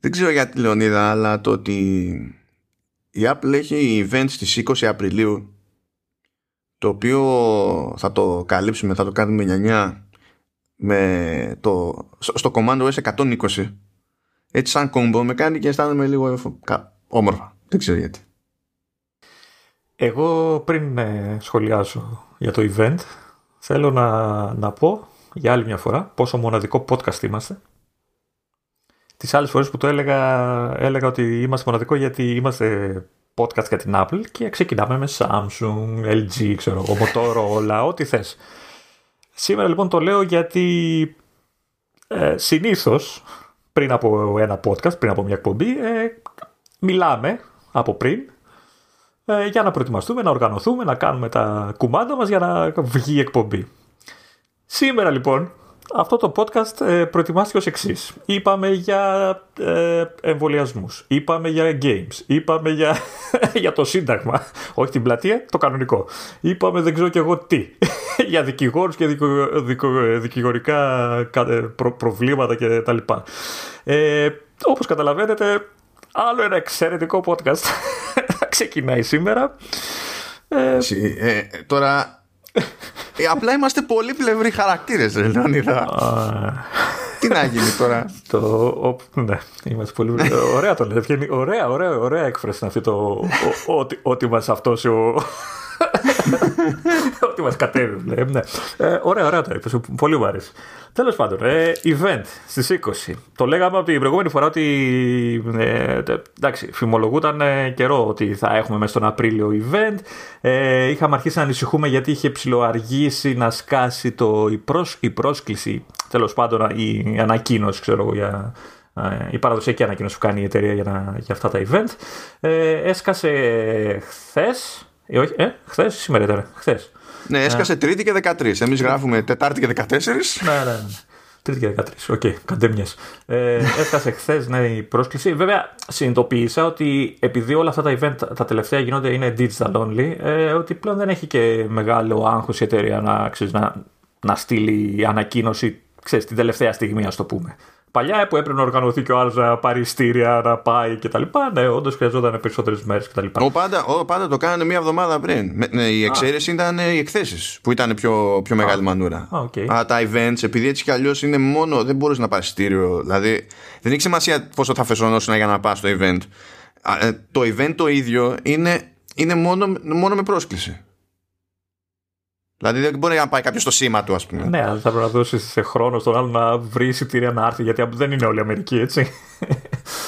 Δεν ξέρω γιατί Λεωνίδα, αλλά το ότι η Apple έχει event στις 20 Απριλίου το οποίο θα το καλύψουμε, θα το κάνουμε 9 με το, στο Command OS 120 έτσι σαν κόμπο με κάνει και αισθάνομαι λίγο όμορφα. Δεν ξέρω γιατί. Εγώ πριν ε, σχολιάσω για το event θέλω να, να πω για άλλη μια φορά πόσο μοναδικό podcast είμαστε. Τις άλλες φορές που το έλεγα, έλεγα ότι είμαστε μοναδικό γιατί είμαστε podcast για την Apple και ξεκινάμε με Samsung, LG, ξέρω εγώ, Motorola, ό,τι θες. Σήμερα λοιπόν το λέω γιατί ε, συνήθως πριν από ένα podcast, πριν από μια εκπομπή, ε, μιλάμε από πριν ε, για να προετοιμαστούμε, να οργανωθούμε, να κάνουμε τα κουμάντα μας για να βγει η εκπομπή. Σήμερα λοιπόν αυτό το podcast ε, προετοιμάστηκε ως εξής. Είπαμε για ε, εμβολιασμούς, είπαμε για games, είπαμε για, για το σύνταγμα, όχι την πλατεία, το κανονικό. Είπαμε δεν ξέρω και εγώ τι, για δικηγόρους και δικο, δικο, δικηγορικά προ, προβλήματα και τα λοιπά. Ε, όπως καταλαβαίνετε, άλλο ένα εξαιρετικό podcast ξεκινάει σήμερα. Ε, ε, τώρα ε, απλά είμαστε πολύ πλευροί χαρακτήρες, ρε Λεωνίδα. Τι να γίνει τώρα; Το, ναι, είμαστε πολύ Ωραία το λέτε. Ωραία, ωραία, ωραία έκφραση αυτή το ότι μας αυτός ο, Ότι μας κατέβει, ναι. Ε, ωραία, ωραία το είπες. Πολύ μου άρεσε. Τέλος πάντων, ε, event στις 20. Το λέγαμε από την προηγούμενη φορά ότι. Ε, εντάξει, φημολογούταν ε, καιρό ότι θα έχουμε μέσα στον Απρίλιο event. Ε, είχαμε αρχίσει να ανησυχούμε γιατί είχε ψηλοαργήσει να σκάσει το, η, προς, η πρόσκληση, τέλος πάντων η ανακοίνωση, ξέρω εγώ, για, ε, η παραδοσιακή ανακοίνωση που κάνει η εταιρεία για, για αυτά τα event. Ε, έσκασε χθες, ε, όχι, ε, χθες σήμερα ήταν. Χθες. Ναι, έσκασε ναι. Τρίτη και 13. Εμείς γράφουμε Τετάρτη και 14. Ναι, ναι, ναι. Τρίτη και 13. OK, okay, καντέμιε. Ε, έσκασε χθες ναι, η πρόσκληση. Βέβαια, συνειδητοποίησα ότι επειδή όλα αυτά τα event τα τελευταία γίνονται είναι digital only, ε, ότι πλέον δεν έχει και μεγάλο άγχος η εταιρεία να, ξέρεις, να, να στείλει ανακοίνωση ξέρεις, την τελευταία στιγμή, ας το πούμε παλιά που έπρεπε να οργανωθεί και ο άλλος να πάρει εισιτήρια, να πάει κτλ. Ναι, όντως χρειαζόταν περισσότερες μέρες κτλ. Ο πάντα, ο, πάντα το κάνανε μία εβδομάδα πριν. Ναι, η εξαίρεση ήταν οι εκθέσεις που ήταν πιο, πιο μεγάλη μανούρα. Α, okay. Α, τα events, επειδή έτσι κι αλλιώς είναι μόνο, δεν μπορείς να πάρεις εισιτήριο. Δηλαδή δεν έχει σημασία πόσο θα φεσονώσουν για να πας στο event. Ε, το event το ίδιο είναι, είναι μόνο, μόνο με πρόσκληση. Δηλαδή δεν μπορεί να πάει κάποιος στο σήμα του, ας πούμε. Ναι, αλλά θα πρέπει να δώσει χρόνο στον άλλο να βρει εισιτήρια να έρθει, γιατί δεν είναι όλοι Αμερικοί, έτσι.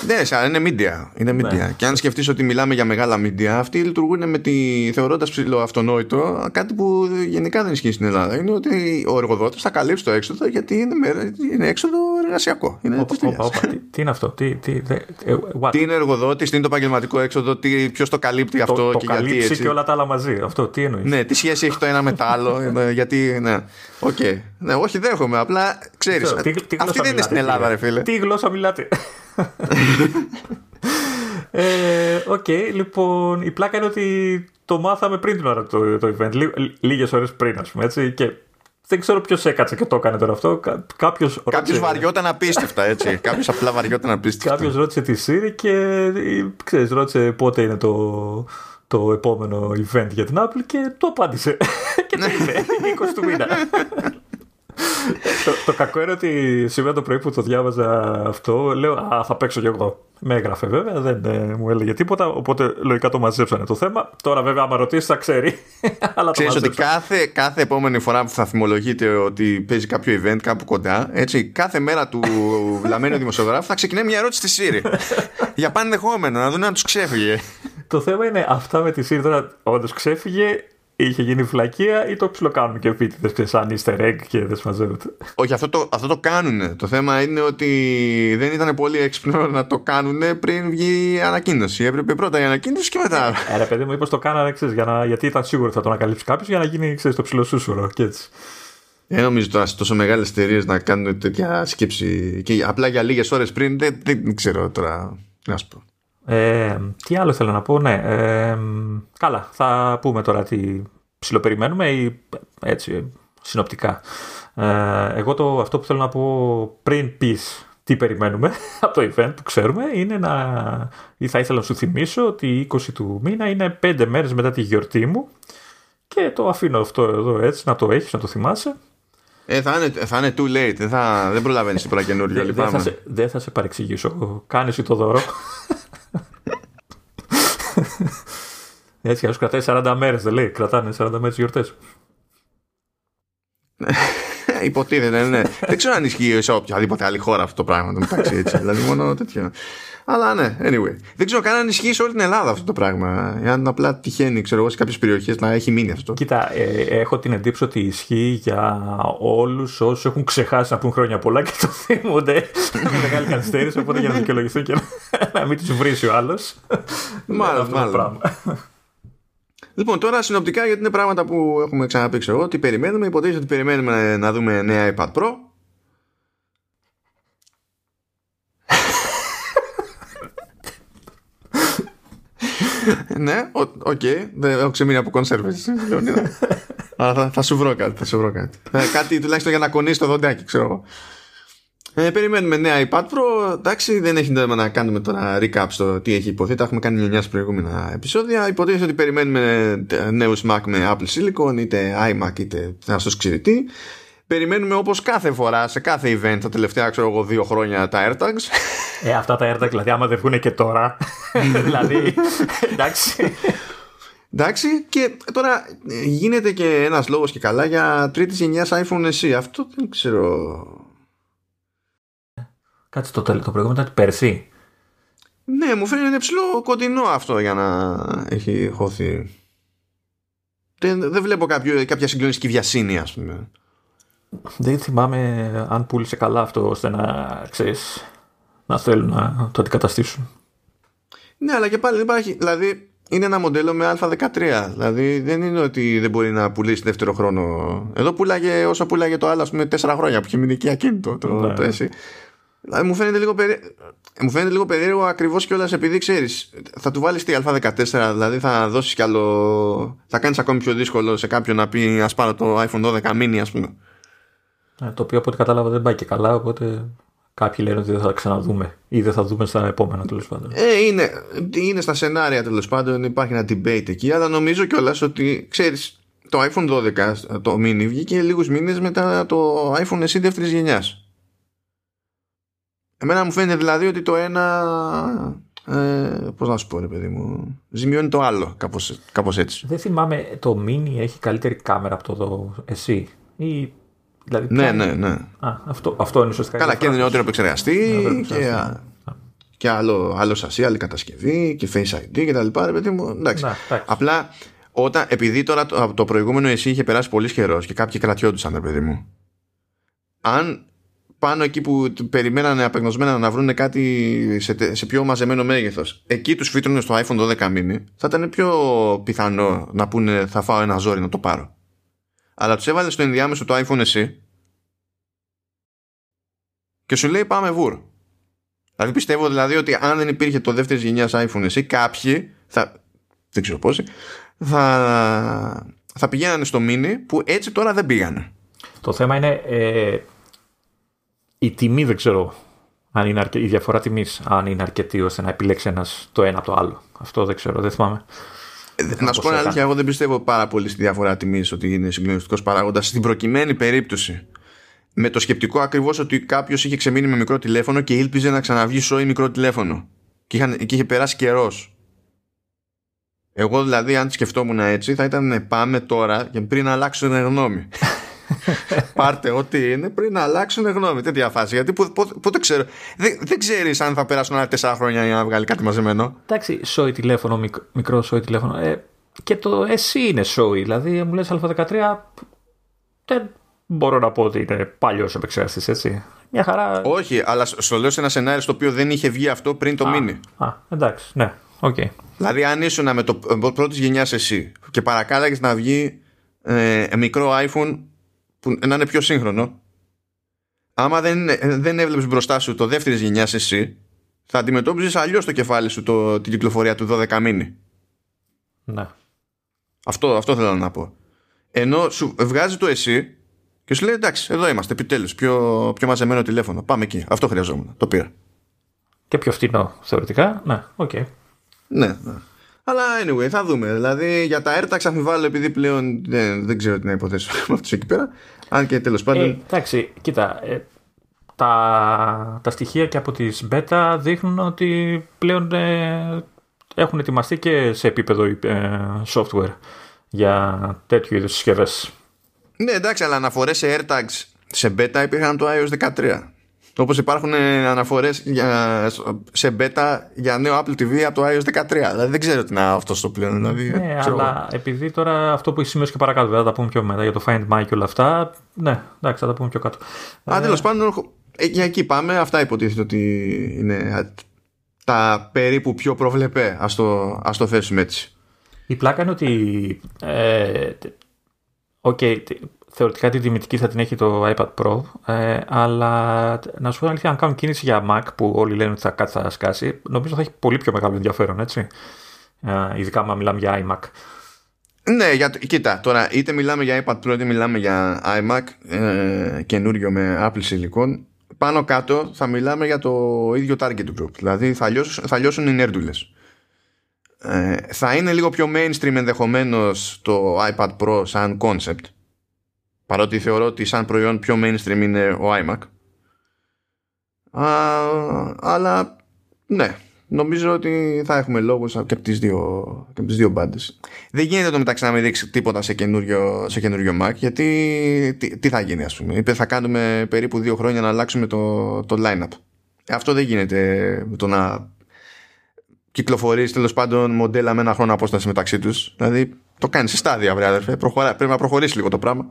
Ναι, είναι media. Είναι media. Ναι. Και αν σκεφτείς ότι μιλάμε για μεγάλα media, αυτοί λειτουργούν με τη θεωρώντας ψηλό αυτονόητο κάτι που γενικά δεν ισχύει στην Ελλάδα. Είναι ότι ο εργοδότης θα καλύψει το έξοδο γιατί είναι, είναι έξοδο εργασιακό. Είναι τι, είναι αυτό, τι, τι, ε, τι είναι εργοδότης, τι είναι το επαγγελματικό έξοδο, ποιος το καλύπτει αυτό το, και το γιατί. έτσι. και όλα τα άλλα μαζί. Αυτό τι εννοείς; Ναι, τι σχέση έχει το ένα με το άλλο. Ε, γιατί. Ναι, okay. ναι, όχι, δέχομαι. Απλά ξέρεις. Αυτή δεν είναι στην Ελλάδα, ρε φίλε. Τι γλώσσα μιλάτε; Ε, οκ, ε, okay, λοιπόν, η πλάκα είναι ότι το μάθαμε πριν την ώρα το, το event, λί, λίγες ώρες πριν, ας πούμε έτσι. Και δεν ξέρω ποιος έκατσε και το έκανε τώρα αυτό. Κάποιος ρώτησε... βαριόταν απίστευτα, έτσι. Κάποιος απλά βαριόταν απίστευτα. Κάποιος ρώτησε τη Siri και ξέρεις, ρώτησε πότε είναι το, το επόμενο event για την Apple και το απάντησε. και το είπε, 20 του μήνα το, το κακό είναι ότι σήμερα το πρωί που το διάβαζα αυτό, λέω Α, θα παίξω κι εγώ. Με έγραφε βέβαια, δεν ε, μου έλεγε τίποτα. Οπότε λογικά το μαζέψανε το θέμα. Τώρα βέβαια, άμα ρωτήσεις, θα ξέρει. Αλλά Ξέρεις ότι κάθε, κάθε επόμενη φορά που θα θυμολογείτε ότι παίζει κάποιο event κάπου κοντά, έτσι, κάθε μέρα του βλαμμένου δημοσιογράφου θα ξεκινάει μια ερώτηση στη Siri. για πανδεχόμενο, να δουν αν τους ξέφυγε. το θέμα είναι αυτά με τη Siri τώρα, όντως ξέφυγε είχε γίνει φλακία ή το ψιλοκάνουν και επίτηδες σαν easter egg και δεν συμμαζεύονται. Όχι, αυτό το, αυτό το κάνουν. Το θέμα είναι ότι δεν ήταν πολύ έξυπνο να το κάνουν πριν βγει η ανακοίνωση. Έπρεπε πρώτα η ανακοίνωση και μετά. Ε, ρε παιδί μου, είπες το κάνανε ξέρεις, για να, γιατί ήταν σίγουρο ότι θα το ανακαλύψει κάποιος για να γίνει ξέρεις, το ψιλοσούσουρο και έτσι. Δεν νομίζω τώρα σε τόσο μεγάλες εταιρείες να κάνουν τέτοια σκέψη. Και απλά για λίγες ώρες πριν δεν, δεν ξέρω τώρα. Να σου πω. Ε, τι άλλο θέλω να πω, ναι. Ε, καλά, θα πούμε τώρα τι ψιλοπεριμένουμε ή έτσι συνοπτικά. Ε, εγώ το, αυτό που θέλω να πω πριν πεις τι περιμένουμε από το event που ξέρουμε είναι να. ή θα ήθελα να σου θυμίσω ότι η 20 του μήνα είναι 5 μέρες μετά τη γιορτή μου και το αφήνω αυτό εδώ έτσι να το έχεις, να το θυμάσαι. Ε, θα, είναι, θα είναι too late. Δεν, θα, δεν προλαβαίνεις τίποτα καινούριο. Δεν θα, σε, δεν θα σε παρεξηγήσω. Κάνεις το δώρο. Έτσι, αλλιώς κρατάει 40 μέρες, δεν λέει. Κρατάνε 40 μέρες γιορτές. Υποτίθεται, ναι. δεν ξέρω αν ισχύει σε οποιαδήποτε άλλη χώρα αυτό το πράγμα. μεταξύ, έτσι. δηλαδή μόνο τέτοιο. Αλλά ναι, anyway. Δεν ξέρω καν αν ισχύει σε όλη την Ελλάδα αυτό το πράγμα. Αν απλά τυχαίνει, ξέρω εγώ, σε κάποιες περιοχές να έχει μείνει αυτό. Κοίτα, ε, έχω την εντύπωση ότι ισχύει για όλους όσους έχουν ξεχάσει να πούν χρόνια πολλά και το θυμούνται με μεγάλη καθυστέρηση. Οπότε για να δικαιολογηθούν και να μην τους βρει ο άλλος. Μάλλον, μάλλον. Λοιπόν, τώρα συνοπτικά γιατί είναι πράγματα που έχουμε ξαναπεί ξέρω ότι περιμένουμε. Υποτίθεται ότι περιμένουμε να δούμε νέα iPad Pro. Ναι, OK. Okay. Δεν έχω ξεμείνει από κονσέρβες. Αλλά θα, θα, σου βρω κάτι. Θα σου βρω κάτι. Ε, κάτι τουλάχιστον για να ακονίσει το δοντάκι, ξέρω εγώ. Ε, περιμένουμε νέα iPad Pro. Εντάξει, δεν έχει νόημα να κάνουμε τώρα recap στο τι έχει ειπωθεί. Τα έχουμε κάνει σε προηγούμενα επεισόδια. Υποτίθεται ότι περιμένουμε νέους Mac με Apple Silicon, είτε iMac, είτε να σα ξηριτή. Περιμένουμε όπως κάθε φορά σε κάθε event τα τελευταία ξέρω εγώ δύο χρόνια τα AirTags. Ε, αυτά τα AirTags δηλαδή άμα δεν βγουν και τώρα. δηλαδή. Εντάξει. Εντάξει, και τώρα γίνεται και ένας λόγος και καλά για τρίτης γενιάς iPhone SE. Αυτό δεν ξέρω Κάτσε το, το προηγούμενο ήταν πέρσι. Ναι, μου φαίνεται ψηλό κοντινό αυτό για να έχει χωθεί. Δεν, δεν βλέπω κάποιο, κάποια συγκλονιστική βιασύνη, ας πούμε. Δεν θυμάμαι αν πούλησε καλά αυτό ώστε να ξέρεις να θέλουν να το αντικαταστήσουν. Ναι, αλλά και πάλι δεν υπάρχει. Δηλαδή, είναι ένα μοντέλο με Α13. Δηλαδή, δεν είναι ότι δεν μπορεί να πουλήσει δεύτερο χρόνο. Εδώ πουλάγε όσο πουλάγε το άλλο, ας πούμε, τέσσερα χρόνια που είχε μείνει και ακίνητο το, ναι. το, Δηλαδή μου φαίνεται λίγο, περί... μου φαίνεται λίγο περίεργο ακριβώς κιόλας επειδή ξέρεις, θα του βάλεις τη Α14, δηλαδή θα δώσεις κι άλλο. θα κάνεις ακόμη πιο δύσκολο σε κάποιον να πει Α πάρω το iPhone 12 mini, ας πούμε. Ε, το οποίο από ό,τι κατάλαβα δεν πάει και καλά, οπότε κάποιοι λένε ότι δεν θα ξαναδούμε ή δεν θα δούμε στα επόμενα τέλος πάντων. Ε, είναι, είναι στα σενάρια τέλος πάντων, υπάρχει ένα debate εκεί, αλλά νομίζω κιόλας ότι ξέρεις, το iPhone 12, το mini, βγήκε λίγους μήνες μετά το iPhone SE δεύτερης γενιάς. Εμένα μου φαίνεται δηλαδή ότι το ένα ε, πώς να σου πω ρε παιδί μου ζημιώνει το άλλο κάπως, κάπως έτσι δεν θυμάμαι το mini έχει καλύτερη κάμερα από το εσύ ή δηλαδή, ναι ναι ναι Α, αυτό, αυτό είναι ουσιαστικά καλά και είναι νεότερο επεξεργαστή και, και άλλο, άλλο σασί, άλλη κατασκευή και face ID και τα λοιπά ρε παιδί μου εντάξει. Να, εντάξει. απλά όταν, επειδή τώρα το, το προηγούμενο εσύ είχε περάσει πολύ καιρός και κάποιοι κρατιόντουσαν ρε παιδί μου αν πάνω εκεί που περιμένανε απεγνωσμένα να βρουν κάτι σε, σε πιο μαζεμένο μέγεθος. Εκεί τους φύτρωνε στο iPhone 12 mini, θα ήταν πιο πιθανό να πούνε θα φάω ένα ζόρι να το πάρω. Αλλά τους έβαλες στο ενδιάμεσο το iPhone SE και σου λέει πάμε βουρ. Δηλαδή πιστεύω δηλαδή ότι αν δεν υπήρχε το δεύτερης γενιάς iPhone SE, κάποιοι θα. Δεν ξέρω πόσοι. Θα, θα πηγαίνανε στο mini που έτσι τώρα δεν πήγανε. Το θέμα είναι ε, η τιμή δεν ξέρω αν είναι αρκε... η διαφορά τιμής, αν είναι αρκετή ώστε να επιλέξει ένας το ένα από το άλλο. Αυτό δεν ξέρω, δεν θυμάμαι. Ε, να σου πω την αλήθεια, εγώ δεν πιστεύω πάρα πολύ στη διαφορά τιμής ότι είναι συγκλονιστικός παράγοντας. Στην προκειμένη περίπτωση, με το σκεπτικό ακριβώς ότι κάποιος είχε ξεμείνει με μικρό τηλέφωνο και ήλπιζε να ξαναβγεί σόι μικρό τηλέφωνο. Και, είχαν, και είχε περάσει καιρός. Εγώ δηλαδή, αν σκεφτόμουν έτσι, θα ήταν πάμε τώρα και πριν αλλάξω γνώμη. Πάρτε ό,τι είναι πριν να αλλάξουν γνώμη. Τέτοια φάση. Γιατί πότε ξέρω. Δεν, δεν ξέρεις αν θα περάσουν άλλα τέσσερα χρόνια για να βγάλει κάτι μαζεμένο. Εντάξει, σόι τηλέφωνο, μικρό σόι τηλέφωνο. Ε, και το εσύ είναι σόι. Δηλαδή μου λες Α13. Δεν μπορώ να πω ότι είναι παλιός επεξεργαστής, έτσι. Μια χαρά. Όχι, αλλά στο λέω σε ένα σενάριο στο οποίο δεν είχε βγει αυτό πριν το μήνυ. Α, εντάξει, ναι. Okay. Δηλαδή, αν ήσουν με το πρώτης γενιάς εσύ και παρακάλαγες να βγει ε, μικρό iPhone που να είναι πιο σύγχρονο άμα δεν, δεν έβλεπες μπροστά σου το δεύτερης γενιάς εσύ θα αντιμετώπιζες αλλιώς το κεφάλι σου το, την κυκλοφορία του 12 μήνυ ναι αυτό, αυτό θέλω να πω ενώ σου βγάζει το SE Και σου λέει εντάξει, εδώ είμαστε, επιτέλους. Πιο, πιο μαζεμένο τηλέφωνο. Πάμε εκεί. Αυτό χρειαζόμουν. Το πήρα. Και πιο φτηνό θεωρητικά. Ναι, OK. Okay. Ναι, ναι. Αλλά anyway, θα δούμε. Δηλαδή για τα AirTags αμφιβάλλω επειδή πλέον δεν, δεν ξέρω τι να υποθέσω με αυτούς εκεί πέρα. Αν και τέλος πάντων. Ε, εντάξει, κοίτα. Ε, τα, τα στοιχεία και από τις beta δείχνουν ότι πλέον ε, έχουν ετοιμαστεί και σε επίπεδο ε, software για τέτοιου είδους συσκευές. Ναι, εντάξει, αλλά αναφορές σε AirTags σε beta υπήρχαν το iOS 13. Όπως υπάρχουν ε, αναφορές για, σε beta για νέο Apple TV από το iOS 13. Δηλαδή δεν ξέρω τι να αυτό στο πλέον. Δηλαδή, ναι, αλλά επειδή τώρα αυτό που έχει σημειώσει και παρακάτω, θα τα πούμε πιο μετά για το Find My και όλα αυτά. Ναι, εντάξει, θα τα πούμε πιο κάτω. Α, τέλος πάντων, ε, για εκεί πάμε. Αυτά υποτίθεται ότι είναι τα περίπου πιο προβλεπέ. Ας το, ας το θέσουμε έτσι. Η πλάκα είναι ότι ε, okay, θεωρητικά την τιμητική θα την έχει το iPad Pro ε, αλλά να σου πω αλήθεια αν κάνουν κίνηση για Mac που όλοι λένε ότι θα κάτι θα σκάσει νομίζω θα έχει πολύ πιο μεγάλο ενδιαφέρον έτσι ε, ειδικά αν μιλάμε για iMac ναι, για, κοίτα, τώρα είτε μιλάμε για iPad Pro είτε μιλάμε για iMac ε, καινούριο με Apple Silicon πάνω κάτω θα μιλάμε για το ίδιο target group. Δηλαδή θα λιώσουν, θα λιώσουν οι νέρντουλες. Ε, θα είναι λίγο πιο mainstream ενδεχομένως το iPad Pro σαν concept. Παρότι θεωρώ ότι σαν προϊόν πιο mainstream είναι ο iMac. Α, αλλά ναι, νομίζω ότι θα έχουμε λόγους και από τις δύο, και τις δύο μπάντες. Δεν γίνεται το μεταξύ να μην δείξει τίποτα σε καινούριο, σε καινούριο Mac γιατί τι, τι, θα γίνει ας πούμε. Είπε θα κάνουμε περίπου δύο χρόνια να αλλάξουμε το, το line-up. Ε, αυτό δεν γίνεται το να κυκλοφορείς τέλος πάντων μοντέλα με ένα χρόνο απόσταση μεταξύ τους. Δηλαδή το κάνεις σε στάδια, βρε αδερφέ. Προχωρά, πρέπει να προχωρήσει λίγο το πράγμα.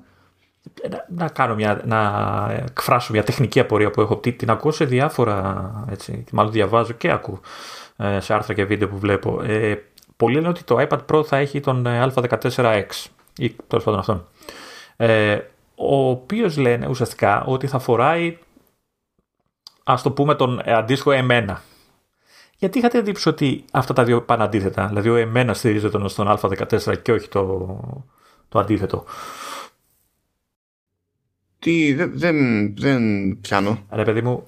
Να, να, κάνω μια, να εκφράσω μια τεχνική απορία που έχω. Τι, την ακούω σε διάφορα. Έτσι, μάλλον διαβάζω και ακούω ε, σε άρθρα και βίντεο που βλέπω. Ε, πολλοί λένε ότι το iPad Pro θα έχει τον ε, Α14X ή τέλος πάντων αυτόν. Ε, ο οποίος λένε ουσιαστικά ότι θα φοράει ας το πούμε τον αντίστοιχο εμένα γιατί είχατε εντύπωση ότι αυτά τα δύο πάνε αντίθετα. Δηλαδή ο εμένα στηρίζεται στον Α14 και όχι το, το αντίθετο; Τι, δεν, δεν, δεν πιάνω. Αλλά παιδί μου,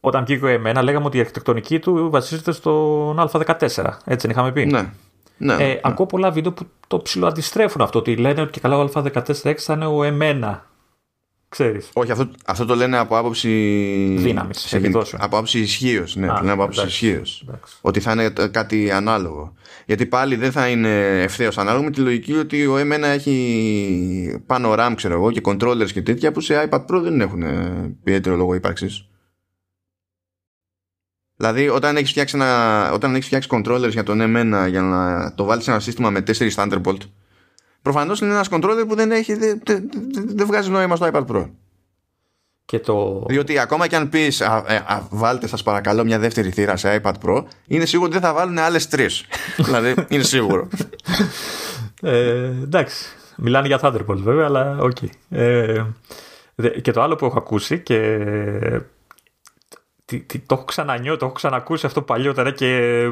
όταν βγήκε ο εμένα λέγαμε ότι η αρχιτεκτονική του βασίζεται στον Α14. Έτσι δεν είχαμε πει. Ναι. Ναι, ε, ναι. Ακούω πολλά βίντεο που το ψηλοαντιστρέφουν αυτό. Ότι λένε ότι και καλά ο Α14X θα είναι ο εμένα Ξέρεις. Όχι, αυτό, αυτό το λένε από άποψη. Δύναμης. Από άποψη ισχύως. Ναι, Α, λένε από άποψη ισχύως. Ότι θα είναι κάτι ανάλογο. Γιατί πάλι δεν θα είναι ευθέως ανάλογο με τη λογική ότι ο M1 έχει πάνω RAM, ξέρω εγώ, και controllers και τέτοια που σε iPad Pro δεν έχουν ιδιαίτερο λόγο ύπαρξης. Δηλαδή, όταν έχεις φτιάξει, όταν έχεις φτιάξει controllers για τον M1 για να το βάλεις σε ένα σύστημα με 4 Thunderbolt, Προφανώς είναι ένας controller που δεν, έχει, δεν, δεν, δεν βγάζει νόημα στο iPad Pro. Και το... Διότι ακόμα και αν πεις, ε, βάλτε σας παρακαλώ μια δεύτερη θύρα σε iPad Pro, είναι σίγουρο ότι δεν θα βάλουν άλλες τρεις. δηλαδή, είναι σίγουρο. ε, εντάξει. Μιλάνε για Thunderbolt βέβαια, αλλά OK. Okay. Ε, και το άλλο που έχω ακούσει και τι, το έχω ξαναπεί, το έχω ξανακούσει αυτό παλιότερα και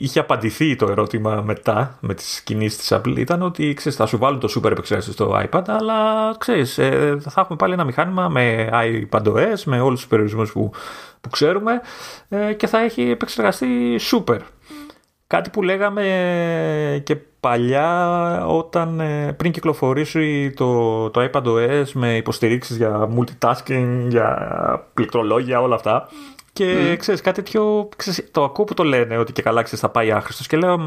είχε απαντηθεί το ερώτημα μετά με τις κινήσεις της Apple ήταν ότι ξέρεις, θα σου βάλουν το super επεξεργαστή στο iPad αλλά ξέρεις, ε, θα έχουμε πάλι ένα μηχάνημα με iPadOS, με όλους τους περιορισμούς που, που ξέρουμε ε, και θα έχει επεξεργαστεί super. Κάτι που λέγαμε και παλιά όταν ε, πριν κυκλοφορήσει το, το iPadOS με υποστηρίξεις για multitasking, για πληκτρολόγια, όλα αυτά και mm. ξέρεις κάτι τέτοιο. Ξέρεις, το ακούω που το λένε ότι και καλά ξέρεις θα πάει άχρηστος. Και λέω,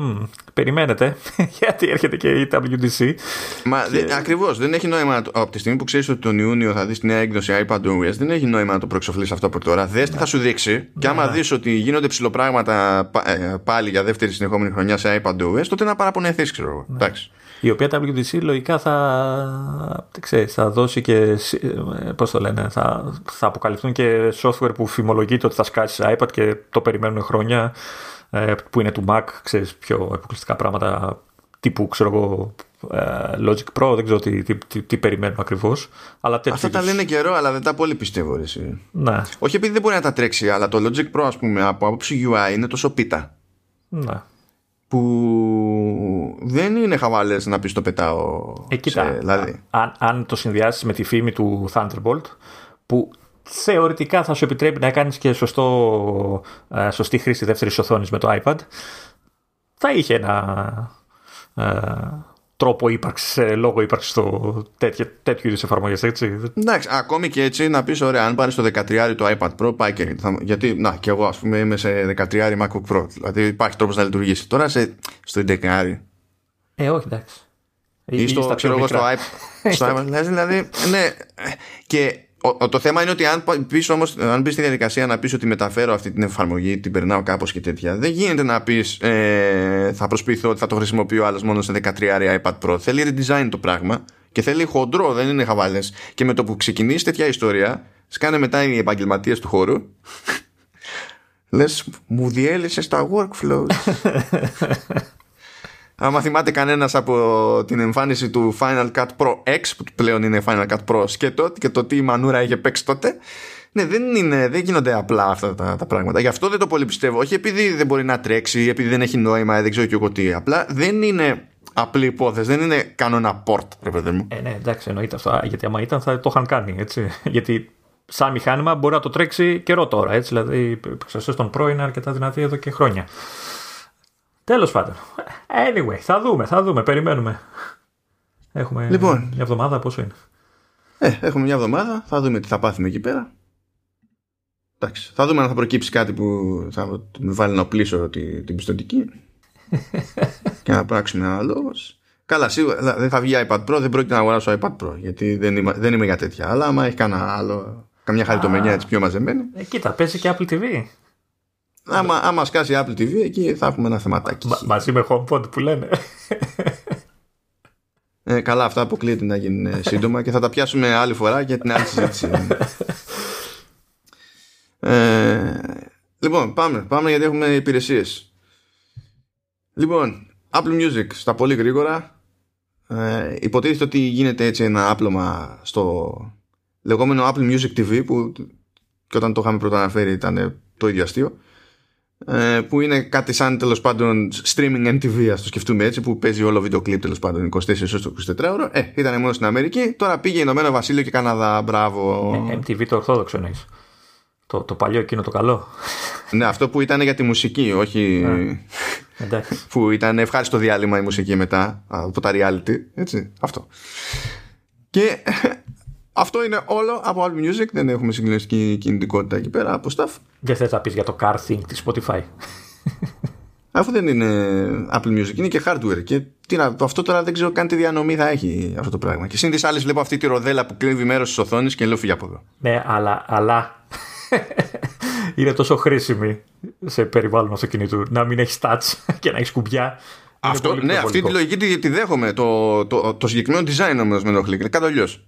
περιμένετε, γιατί έρχεται και η WDC. Μα και... ακριβώς δεν έχει νόημα από τη στιγμή που ξέρεις ότι τον Ιούνιο θα δεις τη νέα έκδοση iPadOS, δεν έχει νόημα να το προεξοφλεί αυτό από τώρα. Δες τι θα σου δείξει. Ναι. Και άμα δεις ότι γίνονται ψηλοπράγματα ε, πάλι για δεύτερη συνεχόμενη χρονιά σε iPadOS, τότε να παραπονεθείς, ξέρω εγώ. Ναι. Εντάξει η οποία WDC λογικά θα, ξέρεις, θα δώσει και, ε, πώς το λένε, θα, θα αποκαλυφθούν και software που φημολογείται ότι θα σκάσει σε iPad και το περιμένουν χρόνια, ε, που είναι του Mac, ξέρεις, πιο αποκλειστικά πράγματα τύπου, ξέρω εγώ, ε, Logic Pro, δεν ξέρω τι, τι, τι, περιμένουν ακριβώς. Αυτά τα λένε καιρό, αλλά δεν τα πολύ πιστεύω. Εσύ. Ναι. Όχι επειδή δεν μπορεί να τα τρέξει, αλλά το Logic Pro, ας πούμε, από άποψη UI είναι τόσο πίτα. Ναι που δεν είναι χαβάλες να πεις το πετάω ε, κοίτα, σε, δηλαδή. αν, αν το συνδυάσεις με τη φήμη του Thunderbolt που θεωρητικά θα σου επιτρέπει να κάνεις και σωστό, ε, σωστή χρήση δεύτερης οθόνης με το iPad θα είχε ένα ε, τρόπο ύπαρξης, ε, λόγο ύπαρξης στο τέτοιο, τέτοιου είδους εφαρμογές, έτσι. Εντάξει, ακόμη και έτσι να πεις: Ωραία, αν πάρεις το 13 το iPad Pro, πάει και. γιατί, να, και εγώ ας πούμε είμαι σε 13 MacBook Pro. Δηλαδή υπάρχει τρόπος να λειτουργήσει. Τώρα σε, στο 11. Ε, όχι, εντάξει. Ή, στο, ξέρω εγώ, στο iPad. στο iPad δηλαδή, ναι. Και ο, το θέμα είναι ότι αν πεις όμως, αν μπεις στη διαδικασία να πεις ότι μεταφέρω αυτή την εφαρμογή, την περνάω κάπως και τέτοια, δεν γίνεται να πεις ε, θα προσποιηθώ ότι θα το χρησιμοποιώ άλλος μόνο σε 13 iPad Pro. Θέλει redesign το πράγμα και θέλει χοντρό, δεν είναι χαβάλες. Και με το που ξεκινήσει τέτοια ιστορία, σκάνε μετά οι επαγγελματίες του χώρου. Λες, μου διέλυσες τα workflows. Άμα θυμάται κανένας από την εμφάνιση του Final Cut Pro X, που πλέον είναι Final Cut Pro σκέτο, και το τι η μανούρα είχε παίξει τότε. Ναι, δεν, είναι, δεν γίνονται απλά αυτά τα, τα πράγματα. Γι' αυτό δεν το πολύ πιστεύω. Όχι επειδή δεν μπορεί να τρέξει, επειδή δεν έχει νόημα, δεν ξέρω και εγώ τι. Απλά δεν είναι απλή υπόθεση, δεν είναι κανόνα port, ρε παιδί μου. Ε, ναι, εντάξει, εννοείται αυτό. Γιατί άμα ήταν θα το είχαν κάνει, έτσι. Γιατί σαν μηχάνημα μπορεί να το τρέξει καιρό τώρα, έτσι. Δηλαδή, η προστασία των Pro είναι αρκετά δυνατή εδώ και χρόνια. Τέλος πάντων. Anyway, θα δούμε, θα δούμε, περιμένουμε. Έχουμε λοιπόν, μια εβδομάδα, πόσο είναι; Ε, έχουμε μια εβδομάδα, θα δούμε τι θα πάθουμε εκεί πέρα. Εντάξει, θα δούμε αν θα προκύψει κάτι που θα με βάλει να οπλίσω την, την πιστοτική και να πράξουμε ένα λόγος. Καλά, σίγουρα δεν θα βγει iPad Pro, δεν πρόκειται να αγοράσω iPad Pro γιατί δεν είμαι, δεν είμαι για τέτοια. Αλλά άμα έχει κανένα άλλο, καμιά χαριτομενιά έτσι πιο μαζεμένη. Ε, κοίτα, παίζει και Apple TV. Άμα, άμα σκάσει Apple TV, εκεί θα έχουμε ένα θεματάκι. Μα, μαζί με HomePod που λένε. Ε, καλά, αυτά αποκλείεται να γίνουν σύντομα και θα τα πιάσουμε άλλη φορά για την άλλη συζήτηση. ε, λοιπόν, πάμε, πάμε γιατί έχουμε υπηρεσίες. Λοιπόν, Apple Music στα πολύ γρήγορα. Ε, υποτίθεται ότι γίνεται έτσι ένα άπλωμα στο λεγόμενο Apple Music TV που και όταν το είχαμε πρώτα αναφέρει ήταν το ίδιο αστείο. Ε, που είναι κάτι σαν τέλος πάντων streaming MTV, ας το σκεφτούμε έτσι, που παίζει όλο βίντεο κλιπ τέλος πάντων 24 ώρες 24 ώρο. Ε, ήταν μόνος στην Αμερική, τώρα πήγε Ηνωμένο Βασίλειο και Καναδά. Μπράβο. Ε, MTV το ορθόδοξο εννοείς. Το, το παλιό εκείνο το καλό. ναι, αυτό που ήταν για τη μουσική, όχι. που ήταν ευχάριστο διάλειμμα η μουσική μετά από τα reality. Έτσι, αυτό. Και αυτό είναι όλο από Apple Music. Δεν έχουμε συγκλονιστική κινητικότητα εκεί πέρα από staff. Δεν θες να πεις για το car thing της Spotify. Αφού δεν είναι Apple Music, είναι και hardware. Και τι να, αυτό τώρα δεν ξέρω καν τι διανομή θα έχει αυτό το πράγμα. Και σύν της άλλης βλέπω αυτή τη ροδέλα που κλέβει μέρος της οθόνης και λέω φύγει από εδώ. Ναι, αλλά, αλλά είναι τόσο χρήσιμη σε περιβάλλον αυτοκινήτου να μην έχεις touch και να έχεις κουμπιά. Αυτό, ναι, αυτή τη λογική τη, δέχομαι. Το, το, το, το συγκεκριμένο design όμως με ενοχλεί. Είναι κάτι αλλιώς.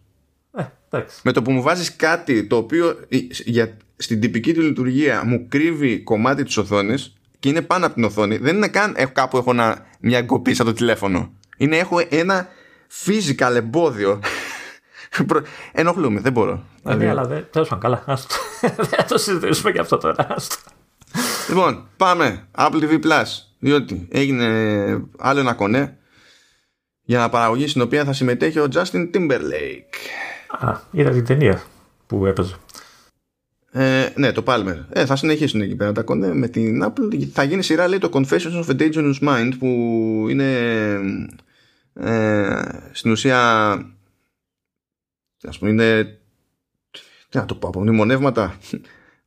Ε, με το που μου βάζεις κάτι το οποίο για, στην τυπική του λειτουργία μου κρύβει κομμάτι της οθόνης και είναι πάνω από την οθόνη, δεν είναι καν έχω, κάπου έχω ένα, μια εγκοπή σαν το τηλέφωνο. Είναι έχω ένα physical εμπόδιο. Ενοχλούμε, δεν μπορώ. Ε, ναι, δηλαδή- αλλά δεν. Τέλος καλά. Δεν το συζητήσουμε και αυτό τώρα. Λοιπόν, πάμε. Apple TV Plus. Διότι έγινε άλλο ένα κονέ για παραγωγή στην οποία θα συμμετέχει ο Justin Timberlake. Α, είδα την ταινία που έπαιζε. Ε, ναι, το Palmer. Ε, θα συνεχίσουν εκεί πέρα τα κονέ με την Apple. Θα γίνει σειρά, λέει, το Confessions of a Dangerous Mind που είναι ε, στην ουσία ας πούμε είναι τι να το πω, από μνημονεύματα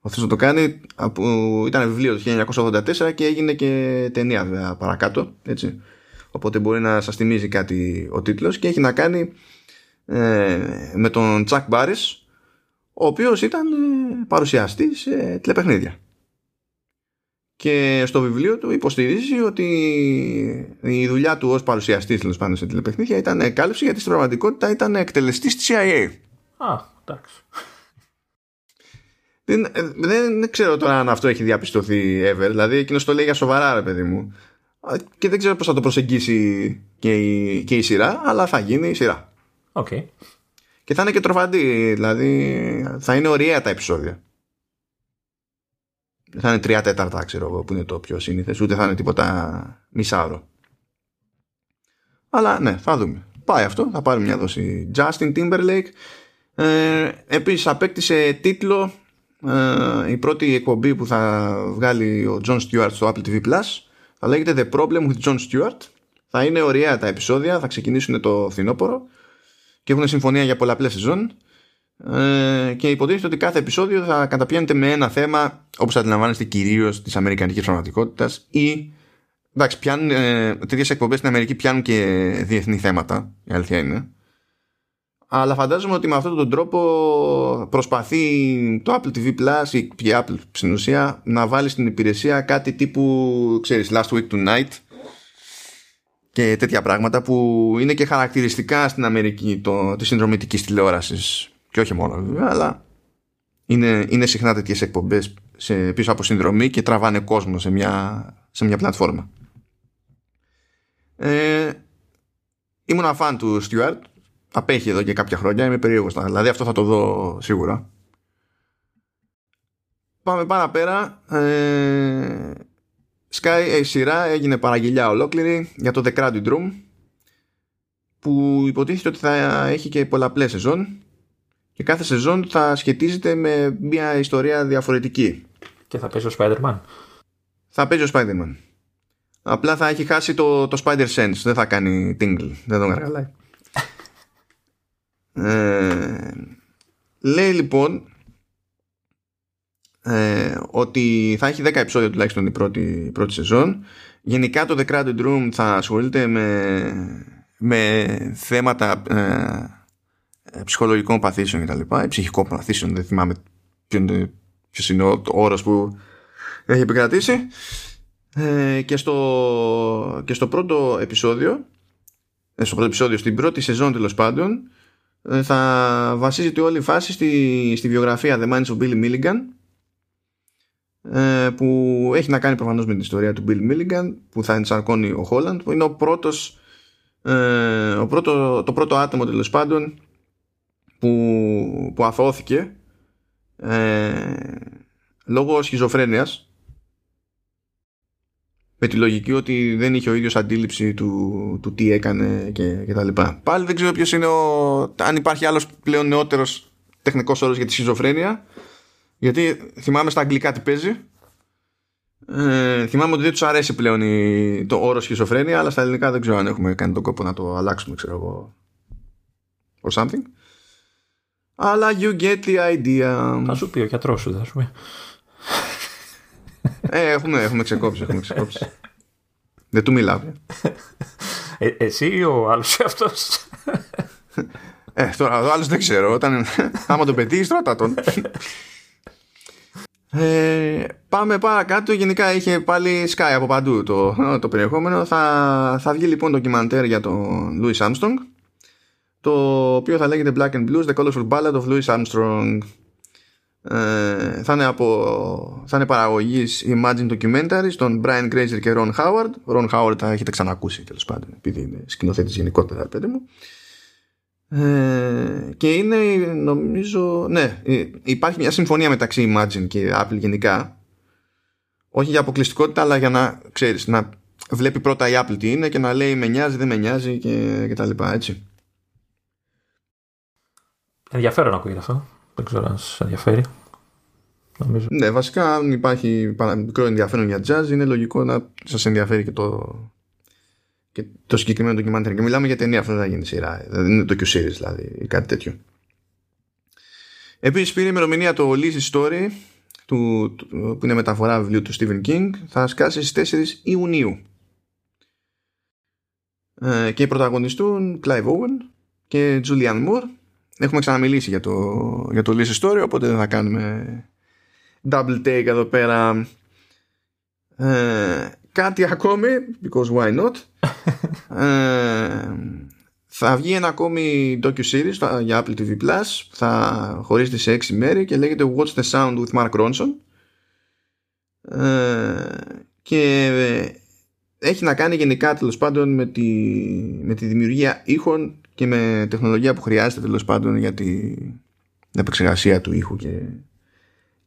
αυτός να το κάνει από, ήταν βιβλίο το 1984 και έγινε και ταινία βέβαια παρακάτω έτσι οπότε μπορεί να σας θυμίζει κάτι ο τίτλος και έχει να κάνει ε, με τον Τσακ Μπάρις ο οποίος ήταν ε, παρουσιαστής σε τηλεπαιχνίδια και στο βιβλίο του υποστηρίζει ότι η δουλειά του ως παρουσιαστής τέλος πάντων σε τηλεπαιχνίδια ήταν κάλυψη γιατί στην πραγματικότητα ήταν εκτελεστής της CIA Α, εντάξει δεν, ε, δεν, ξέρω τώρα αν αυτό έχει διαπιστωθεί ever. Δηλαδή, εκείνος το λέει για σοβαρά, ρε παιδί μου. Και δεν ξέρω πώς θα το προσεγγίσει και η, και η σειρά, αλλά θα γίνει η σειρά. Okay. Και θα είναι και τροφαντή, δηλαδή θα είναι ωραία τα επεισόδια. θα είναι τρία τέταρτα ξέρω εγώ που είναι το πιο σύνηθες ούτε θα είναι τίποτα μισάωρο. Αλλά ναι θα δούμε. Πάει αυτό θα πάρει μια δόση Justin Timberlake. Ε, επίσης απέκτησε τίτλο ε, η πρώτη εκπομπή που θα βγάλει ο John Stewart στο Apple TV Plus. Θα λέγεται The Problem with John Stewart. Θα είναι ωραία τα επεισόδια θα ξεκινήσουν το φθινόπωρο και έχουν συμφωνία για πολλαπλές σεζόν. Ε, και υποτίθεται ότι κάθε επεισόδιο θα καταπιάνεται με ένα θέμα όπως αντιλαμβάνεστε κυρίως της αμερικανικής πραγματικότητας ή εντάξει πιάνουν ε, τέτοιες εκπομπές στην Αμερική πιάνουν και διεθνή θέματα η αλήθεια είναι. Αλλά φαντάζομαι ότι με αυτόν τον τρόπο προσπαθεί το Apple TV Plus ή η Apple στην ουσία να βάλει στην υπηρεσία κάτι τύπου ξέρεις Last Week Tonight και τέτοια πράγματα που είναι και χαρακτηριστικά στην Αμερική το, της συνδρομητικής τηλεόρασης. Και όχι μόνο βέβαια αλλά είναι, είναι συχνά τέτοιες εκπομπές σε, πίσω από συνδρομή και τραβάνε κόσμο σε μια, σε μια πλατφόρμα. Ε, ήμουν φαν του Stuart απέχει εδώ και κάποια χρόνια είμαι περίεργος δηλαδή αυτό θα το δω σίγουρα. Πάμε παραπέρα ε, Sky η σειρά έγινε παραγγελιά ολόκληρη για το The Crowded Room που υποτίθεται ότι θα έχει και πολλαπλές σεζόν και κάθε σεζόν θα σχετίζεται με μια ιστορία διαφορετική. Και θα παίζει ο Spider-Man. Θα παίζει ο Spider-Man. Απλά θα έχει χάσει το, το Spider Sense. Δεν θα κάνει tingle. Δεν τον καργαλάει. ε, λέει λοιπόν ε, ότι θα έχει 10 επεισόδια τουλάχιστον η πρώτη, πρώτη σεζόν. Γενικά το The Crowded Room θα ασχολείται με, με θέματα ε, ψυχολογικών παθήσεων κτλ. Ψυχικών παθήσεων, δεν θυμάμαι ποιο είναι, ποιος είναι ο όρος που έχει επικρατήσει. Ε, και, στο, και στο πρώτο επεισόδιο, ε, στο πρώτο επεισόδιο, στην πρώτη σεζόν τέλος πάντων, ε, θα βασίζεται όλη η φάση στη, στη βιογραφία The Minds of Billy Milligan ε, που έχει να κάνει προφανώς με την ιστορία του Bill Milligan που θα ενσαρκώνει ο Holland που είναι ο πρώτος, ε, ο πρώτο, το πρώτο άτομο τέλος πάντων που, που αθώθηκε ε, λόγω σχιζοφρένειας με τη λογική ότι δεν είχε ο ίδιος αντίληψη του, του τι έκανε και, και τα λοιπά. Πάλι δεν ξέρω ποιος είναι ο, αν υπάρχει άλλος πλέον νεότερος τεχνικός όρος για τη σχιζοφρένεια γιατί θυμάμαι στα αγγλικά τι παίζει ε, θυμάμαι ότι δεν τους αρέσει πλέον η, το όρο σχιζοφρένεια αλλά στα ελληνικά δεν ξέρω αν έχουμε κάνει τον κόπο να το αλλάξουμε ξέρω εγώ or something αλλά you get the idea. Θα σου πει ο γιατρός σου, θα σου πει. Ε, έχουμε, έχουμε ξεκόψει, έχουμε ξεκόψει. Δεν του μιλάω. Ε, εσύ ή ο άλλος αυτός; Ε, τώρα ο άλλος δεν ξέρω. Όταν, άμα τον πετύχεις, τώρα τον. Ε, πάμε παρακάτω. Γενικά είχε πάλι sky από παντού το, το περιεχόμενο. Θα, θα βγει λοιπόν ντοκιμαντέρ για τον Louis Armstrong το οποίο θα λέγεται Black and Blues The Colorful Ballad of Louis Armstrong ε, θα, είναι από, θα είναι παραγωγής Imagine Documentaries των Brian Grazer και Ron Howard Ron Howard θα έχετε ξανακούσει τέλος πάντων επειδή είναι σκηνοθέτης γενικότερα πέντε μου ε, και είναι νομίζω ναι ε, υπάρχει μια συμφωνία μεταξύ Imagine και Apple γενικά όχι για αποκλειστικότητα αλλά για να ξέρεις να βλέπει πρώτα η Apple τι είναι και να λέει με νοιάζει δεν με νοιάζει και, και τα λοιπά έτσι Ενδιαφέρον ακούγεται αυτό. Δεν ξέρω αν σας ενδιαφέρει. Νομίζω. Ναι, βασικά αν υπάρχει μικρό ενδιαφέρον για jazz είναι λογικό να σας ενδιαφέρει και το, και το συγκεκριμένο ντοκιμαντέρ. Και μιλάμε για ταινία, αυτό δεν θα γίνει σειρά. Δεν είναι το Q-Series δηλαδή ή κάτι τέτοιο. Επίσης πήρε ημερομηνία το Lizzie Story του, που είναι μεταφορά βιβλίου του Stephen King θα σκάσει στις 4 Ιουνίου. Ε, και πρωταγωνιστούν Clive Owen και Julianne Moore Έχουμε ξαναμιλήσει για το, για το List Story, οπότε δεν θα κάνουμε double take εδώ πέρα. Ε, κάτι ακόμη, because why not; ε, θα βγει ένα ακόμη docu-series για Apple TV Plus θα χωρίζεται σε έξι μέρη και λέγεται What's the Sound with Mark Ronson ε, και έχει να κάνει γενικά τέλος πάντων με τη, με τη δημιουργία ήχων και με τεχνολογία που χρειάζεται τέλος πάντων για την επεξεργασία του ήχου και,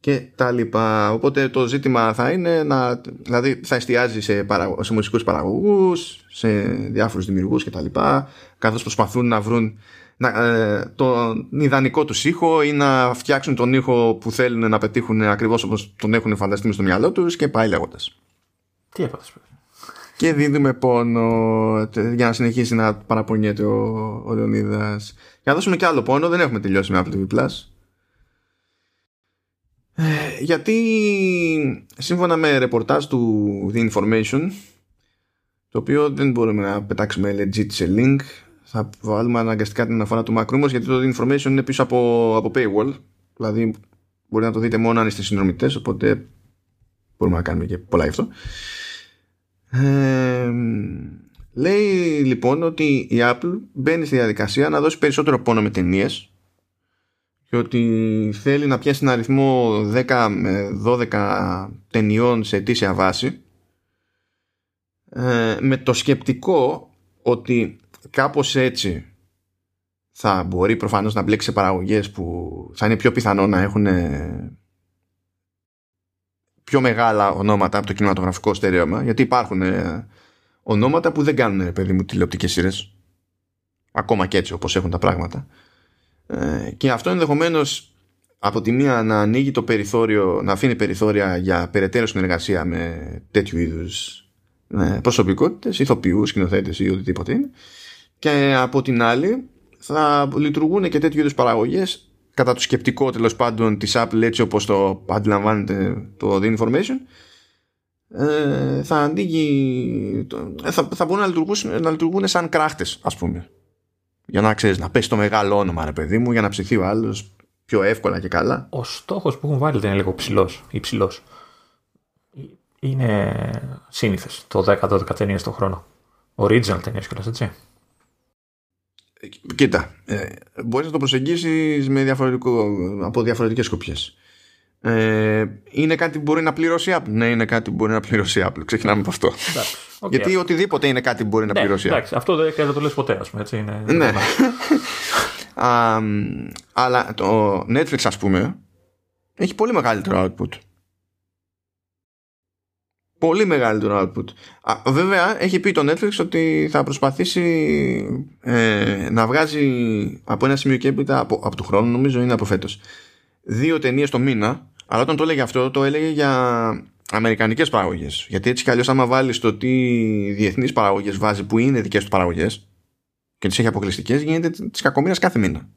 και τα λοιπά. Οπότε το ζήτημα θα είναι να, δηλαδή θα εστιάζει σε, παρα, σε μουσικούς παραγωγούς, σε διάφορους δημιουργούς και τα λοιπά, καθώς προσπαθούν να βρουν να, ε, τον ιδανικό τους ήχο ή να φτιάξουν τον ήχο που θέλουν να πετύχουν ακριβώς όπως τον έχουν φανταστεί στο μυαλό τους και πάει λέγοντας. Τι έπαθες Και δίνουμε πόνο για να συνεχίσει να παραπονιέται ο, ο Λεωνίδας. Για να δώσουμε και άλλο πόνο, δεν έχουμε τελειώσει με Apple TV Plus. Ε, γιατί σύμφωνα με ρεπορτάζ του The Information το οποίο δεν μπορούμε να πετάξουμε legit σε link θα βάλουμε αναγκαστικά την αναφορά του Macroom γιατί το The Information είναι πίσω από, από paywall. Δηλαδή μπορεί να το δείτε μόνο αν είστε συνδρομητές οπότε μπορούμε να κάνουμε και πολλά γι' αυτό. Ε, λέει λοιπόν ότι η Apple μπαίνει στη διαδικασία να δώσει περισσότερο πόνο με ταινίες και ότι θέλει να πιάσει ένα αριθμό 10 με 12 ταινιών σε αιτήσια βάση ε, με το σκεπτικό ότι κάπως έτσι θα μπορεί προφανώς να μπλέξει σε παραγωγές που θα είναι πιο πιθανό να έχουν πιο μεγάλα ονόματα από το κινηματογραφικό στερέωμα γιατί υπάρχουν ε, ονόματα που δεν κάνουν παιδί μου τηλεοπτικές σειρές ακόμα και έτσι όπως έχουν τα πράγματα ε, και αυτό ενδεχομένως από τη μία να ανοίγει το περιθώριο, να αφήνει περιθώρια για περαιτέρω συνεργασία με τέτοιου είδους προσωπικότητες, ηθοποιούς, σκηνοθέτες ή οτιδήποτε είναι. Και από την άλλη θα λειτουργούν και τέτοιου είδους παραγωγές κατά το σκεπτικό τέλος πάντων της Apple έτσι όπως το αντιλαμβάνεται το The Information ε, θα ανοίγει ε, θα, θα μπορούν να λειτουργούν, να λειτουργούν σαν κράχτες ας πούμε για να ξέρεις, να πέσει το μεγάλο όνομα, ρε παιδί μου, για να ψηθεί ο άλλος πιο εύκολα και καλά. Ο στόχος που έχουν βάλει δεν είναι λίγο ψηλός ή ψηλός. Είναι σύνηθες το 10-12 ταινίες το χρόνο. Original ταινίες κιόλας, έτσι. Κοίτα, ε, μπορείς να το προσεγγίσεις με διαφορετικό, από διαφορετικές σκοπιές. Ε, είναι κάτι που μπορεί να πληρώσει Apple. Ναι, είναι κάτι που μπορεί να πληρώσει Apple. Ξεκινάμε από αυτό. Okay. Γιατί οτιδήποτε είναι κάτι που μπορεί να ναι, πληρώσει Apple. Εντάξει, αυτό δεν το λες ποτέ, ας πούμε. Έτσι, είναι, ναι. Α, αλλά το Netflix, ας πούμε, έχει πολύ μεγαλύτερο output. Πολύ μεγαλύτερο output. Α, βέβαια, έχει πει το Netflix ότι θα προσπαθήσει ε, να βγάζει από ένα σημείο και έπειτα από, από του χρόνου, νομίζω είναι από φέτος, δύο ταινίες το μήνα αλλά όταν το έλεγε αυτό, το έλεγε για αμερικανικές παραγωγές. Γιατί έτσι κι αλλιώς, άμα βάλεις το τι διεθνείς παραγωγές βάζει που είναι δικές του παραγωγές και τις έχει αποκλειστικές, γίνεται της κακομοίρας κάθε μήνα.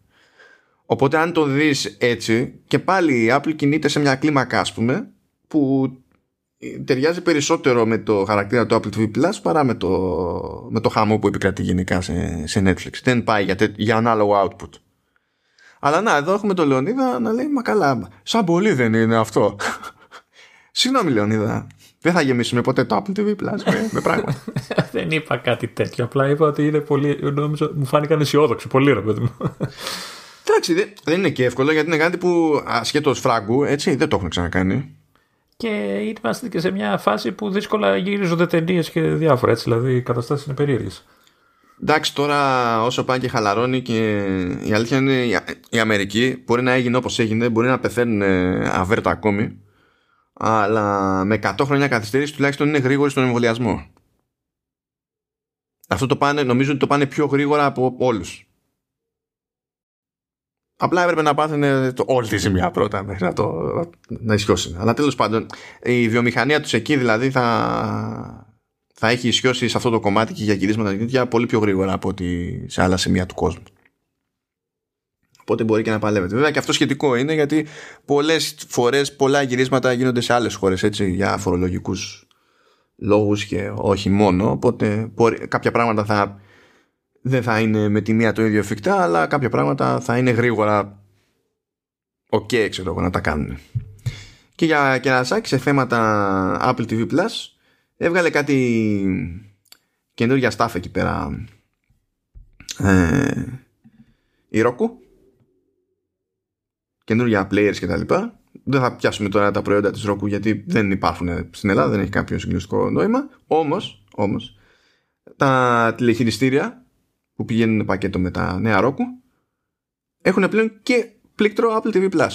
Οπότε, αν το δεις έτσι, και πάλι η Apple κινείται σε μια κλίμακα, ας πούμε, που ταιριάζει περισσότερο με το χαρακτήρα του Apple TV Plus παρά με το, με το χαμό που επικρατεί γενικά σε, σε Netflix. Δεν πάει για, για ανάλογο output. Αλλά να, εδώ έχουμε τον Λεωνίδα να λέει Μα καλά, σαν πολύ δεν είναι αυτό. Συγγνώμη, Λεωνίδα. Δεν θα γεμίσουμε ποτέ το Apple TV Plus με, με πράγματα. δεν είπα κάτι τέτοιο. Απλά είπα ότι είναι πολύ. Νόμιζα, μου φάνηκαν αισιόδοξοι. Πολύ ρε παιδί μου. Εντάξει, δεν, δεν είναι και εύκολο γιατί είναι κάτι που ασχέτω φράγκου έτσι δεν το έχουν ξανακάνει. Και είμαστε και σε μια φάση που δύσκολα γυρίζονται ταινίες και διάφορα έτσι. Δηλαδή οι καταστάσεις είναι περίεργες. Εντάξει, τώρα όσο πάει και χαλαρώνει και η αλήθεια είναι η Αμερική μπορεί να έγινε όπως έγινε, μπορεί να πεθαίνουν αβέρτα ακόμη, αλλά με 100 χρόνια καθυστέρηση τουλάχιστον είναι γρήγορη στον εμβολιασμό. Αυτό το πάνε, νομίζω ότι το πάνε πιο γρήγορα από όλους. Απλά έπρεπε να πάθουν το, όλη τη ζημιά πρώτα μέχρι να το να ισιώσουν. Αλλά τέλος πάντων η βιομηχανία τους εκεί δηλαδή θα, θα έχει ισιώσει σε αυτό το κομμάτι και για γυρίσματα τέτοια πολύ πιο γρήγορα από ότι σε άλλα σημεία του κόσμου. Οπότε μπορεί και να παλεύεται. Βέβαια και αυτό σχετικό είναι γιατί πολλές φορές πολλά γυρίσματα γίνονται σε άλλες χώρες για φορολογικούς λόγους και όχι μόνο. Οπότε κάποια πράγματα θα, δεν θα είναι με τη μία το ίδιο εφικτά, αλλά κάποια πράγματα θα είναι γρήγορα OK, okay, ξέρω εγώ, να τα κάνουν. Και για κερασάκι σε θέματα Apple TV Plus έβγαλε κάτι καινούργια stuff εκεί πέρα. Ε, η Roku. Καινούργια players και τα λοιπά. Δεν θα πιάσουμε τώρα τα προϊόντα της Roku γιατί δεν υπάρχουν στην Ελλάδα δεν έχει κάποιο συγκλονιστικό νόημα. Όμως, όμως τα τηλεχειριστήρια που πηγαίνουν πακέτο με τα νέα Roku έχουν πλέον και πλήκτρο Apple TV Plus.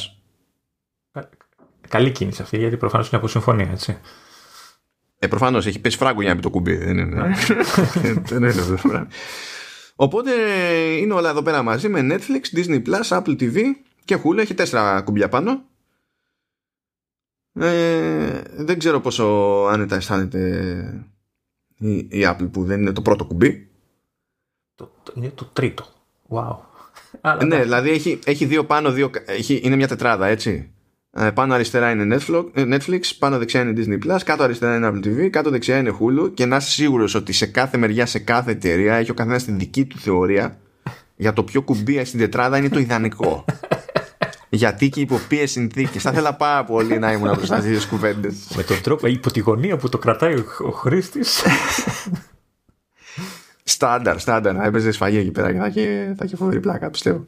Καλή κίνηση αυτή, γιατί προφανώς είναι από συμφωνία, έτσι. Ε, προφανώς έχει πέσει φράγκο για να πει το κουμπί. Δεν είναι. Δεν είναι αυτό το Οπότε είναι όλα εδώ πέρα μαζί με Netflix, Disney Plus, Apple TV και Hulu. Έχει τέσσερα κουμπιά πάνω. Ε, δεν ξέρω πόσο άνετα αισθάνεται η, η Apple που δεν είναι το πρώτο κουμπί. Το, το, είναι το τρίτο. Wow. ναι, δηλαδή έχει, έχει δύο πάνω, δύο, έχει, είναι μια τετράδα, έτσι. Ε, πάνω αριστερά είναι Netflix, πάνω δεξιά είναι Disney Plus, κάτω αριστερά είναι Apple TV, κάτω δεξιά είναι Hulu και να είσαι σίγουρος ότι σε κάθε μεριά, σε κάθε εταιρεία έχει ο καθένας την δική του θεωρία για το ποιο κουμπί στην τετράδα είναι το ιδανικό. Γιατί και υπό ποιες συνθήκες. Θα ήθελα πάρα πολύ να ήμουν μπροστά στι δύο κουβέντες. Με τον τρόπο, υπό τη γωνία που το κρατάει ο χρήστης. Στάνταρ, στάνταρ. Να έπαιζε σφαγή εκεί πέρα και θα είχε, θα είχε φοβερή πλάκα, πιστεύω.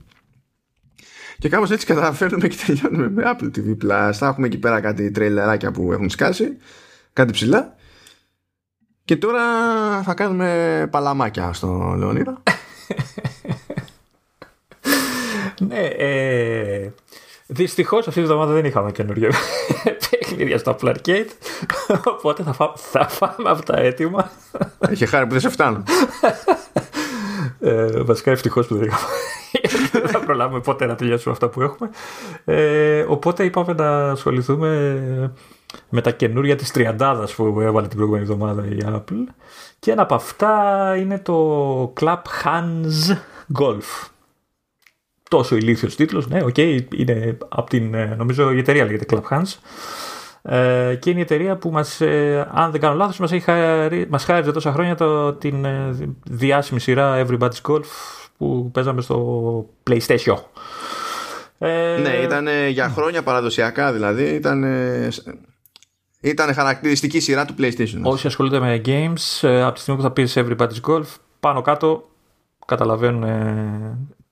Και κάπως έτσι καταφέρνουμε και τελειώνουμε με Apple TV Plus. Θα έχουμε εκεί πέρα κάτι τρέιλεράκια που έχουν σκάσει, κάτι ψηλά. Και τώρα θα κάνουμε παλαμάκια στο Λεωνίδα. ναι, ε, Δυστυχώς αυτή τη βδομάδα δεν είχαμε καινούργια παιχνίδια στο Apple Arcade. Οπότε θα, φά, θα φάμε αυτά έτοιμα. Έχει χάρη που δεν σε φτάνουν. Ε, βασικά ευτυχώς που δεν είχαμε. Δεν θα προλάβουμε ποτέ να τελειώσουμε αυτά που έχουμε. Ε, οπότε είπαμε να ασχοληθούμε με τα καινούρια της τριαντάδας που έβαλε την προηγούμενη εβδομάδα η Apple. Και ένα από αυτά είναι το Clap Hanz Golf τόσο ηλίθιος τίτλος, ναι, OK, okay, είναι από την, ε, νομίζω η εταιρεία λέγεται Clap Hanz, ε, και είναι η εταιρεία που μας, ε, αν δεν κάνω λάθος, μας, έχει μας χάριζε τόσα χρόνια το, την ε, διάσημη σειρά Everybody's Golf που παίζαμε στο PlayStation. Ε, ναι, ήταν για χρόνια παραδοσιακά δηλαδή, ήταν, ήταν χαρακτηριστική σειρά του PlayStation. Όσοι ασχολούνται με games, από τη στιγμή που θα πεις Everybody's Golf, πάνω κάτω καταλαβαίνουν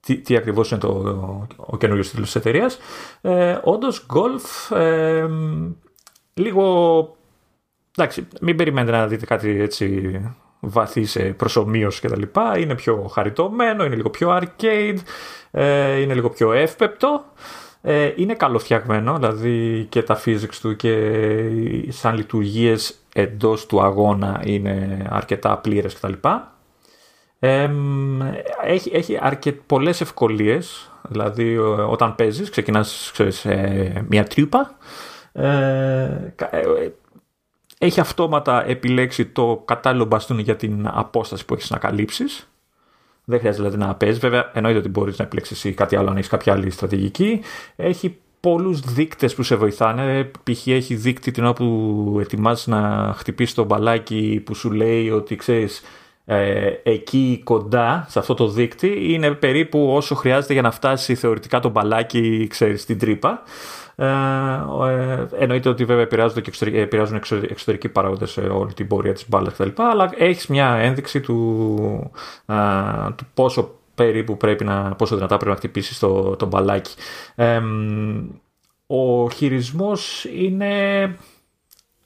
τι, τι ακριβώς είναι το, ο, ο καινούριο τίτλος της εταιρείας. Ε, όντως, Golf, ε, λίγο, εντάξει, μην περιμένετε να δείτε κάτι έτσι βαθύ σε προσωμείωση και τα λοιπά. Είναι πιο χαριτωμένο, είναι λίγο πιο arcade, ε, είναι λίγο πιο εύπεπτο. Ε, είναι καλοφτιαγμένο, δηλαδή και τα physics του και σαν λειτουργίες εντός του αγώνα είναι αρκετά πλήρες κτλ έχει έχει αρκε, πολλές ευκολίες, δηλαδή όταν παίζεις ξεκινάς ξέρεις, μια τρύπα, ε, ε, έχει αυτόματα επιλέξει το κατάλληλο μπαστούνι για την απόσταση που έχεις να καλύψεις. Δεν χρειάζεται δηλαδή να παίζεις. Βέβαια, εννοείται ότι μπορείς να επιλέξεις κάτι άλλο αν έχεις κάποια άλλη στρατηγική. Έχει πολλούς δείκτες που σε βοηθάνε. Π.χ. έχει δείκτη την ώρα που ετοιμάζεις να χτυπήσεις το μπαλάκι που σου λέει ότι ξέρεις ε, εκεί κοντά σε αυτό το δίκτυ είναι περίπου όσο χρειάζεται για να φτάσει θεωρητικά το μπαλάκι ξέρεις, στην τρύπα. Ε, ε, εννοείται ότι βέβαια επηρεάζονται και εξωτερικοί, επηρεάζουν εξωτερικοί παράγοντες σε όλη την πορεία της μπάλας κτλ. Αλλά έχεις μια ένδειξη του, ε, του πόσο περίπου πρέπει να, πόσο δυνατά πρέπει να χτυπήσεις το, το μπαλάκι. ο χειρισμός είναι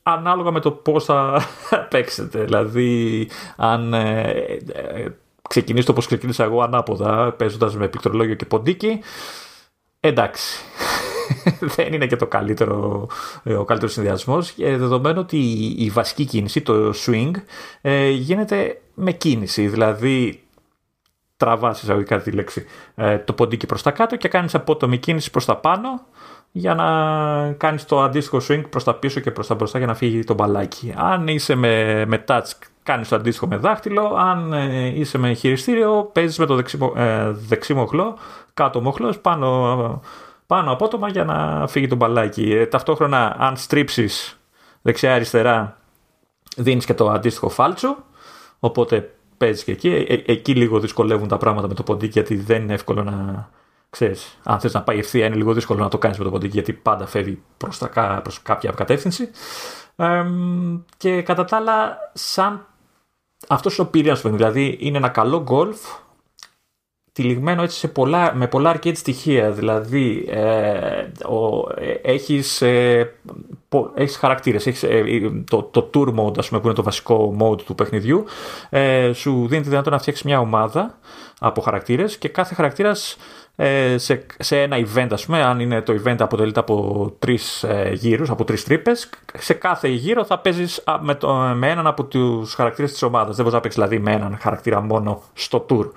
ανάλογα με το πώς θα παίξετε. Δηλαδή, αν ε, ε, ξεκινήσει το πώς ξεκίνησα εγώ ανάποδα, παίζοντας με πληκτρολόγιο και ποντίκι, εντάξει. δεν είναι και το καλύτερο, ε, ο καλύτερος συνδυασμός, δεδομένου ότι η βασική κίνηση, το swing, γίνεται με κίνηση. Δηλαδή, τραβάς εισαγωγικά τη λέξη το ποντίκι προς τα κάτω και κάνεις απότομη κίνηση προς τα πάνω για να κάνεις το αντίστοιχο swing προς τα πίσω και προς τα μπροστά για να φύγει το μπαλάκι. Αν είσαι με, με touch κάνεις το αντίστοιχο με δάχτυλο, αν ε, είσαι με χειριστήριο παίζεις με το δεξί, ε, δεξί μοχλό, κάτω μοχλός, πάνω, πάνω απότομα για να φύγει το μπαλάκι. Ε, ταυτόχρονα αν στρίψεις δεξιά-αριστερά δίνεις και το αντίστοιχο φάλτσο, οπότε παίζεις και εκεί. Ε, εκεί λίγο δυσκολεύουν τα πράγματα με το ποντίκι γιατί δεν είναι εύκολο να ξέρεις, αν θες να πάει ευθεία είναι λίγο δύσκολο να το κάνεις με το ποντίκι γιατί πάντα φεύγει προς, τα, προς κάποια κατεύθυνση. Ε, και κατά τα άλλα, σαν αυτός ο πυρήνας δηλαδή είναι ένα καλό γκολφ τυλιγμένο έτσι σε πολλά, με πολλά arcade στοιχεία. Δηλαδή, ε, ο, ε, έχεις, ε, έχεις χαρακτήρες. Έχεις, ε, το, το tour mode, ας πούμε, που είναι το βασικό mode του παιχνιδιού, ε, σου δίνει τη δυνατότητα να φτιάξεις μια ομάδα από χαρακτήρες και κάθε χαρακτήρας ε, σε, σε ένα event, ας πούμε, αν είναι το event αποτελείται από τρεις ε, γύρους, από τρεις τρύπες, σε κάθε γύρο θα παίζεις με, το, με έναν από τους χαρακτήρες της ομάδας. Δεν μπορείς να παίξεις δηλαδή με έναν χαρακτήρα μόνο στο tour.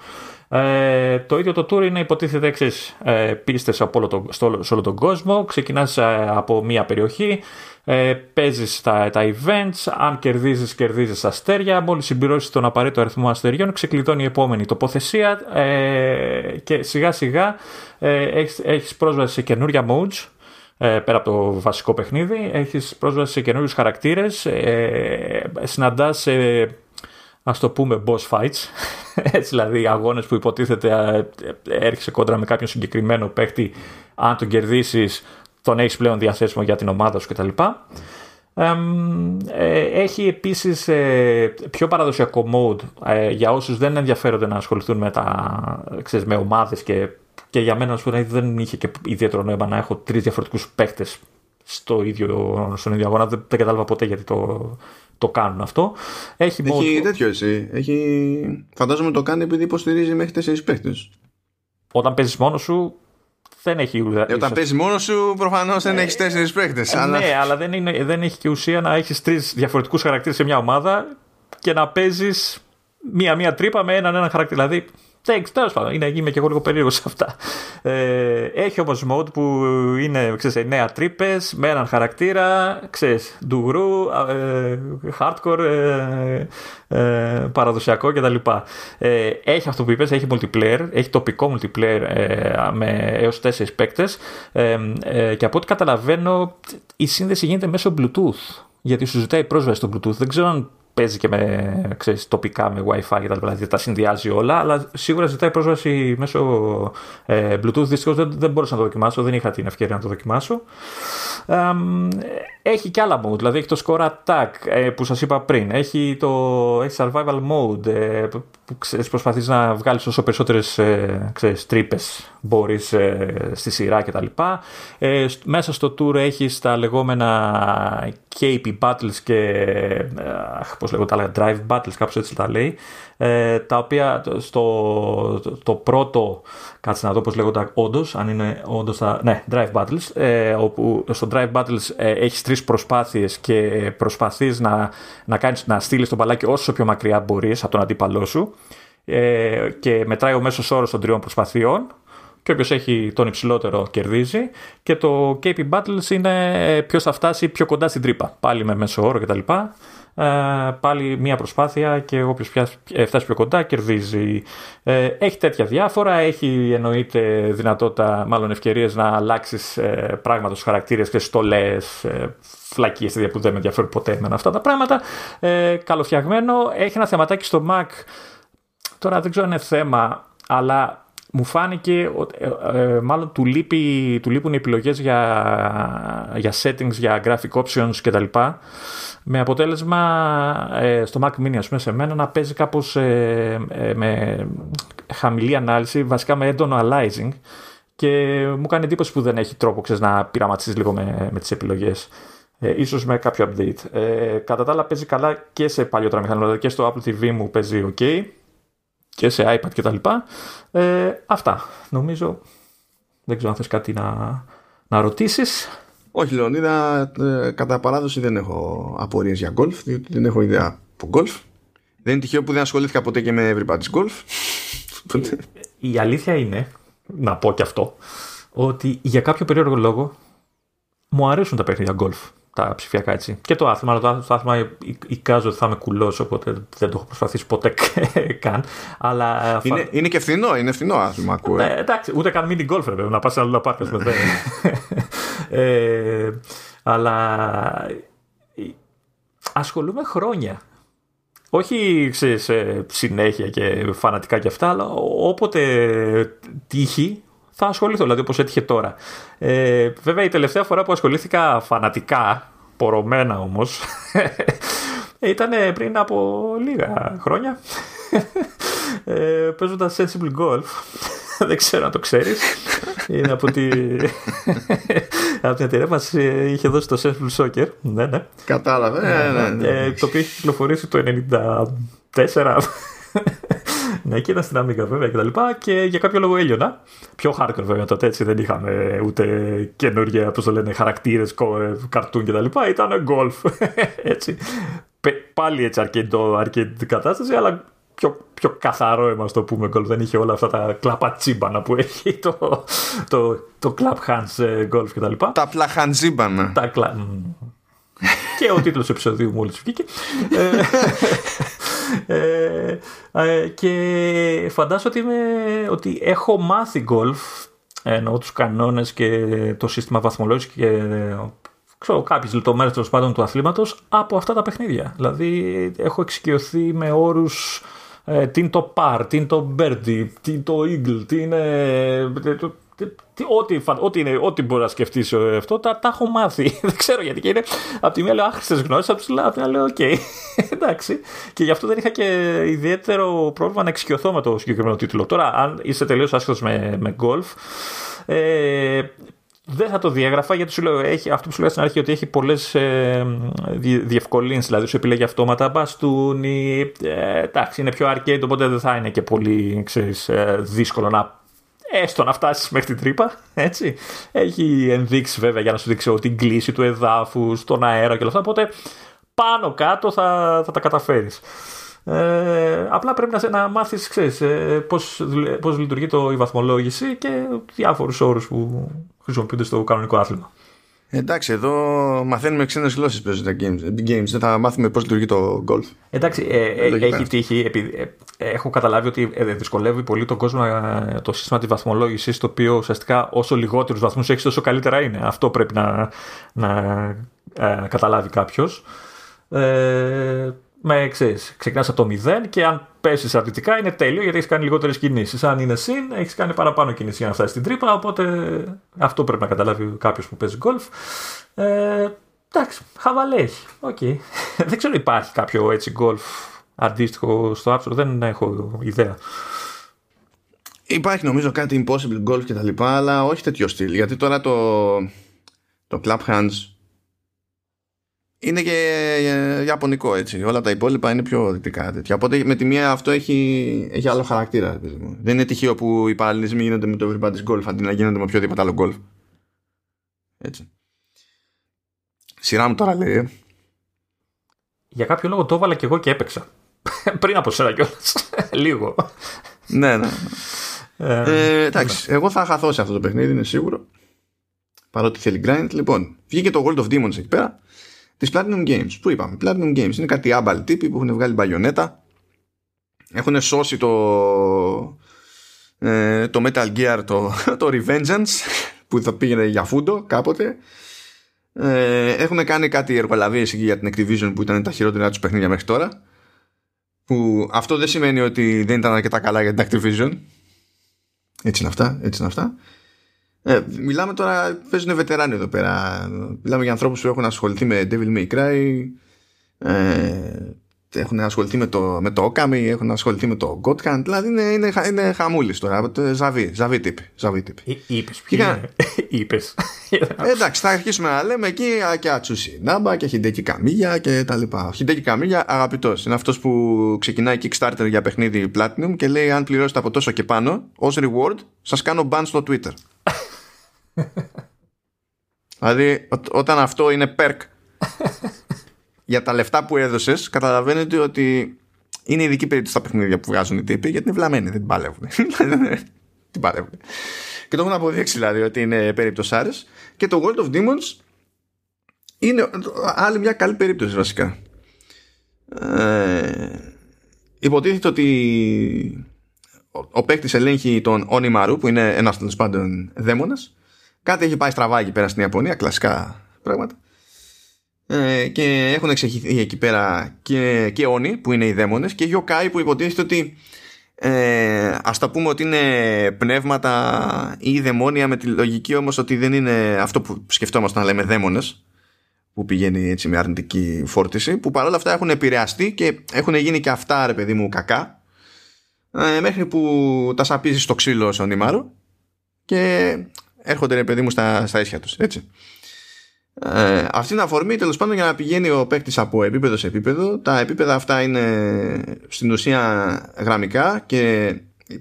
Ε, το ίδιο το tour είναι υποτίθεται εξής. Ε, Πίστες το, σε όλο τον κόσμο. Ξεκινάς ε, από μία περιοχή. Ε, Παίζεις τα, τα events. Αν κερδίζεις, κερδίζεις αστέρια. Μόλις συμπληρώσεις τον απαραίτητο αριθμό αστεριών, ξεκλειδώνει η επόμενη τοποθεσία. Ε, και σιγά σιγά ε, έχεις πρόσβαση σε καινούρια modes. Ε, πέρα από το βασικό παιχνίδι, έχεις πρόσβαση σε καινούριους χαρακτήρες, ε, συναντάς ε, ας το πούμε boss fights, έτσι δηλαδή αγώνες που υποτίθεται ε, έρχεσαι κόντρα με κάποιον συγκεκριμένο παίκτη, αν τον κερδίσεις, τον έχεις πλέον διαθέσιμο για την ομάδα σου κτλ. Ε, έχει επίσης ε, πιο παραδοσιακό mode για όσους δεν ενδιαφέρονται να ασχοληθούν με, τα, ξέρεις, με ομάδες και, και για μένα πούμε, δεν είχε και ιδιαίτερο νόημα να έχω τρεις διαφορετικούς παίκτες στο ίδιο, στον ίδιο αγώνα. Δεν, δεν κατάλαβα ποτέ γιατί το, το κάνουν αυτό. Έχει, Έχει τέτοιο εσύ. Έχει... Φαντάζομαι το κάνει επειδή υποστηρίζει μέχρι τέσσερις παίχτες. Όταν παίζεις μόνος σου, δεν έχει ουσία. Ε, όταν παίζεις μόνος σου, προφανώς δεν ε, έχεις τέσσερις παίχτες. Ε, αλλά... Ναι, αλλά δεν, είναι, δεν έχει και ουσία να έχεις τρεις διαφορετικούς χαρακτήρες σε μια ομάδα και να παίζεις μία-μία τρύπα με έναν έναν χαρακτήρα. Δηλαδή, Τέλος πάντων, είναι, είμαι και εγώ λίγο περίεργος σε αυτά. Ε, έχει όμως mode που είναι ξέρεις, νέα τρύπες με έναν χαρακτήρα, ξέρεις, ντουγρού, ε, hardcore, ε, ε, παραδοσιακό κτλ. Ε, έχει αυτό που είπες, έχει multiplayer, έχει τοπικό multiplayer ε, με έως 4 παίκτες. Ε, ε, και από ό,τι καταλαβαίνω, η σύνδεση γίνεται μέσω Bluetooth. Γιατί σου ζητάει πρόσβαση στο Bluetooth. Δεν ξέρω αν παίζει και με ξέρεις, τοπικά με WiFi και τα δηλαδή τα συνδυάζει όλα, αλλά σίγουρα ζητάει πρόσβαση μέσω ε, Bluetooth. Δυστυχώς δεν, δεν μπορούσα να το δοκιμάσω, δεν είχα την ευκαιρία να το δοκιμάσω. Ε, έχει και άλλα mode, δηλαδή έχει το score attack ε, που σας είπα πριν, έχει το έχει survival mode ε, που ξέρεις, προσπαθείς να βγάλεις όσο περισσότερες ε, ξέρεις, τρύπες μπορείς ε, στη σειρά κτλ. Ε, μέσα στο tour έχεις τα λεγόμενα KP battles και ε, πώς λέγω τα drive battles, κάπως έτσι τα λέει, ε, τα οποία στο το, πρώτο, κάτσε να δω πώς λέγονται όντως, αν είναι όντως τα, ναι, drive battles, ε, όπου στο drive battles ε, έχεις τρεις προσπάθειες και προσπαθείς να, να, κάνεις, να στείλεις τον μπαλάκι όσο πιο μακριά μπορείς από τον αντίπαλό σου. Ε, και μετράει ο μέσος όρος των τριών προσπαθειών και όποιος έχει τον υψηλότερο κερδίζει. Και το KP Battles είναι ποιος θα φτάσει πιο κοντά στην τρύπα. Πάλι με μέσο όρο κτλ. Ε, πάλι μία προσπάθεια και όποιος ε, φτάσει πιο κοντά κερδίζει. Ε, έχει τέτοια διάφορα, έχει εννοείται δυνατότητα, μάλλον ευκαιρίες να αλλάξεις ε, πράγματα στους χαρακτήρες και στολές, ε, φλακίες που δεν με ενδιαφέρουν ποτέ με αυτά τα πράγματα. Ε, καλοφτιαγμένο, έχει ένα θεματάκι στο Mac, τώρα δεν ξέρω αν είναι θέμα, αλλά μου φάνηκε ότι ε, ε, μάλλον του, λείπει, του λείπουν οι επιλογές για, για settings, για graphic options κτλ. Με αποτέλεσμα ε, στο Mac Mini, ας πούμε, σε μένα να παίζει κάπως με χαμηλή ανάλυση, βασικά με έντονο aliasing και μου κάνει εντύπωση που δεν έχει τρόπο ξέρεις, να πειραματίσεις λίγο με, με τις επιλογές. Ε, ίσως με κάποιο update. Ε, κατά τα άλλα παίζει καλά και σε παλιότερα μηχανήματα, δηλαδή και στο Apple TV μου παίζει ok και σε iPad κτλ. Ε, αυτά. Νομίζω. Δεν ξέρω αν θες κάτι να, να ρωτήσεις. Όχι Λεωνίδα, ε, κατά παράδοση δεν έχω απορίες για golf, διότι δεν έχω ιδέα από golf. Δεν είναι τυχαίο που δεν ασχολήθηκα ποτέ και με everybody's golf. Η αλήθεια είναι, να πω και αυτό, ότι για κάποιο περίεργο λόγο μου αρέσουν τα παιχνίδια golf τα ψηφιακά έτσι. Και το άθλημα, αλλά το άθλημα εικάζω ότι θα είμαι κουλός, οπότε δεν το έχω προσπαθήσει ποτέ καν. Αλλά, είναι, είναι και φθηνό, είναι φθηνό άθλημα, ακούω. Ναι, εντάξει, ούτε καν mini golf, βέβαια, να πας σε άλλο πάρκο. ε, αλλά ασχολούμαι χρόνια. Όχι σε, σε συνέχεια και φανατικά και αυτά, αλλά όποτε τύχει θα ασχοληθώ, δηλαδή όπως έτυχε τώρα. Ε, βέβαια η τελευταία φορά που ασχολήθηκα φανατικά, πορωμένα όμως, ήταν πριν από λίγα χρόνια. ε, παίζοντας Sensible Golf. Δεν ξέρω αν το ξέρεις. Είναι από, τη... από την εταιρεία μας είχε δώσει το Sensible Soccer. Ναι, ναι. Κατάλαβε. Ναι, ναι, ναι. Ε, το οποίο έχει κυκλοφορήσει το 94. Ναι, και ήταν στην Amiga βέβαια και τα λοιπά. Και για κάποιο λόγο έλειωνα. Πιο hardcore βέβαια τότε έτσι δεν είχαμε ούτε καινούργια, πώς το λένε, χαρακτήρες, καρτούν και τα λοιπά. Ήταν golf. έτσι. Πάλι έτσι arcade, arcade κατάσταση, αλλά πιο, πιο καθαρό είμαστε το πούμε golf. Δεν είχε όλα αυτά τα κλαπατσίμπανα που έχει το, το, το club hands ε, golf κτλ. Τα πλαχαντζίμπανα. Τα κλα... και ο τίτλος επεισοδίου μόλις βγήκε. ε, ε, και φαντάζομαι ότι, ότι έχω μάθει golf εννοώ τους κανόνες και το σύστημα βαθμολόγησης και ξέρω, κάποιες λεπτομέρειες τέλος πάντων του αθλήματος από αυτά τα παιχνίδια. Δηλαδή έχω εξοικειωθεί με όρους ε, τι είναι το par, τι είναι το birdie, τι είναι το eagle, τι είναι... Ό,τι, ό,τι, είναι, ό,τι μπορεί να σκεφτείς αυτό, τα, τα έχω μάθει. Δεν ξέρω γιατί. Και είναι από τη μία λέω άχρηστες γνώσεις, από την άλλη λέω οκ. Εντάξει. Και γι' αυτό δεν είχα και ιδιαίτερο πρόβλημα να εξοικειωθώ με το συγκεκριμένο τίτλο. Τώρα, αν είσαι τελείως άσχετος με, με golf, ε, δεν θα το διέγραφα γιατί σου λέω, έχει, αυτό που σου λέω στην αρχή ότι έχει πολλές ε, διευκολύνσεις. Δηλαδή σου επιλέγει αυτόματα μπαστούνι. Ε, εντάξει, είναι πιο arcade, οπότε δεν θα είναι και πολύ ξέρεις, ε, δύσκολο να έστω να φτάσεις μέχρι την τρύπα. Έτσι. Έχει ενδείξει βέβαια για να σου δείξει την κλίση του εδάφους, τον αέρα και όλα αυτά. Οπότε πάνω κάτω θα, θα τα καταφέρεις. Ε, απλά πρέπει να, να μάθεις ξέρεις, ε, πώς, πώς λειτουργεί το, η βαθμολόγηση και διάφορους όρους που χρησιμοποιούνται στο κανονικό άθλημα. Εντάξει, εδώ μαθαίνουμε ξένες γλώσσες παίζοντα games. games. Δεν θα μάθουμε πώς λειτουργεί το golf. Εντάξει, ε, ε, έχει τύχει. Επί, ε, έχω καταλάβει ότι ε, δυσκολεύει πολύ τον κόσμο ε, το σύστημα της βαθμολόγησης, το οποίο ουσιαστικά όσο λιγότερους βαθμούς έχεις, τόσο καλύτερα είναι. Αυτό πρέπει να, να καταλάβει κάποιος. Ε, με ξέρεις, ξεκινάς από το 0 και αν πέσεις αρνητικά είναι τέλειο γιατί έχεις κάνει λιγότερες κινήσεις. Αν είναι συν, έχεις κάνει παραπάνω κινήσεις για να φτάσεις στην τρύπα. Οπότε αυτό πρέπει να καταλάβει κάποιος που παίζει γκολφ. Ε, εντάξει, χαβαλέ έχει. Okay. δεν ξέρω υπάρχει κάποιο έτσι γκολφ αντίστοιχο στο App δεν έχω ιδέα. Υπάρχει νομίζω κάτι impossible golf και τα λοιπά, αλλά όχι τέτοιο στυλ. Γιατί τώρα το, το Club Hands είναι και ιαπωνικό έτσι. Όλα τα υπόλοιπα είναι πιο δυτικά τέτοια. Οπότε με τη μία αυτό έχει, έχει άλλο χαρακτήρα. Δεν είναι τυχαίο που οι παραλληλισμοί γίνονται με το Everybody's Golf αντί να γίνονται με οποιοδήποτε άλλο golf. Έτσι. Σειρά μου τώρα λέει. Ε. Για κάποιο λόγο το έβαλα και εγώ και έπαιξα. Πριν από σένα κιόλας. Λίγο. ναι, ναι. Ε, ε, εντάξει, ναι. εγώ θα χαθώ σε αυτό το παιχνίδι, είναι σίγουρο. Παρότι θέλει grind. Λοιπόν, βγήκε το World of Demons εκεί πέρα της Platinum Games. Πού είπαμε, Platinum Games είναι κάτι άμπαλ τύποι που έχουν βγάλει μπαγιονέτα. Έχουν σώσει το, ε, το Metal Gear, το, το Revengeance που θα πήγαινε για φούντο κάποτε. Ε, έχουν κάνει κάτι εργολαβίες εκεί για την Activision που ήταν τα χειρότερα τους παιχνίδια μέχρι τώρα. Που αυτό δεν σημαίνει ότι δεν ήταν αρκετά καλά για την Activision. Έτσι είναι αυτά, έτσι είναι αυτά. Ε, μιλάμε τώρα, παίζουν βετεράνοι εδώ πέρα. Μιλάμε για ανθρώπους που έχουν ασχοληθεί με Devil May Cry, ε, έχουν ασχοληθεί με το, με το Okami, έχουν ασχοληθεί με το God Hand. Δηλαδή είναι, είναι, είναι χαμούλης τώρα. Ζαβί, ζαβί τύπη. Ζαβί τύπη. Είπες. Είπες. Εντάξει, θα αρχίσουμε να λέμε εκεί και Ατσούσι Νάμπα και Χιντέκι Καμίγια και τα λοιπά. Χιντέκι Καμίγια αγαπητός. Είναι αυτός που ξεκινάει Kickstarter για παιχνίδι Platinum και λέει αν πληρώσετε από τόσο και πάνω, ως reward σας κάνω ban στο Twitter δηλαδή όταν αυτό είναι perk για τα λεφτά που έδωσες καταλαβαίνετε ότι είναι ειδική περίπτωση στα παιχνίδια που βγάζουν οι τύποι γιατί είναι βλαμμένοι, δεν την παλεύουν. την παλεύουν. Και το έχουν αποδείξει δηλαδή ότι είναι περίπτωσάρες και το World of Demons είναι άλλη μια καλή περίπτωση βασικά. Ε, υποτίθεται ότι ο, ο παίκτης ελέγχει τον Onimaru που είναι ένας τέλος πάντων δαίμονας Κάτι έχει πάει στραβά εκεί πέρα στην Ιαπωνία, κλασικά πράγματα. Ε, και έχουν εξεχηθεί εκεί πέρα και, και Oni που είναι οι δαίμονες και Yokai που υποτίθεται ότι ε, ας τα πούμε ότι είναι πνεύματα ή δαιμόνια με τη λογική όμως ότι δεν είναι αυτό που σκεφτόμαστε να λέμε δαίμονες που πηγαίνει έτσι με αρνητική φόρτιση που παρόλα αυτά έχουν επηρεαστεί και έχουν γίνει και αυτά ρε παιδί μου κακά ε, μέχρι που τα σαπίζει στο ξύλο στον Ιμάρο και έρχονται ρε παιδί μου στα, στα ίσια τους έτσι ε, αυτή είναι αφορμή τέλος πάντων για να πηγαίνει ο παίκτης από επίπεδο σε επίπεδο. Τα επίπεδα αυτά είναι στην ουσία γραμμικά και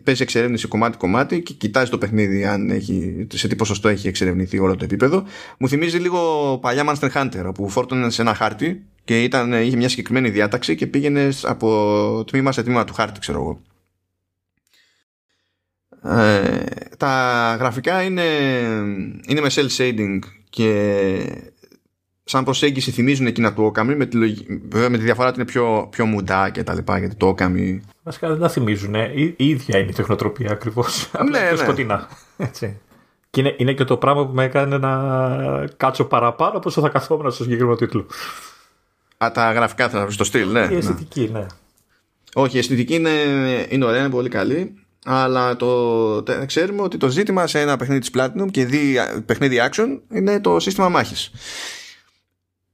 παίζει εξερεύνηση κομμάτι-κομμάτι και κοιτάζει το παιχνίδι αν έχει, σε τι ποσοστό έχει εξερευνηθεί όλο το επίπεδο. Μου θυμίζει λίγο παλιά Monster Hunter όπου φόρτωνε σε ένα χάρτη και ήταν, είχε μια συγκεκριμένη διάταξη και πήγαινε από τμήμα σε τμήμα του χάρτη, ξέρω εγώ. Ε, τα γραφικά είναι, είναι με cell shading και σαν προσέγγιση θυμίζουν εκείνα του Okami με τη, βέβαια με τη διαφορά ότι είναι πιο, πιο μουντά και τα λοιπά γιατί το Okami Βασικά δεν τα θυμίζουν η, η ίδια είναι η τεχνοτροπία ακριβώς απλά ναι, πιο ναι. σκοτεινά έτσι. και είναι, είναι και το πράγμα που με έκανε να κάτσω παραπάνω από όσο θα καθόμουν στο συγκεκριμένο τίτλο Α, τα γραφικά θα στο στυλ, ναι. Η αισθητική, ναι. ναι. Όχι, η αισθητική είναι, είναι ωραία, είναι πολύ καλή αλλά το, ξέρουμε ότι το ζήτημα σε ένα παιχνίδι της Platinum και δι, παιχνίδι action είναι το σύστημα μάχης.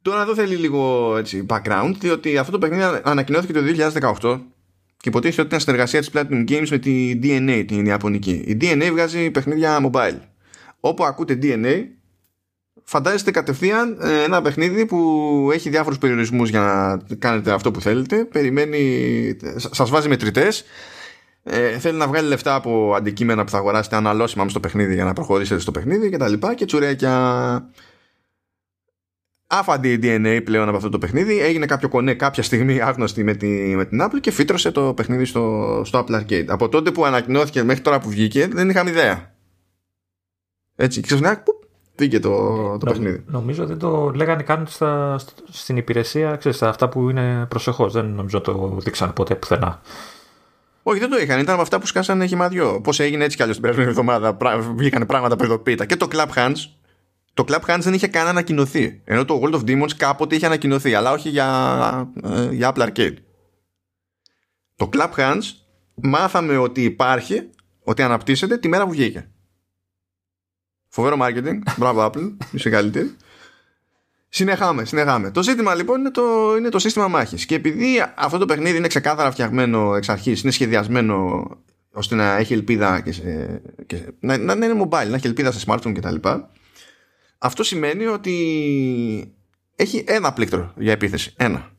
Τώρα εδώ θέλει λίγο έτσι, background, διότι αυτό το παιχνίδι ανακοινώθηκε το 2018 και υποτίθεται ότι ήταν συνεργασία της Platinum Games με τη DNA, την Ιαπωνική. Η DNA βγάζει παιχνίδια mobile. Όπου ακούτε DNA, φαντάζεστε κατευθείαν ε, ένα παιχνίδι που έχει διάφορους περιορισμούς για να κάνετε αυτό που θέλετε. Περιμένει, σας βάζει μετρητές ε, θέλει να βγάλει λεφτά από αντικείμενα που θα αγοράσετε αναλώσιμα στο παιχνίδι για να προχωρήσετε στο παιχνίδι και τα λοιπά και τσουρέκια. Άφαντη DNA πλέον από αυτό το παιχνίδι. Έγινε κάποιο κονέ κάποια στιγμή άγνωστη με, τη, με την Apple και φύτρωσε το παιχνίδι στο, στο Apple Arcade. Από τότε που ανακοινώθηκε μέχρι τώρα που βγήκε δεν είχαμε ιδέα. Έτσι και ξαφνικά βγήκε το, το παιχνίδι. νομίζω δεν το λέγανε καν στα, στην υπηρεσία ξέρεις, αυτά που είναι προσεχώς. Δεν νομίζω το δείξαν ποτέ πουθενά όχι, δεν το είχαν. Ήταν από αυτά που σκάσανε χυμαδιό. Πώς έγινε έτσι κι αλλιώς την περασμένη εβδομάδα. Βγήκαν πράγματα προειδοποίητα. Και το Club Hands. Το Club Hands δεν είχε καν ανακοινωθεί. Ενώ το World of Demons κάποτε είχε ανακοινωθεί. Αλλά όχι για, ε, για Apple Arcade. Το Club Hands μάθαμε ότι υπάρχει, ότι αναπτύσσεται τη μέρα που βγήκε. Φοβερό marketing. Μπράβο Apple. Είσαι καλύτερη. Συνεχάμε, συνεχάμε. Το ζήτημα λοιπόν είναι το, είναι το σύστημα μάχης. Και επειδή αυτό το παιχνίδι είναι ξεκάθαρα φτιαγμένο εξ αρχής, είναι σχεδιασμένο ώστε να έχει ελπίδα και, σε, και να, να, είναι mobile, να έχει ελπίδα σε smartphone κτλ. Αυτό σημαίνει ότι έχει ένα πλήκτρο για επίθεση. Ένα.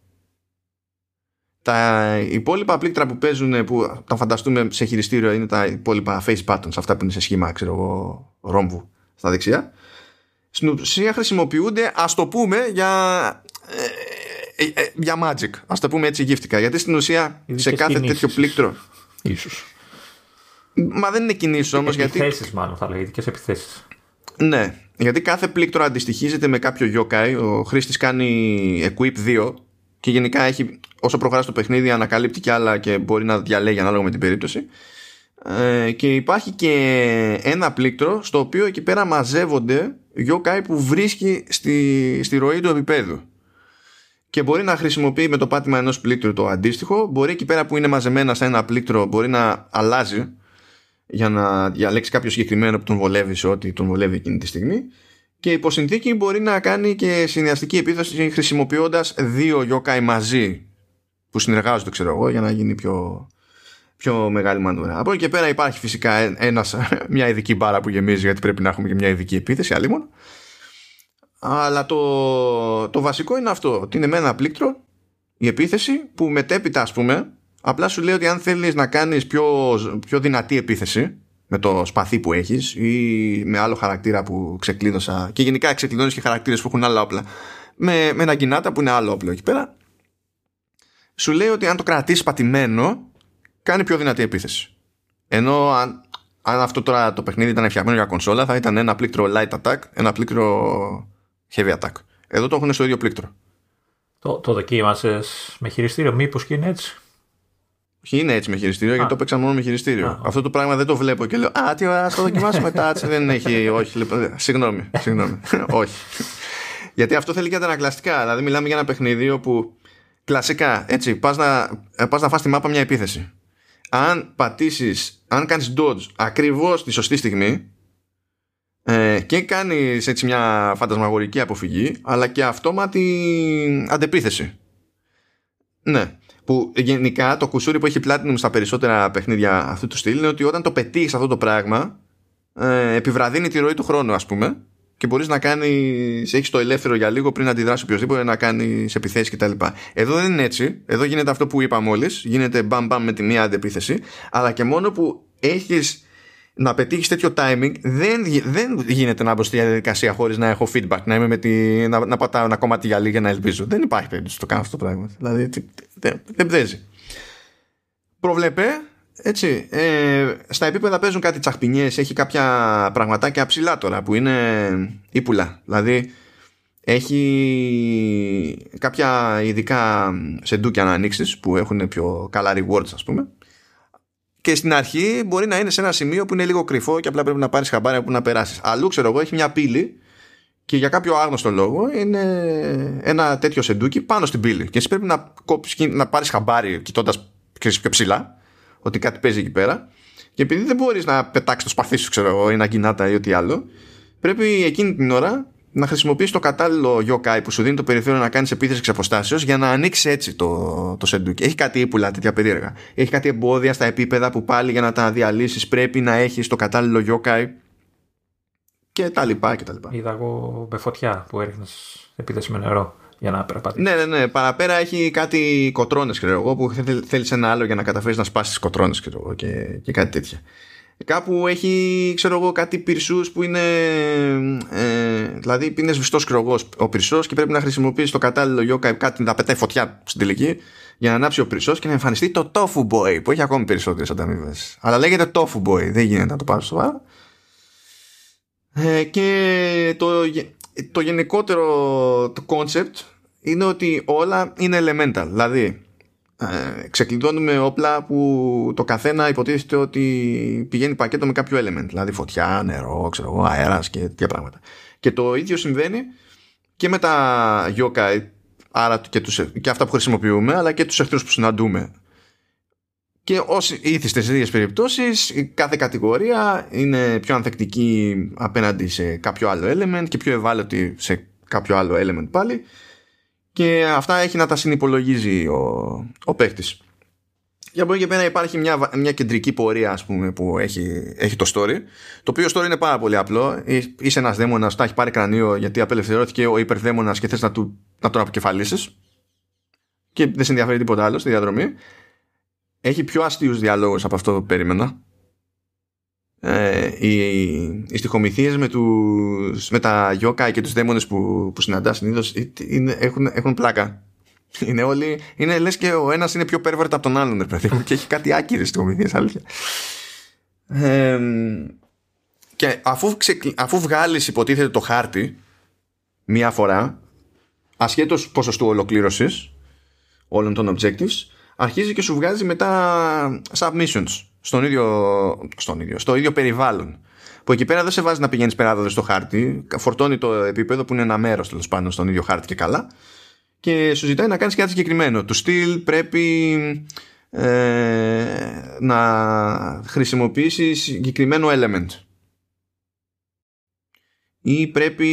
Τα υπόλοιπα πλήκτρα που παίζουν, που τα φανταστούμε σε χειριστήριο, είναι τα υπόλοιπα face buttons, αυτά που είναι σε σχήμα, ξέρω εγώ, ρόμβου στα δεξιά στην ουσία χρησιμοποιούνται ας το πούμε για ε, ε, ε, για magic. Ας το πούμε έτσι γύφτικα γιατί στην ουσία σε κάθε κινήσεις. τέτοιο πλήκτρο ίσως. Μα δεν είναι κινήσεις όμως γιατί επιθέσεις μάλλον θα λέγεται και σε επιθέσεις. Ναι. Γιατί κάθε πλήκτρο αντιστοιχίζεται με κάποιο yokai. Ο χρήστης κάνει equip 2 και γενικά έχει, όσο προχωράς στο παιχνίδι ανακαλύπτει κι άλλα και μπορεί να διαλέγει ανάλογα με την περίπτωση ε, και υπάρχει και ένα πλήκτρο στο οποίο εκεί πέρα μαζεύονται yokai που βρίσκει στη, στη ροή του επίπεδου. Και μπορεί να χρησιμοποιεί με το πάτημα ενός πλήκτρου το αντίστοιχο. Μπορεί εκεί πέρα που είναι μαζεμένα σε ένα πλήκτρο μπορεί να αλλάζει για να διαλέξει κάποιο συγκεκριμένο που τον βολεύει σε ό,τι τον βολεύει εκείνη τη στιγμή. Και υπό συνθήκη μπορεί να κάνει και συνδυαστική επίθεση χρησιμοποιώντας δύο yokai μαζί που συνεργάζονται ξέρω εγώ για να γίνει πιο, πιο μεγάλη μανούρα. Από εκεί και πέρα υπάρχει φυσικά ένας, μια ειδική μπάρα που γεμίζει γιατί πρέπει να έχουμε και μια ειδική επίθεση αλλήμον. Αλλά το, το βασικό είναι αυτό, ότι είναι με ένα πλήκτρο η επίθεση που μετέπειτα ας πούμε απλά σου λέει ότι αν θέλεις να κάνεις πιο, πιο δυνατή επίθεση με το σπαθί που έχεις ή με άλλο χαρακτήρα που ξεκλείδωσα και γενικά ξεκλειδώνεις και χαρακτήρες που έχουν άλλα όπλα με, με ένα γκινάτα που είναι άλλο όπλο εκεί πέρα σου λέει ότι αν το κρατήσεις πατημένο κάνει πιο δυνατή επίθεση. Ενώ αν, αν αυτό τώρα το παιχνίδι ήταν φτιαγμένο για κονσόλα, θα ήταν ένα πλήκτρο light attack, ένα πλήκτρο heavy attack. Εδώ το έχουν στο ίδιο πλήκτρο. Το, το δοκίμασες με χειριστήριο, μήπως και είναι έτσι; Όχι, είναι έτσι με χειριστήριο, γιατί το παίξα μόνο με χειριστήριο. Αυτό το πράγμα δεν το βλέπω και λέω Α, τι ωραία, το δοκιμάσουμε μετά. δεν έχει. Όχι, λοιπόν, συγγνώμη. συγγνώμη. όχι. γιατί αυτό θέλει και αντανακλαστικά. Δηλαδή, μιλάμε για ένα παιχνίδι όπου κλασικά έτσι, πας να, πας να φας τη μάπα μια επίθεση αν πατήσεις, αν κάνεις dodge ακριβώς τη σωστή στιγμή ε, και κάνεις έτσι μια φαντασμαγορική αποφυγή αλλά και αυτόματη αντεπίθεση Ναι. Που γενικά το κουσούρι που έχει Platinum στα περισσότερα παιχνίδια αυτού του στυλ είναι ότι όταν το πετύχεις αυτό το πράγμα, ε, επιβραδύνει τη ροή του χρόνου, ας πούμε, και μπορείς να κάνει. Έχεις το ελεύθερο για λίγο πριν αντιδράσει οποιοδήποτε να κάνει επιθέσεις κτλ. Εδώ δεν είναι έτσι. Εδώ γίνεται αυτό που είπα μόλις. Γίνεται μπαμ μπαμ με τη μία αντεπίθεση. Αλλά και μόνο που έχεις να πετύχεις τέτοιο timing, δεν, δεν γίνεται να μπω στη διαδικασία χωρίς να έχω feedback, να, είμαι με τη, να, να πατάω ένα κομμάτι γυαλί για να ελπίζω. Δεν υπάρχει περίπτωση να το κάνω αυτό το πράγμα. Δηλαδή δεν, δεν παίζει. Προβλέπε έτσι, ε, στα επίπεδα παίζουν κάτι τσαχπινιές, έχει κάποια πραγματάκια ψηλά τώρα που είναι ύπουλα. Δηλαδή έχει κάποια ειδικά σεντούκια να ανοίξεις που έχουν πιο καλά rewards ας πούμε και στην αρχή μπορεί να είναι σε ένα σημείο που είναι λίγο κρυφό και απλά πρέπει να πάρεις χαμπάρι που να περάσεις. Αλλού ξέρω εγώ έχει μια πύλη και για κάποιο άγνωστο λόγο είναι ένα τέτοιο σεντούκι πάνω στην πύλη και εσύ πρέπει να, κόψεις, να πάρεις χαμπάρι κοιτώντας πιο ψηλά ότι κάτι παίζει εκεί πέρα. Και επειδή δεν μπορείς να πετάξεις το σπαθί σου, ξέρω εγώ, ή να γκινάτα ή ό,τι άλλο, πρέπει εκείνη την ώρα να χρησιμοποιήσεις το κατάλληλο yokai που σου δίνει το περιθώριο να κάνεις επίθεση εξ αποστάσεως για να ανοίξει έτσι το, το σεντούκι. Έχει κάτι ύπουλα τέτοια περίεργα. Έχει κάτι εμπόδια στα επίπεδα που πάλι για να τα διαλύσεις πρέπει να έχεις το κατάλληλο yokai και τα λοιπά και τα λοιπά. Είδα εγώ με φωτιά που έριχνες επίθεση με νερό για να περπατήσεις. Ναι, ναι, ναι. Παραπέρα έχει κάτι κοτρώνες, ξέρω εγώ, που θέλεις ένα άλλο για να καταφέρεις να σπάσεις τις κοτρώνες, και, και κάτι τέτοια. Κάπου έχει, ξέρω εγώ, κάτι πυρσούς που είναι. Ε, δηλαδή, είναι σβηστός κρογό ο πυρσός και πρέπει να χρησιμοποιήσει το κατάλληλο yoga κάτι να πετάει φωτιά στην τελική για να ανάψει ο πυρσός και να εμφανιστεί το tofu boy που έχει ακόμη περισσότερες ανταμοιβές. Αλλά λέγεται tofu boy, δεν γίνεται να το πάρω σοβαρά. Ε, και το, το γενικότερο το concept είναι ότι όλα είναι elemental. Δηλαδή, ε, ξεκλειδώνουμε όπλα που το καθένα υποτίθεται ότι πηγαίνει πακέτο με κάποιο element. Δηλαδή φωτιά, νερό, ξέρω εγώ, αέρας και τέτοια πράγματα. Και το ίδιο συμβαίνει και με τα yokai, άρα και, τους, και αυτά που χρησιμοποιούμε, αλλά και τους εχθρούς που συναντούμε. Και όσοι ήθιστες σε ίδιες περιπτώσεις, κάθε κατηγορία είναι πιο ανθεκτική απέναντι σε κάποιο άλλο element και πιο ευάλωτη σε κάποιο άλλο element πάλι και αυτά έχει να τα συνυπολογίζει ο, ο παίχτης. Για μπορεί και πέρα υπάρχει μια, μια κεντρική πορεία ας πούμε, που έχει, έχει το story. Το οποίο story είναι πάρα πολύ απλό. Είσαι ένας δαίμονας που τα έχει πάρει κρανίο γιατί απελευθερώθηκε ο υπερδαίμονας και θες να, του, να τον αποκεφαλίσεις. Και δεν σε ενδιαφέρει τίποτα άλλο στη διαδρομή. Έχει πιο αστείους διαλόγους από αυτό που περίμενα ε, οι, οι στοιχομηθείες με, τους, με τα γιόκα και τους δαίμονες που, που συναντάς συνήθως έχουν, έχουν πλάκα. Είναι όλοι, είναι λες και ο ένας είναι πιο pervert από τον άλλον παιδί, και έχει κάτι άκυρες στοιχομηθείες αλήθεια. Ε, και αφού, αφού βγάλεις υποτίθεται το χάρτη μία φορά ασχέτως ποσοστού ολοκλήρωσης όλων των objectives αρχίζει και σου βγάζει μετά submissions στον ίδιο, στον ίδιο, στο ίδιο περιβάλλον. Που εκεί πέρα δεν σε βάζει να πηγαίνεις πέρα στο χάρτη, φορτώνει το επίπεδο που είναι ένα μέρος τέλος πάντων στον ίδιο χάρτη και καλά. Και σου ζητάει να κάνεις κάτι συγκεκριμένο. Του στυλ πρέπει ε, να χρησιμοποιήσεις συγκεκριμένο element. Ή πρέπει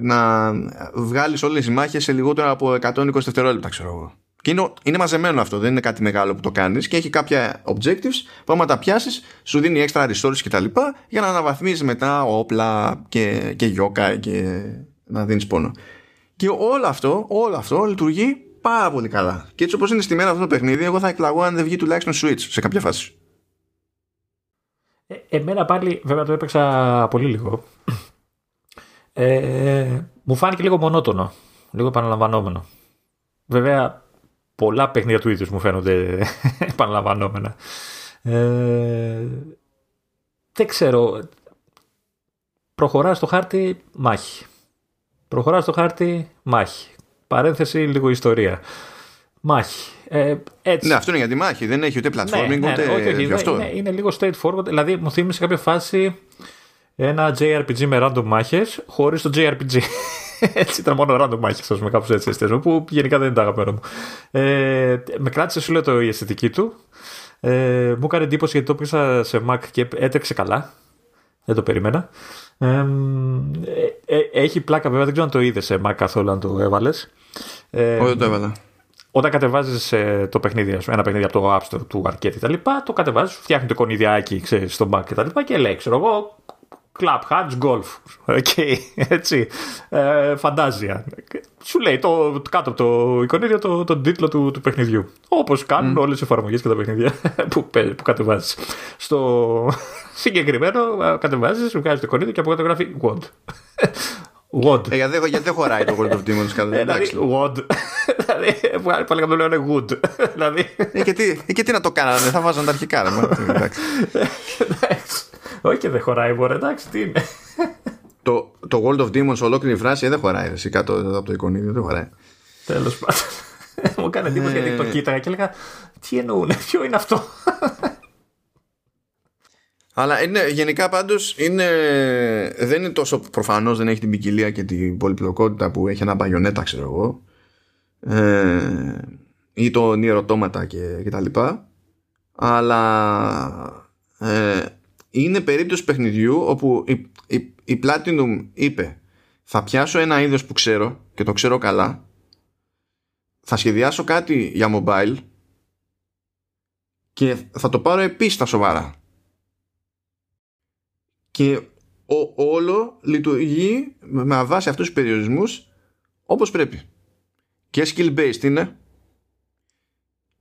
να βγάλεις όλες οι μάχες σε λιγότερο από 120 δευτερόλεπτα, ξέρω εγώ. Και είναι, είναι μαζεμένο αυτό, δεν είναι κάτι μεγάλο που το κάνεις και έχει κάποια objectives που άμα τα πιάσεις, σου δίνει extra resources κτλ. για να αναβαθμίζεις μετά όπλα και, και γιόκα και να δίνεις πόνο. Και όλο αυτό, όλο αυτό λειτουργεί πάρα πολύ καλά. Και έτσι όπως είναι στη μέρα αυτό το παιχνίδι, εγώ θα εκλαγώ αν δεν βγει τουλάχιστον Switch σε κάποια φάση. Ε, εμένα πάλι, βέβαια το έπαιξα πολύ λίγο. Ε, μου φάνηκε λίγο μονότονο, λίγο επαναλαμβανόμενο. Βέβαια, πολλά παιχνίδια του ίδιους μου φαίνονται επαναλαμβανόμενα. Ε, δεν ξέρω. Προχωρά στο χάρτη, μάχη. Προχωρά στο χάρτη, μάχη. Παρένθεση, λίγο ιστορία. Μάχη. Ε, έτσι. Ναι, αυτό είναι για τη μάχη. Δεν έχει ούτε platforming, ναι, ούτε όχι, όχι, αυτό. Είναι, είναι λίγο straightforward. Δηλαδή, μου θύμισε κάποια φάση ένα JRPG με random μάχες χωρίς το JRPG. Έτσι ήταν μόνο random μάχε, ας πούμε, κάπως έτσι εστιασμό, που γενικά δεν είναι τα αγαπημένα μου. Ε, με κράτησε, σου λέω, το, η αισθητική του. Ε, μου έκανε εντύπωση γιατί το πήγα σε Mac και έτρεξε καλά. Δεν το περίμενα. Ε, ε, έχει πλάκα βέβαια, δεν ξέρω αν το είδες σε Mac καθόλου αν το έβαλες. Ε, Όχι, δεν το έβαλα. όταν κατεβάζεις ε, το παιχνίδι, ένα παιχνίδι από το App Store του Arcade κτλ., το κατεβάζεις, φτιάχνει το κονιδιάκι ξέρεις, στο back κτλ. Και, και λέει, ξέρω εγώ, Club Hatch Golf. Okay, έτσι. Ε, φαντάζια. Σου λέει το, κάτω από το εικονίδιο το, τον τίτλο του, του παιχνιδιού. Όπως κάνουν mm. όλες οι εφαρμογές και τα παιχνίδια που, που κατεβάζεις. Στο συγκεκριμένο κατεβάζεις, σου βγάζει το εικονίδιο και από κάτω γράφει WOD. WOD. Ε, γιατί, γιατί δεν χωράει το World of Demons κάτω. Ε, δηλαδή, WOD. δηλαδή, πάλι το λένε Wood. δηλαδή. Ε, και, τι, ε, και τι να το κάνανε, θα βάζαν τα αρχικά. Εντάξει. Όχι και δεν χωράει, μπορεί, εντάξει, τι είναι. το, το World of Demons ολόκληρη φράση ε, δεν χωράει. Εσύ κάτω από το εικονίδιο δεν χωράει. Τέλος πάντων. Μου κάνει εντύπωση γιατί το κοίταγα και έλεγα Τι εννοούν, ποιο είναι αυτό; Αλλά είναι, γενικά πάντως είναι, δεν είναι τόσο προφανώς δεν έχει την ποικιλία και την πολυπλοκότητα που έχει ένα μπαγιονέτα ξέρω εγώ ε, ή το νιεροτόματα και, και τα λοιπά αλλά ε, είναι περίπτωση παιχνιδιού όπου η, η, η Platinum είπε θα πιάσω ένα είδος που ξέρω και το ξέρω καλά. Θα σχεδιάσω κάτι για mobile και θα το πάρω επίσης στα σοβαρά και ο, όλο λειτουργεί με βάση αυτούς τους περιορισμούς όπως πρέπει. Και skill based είναι.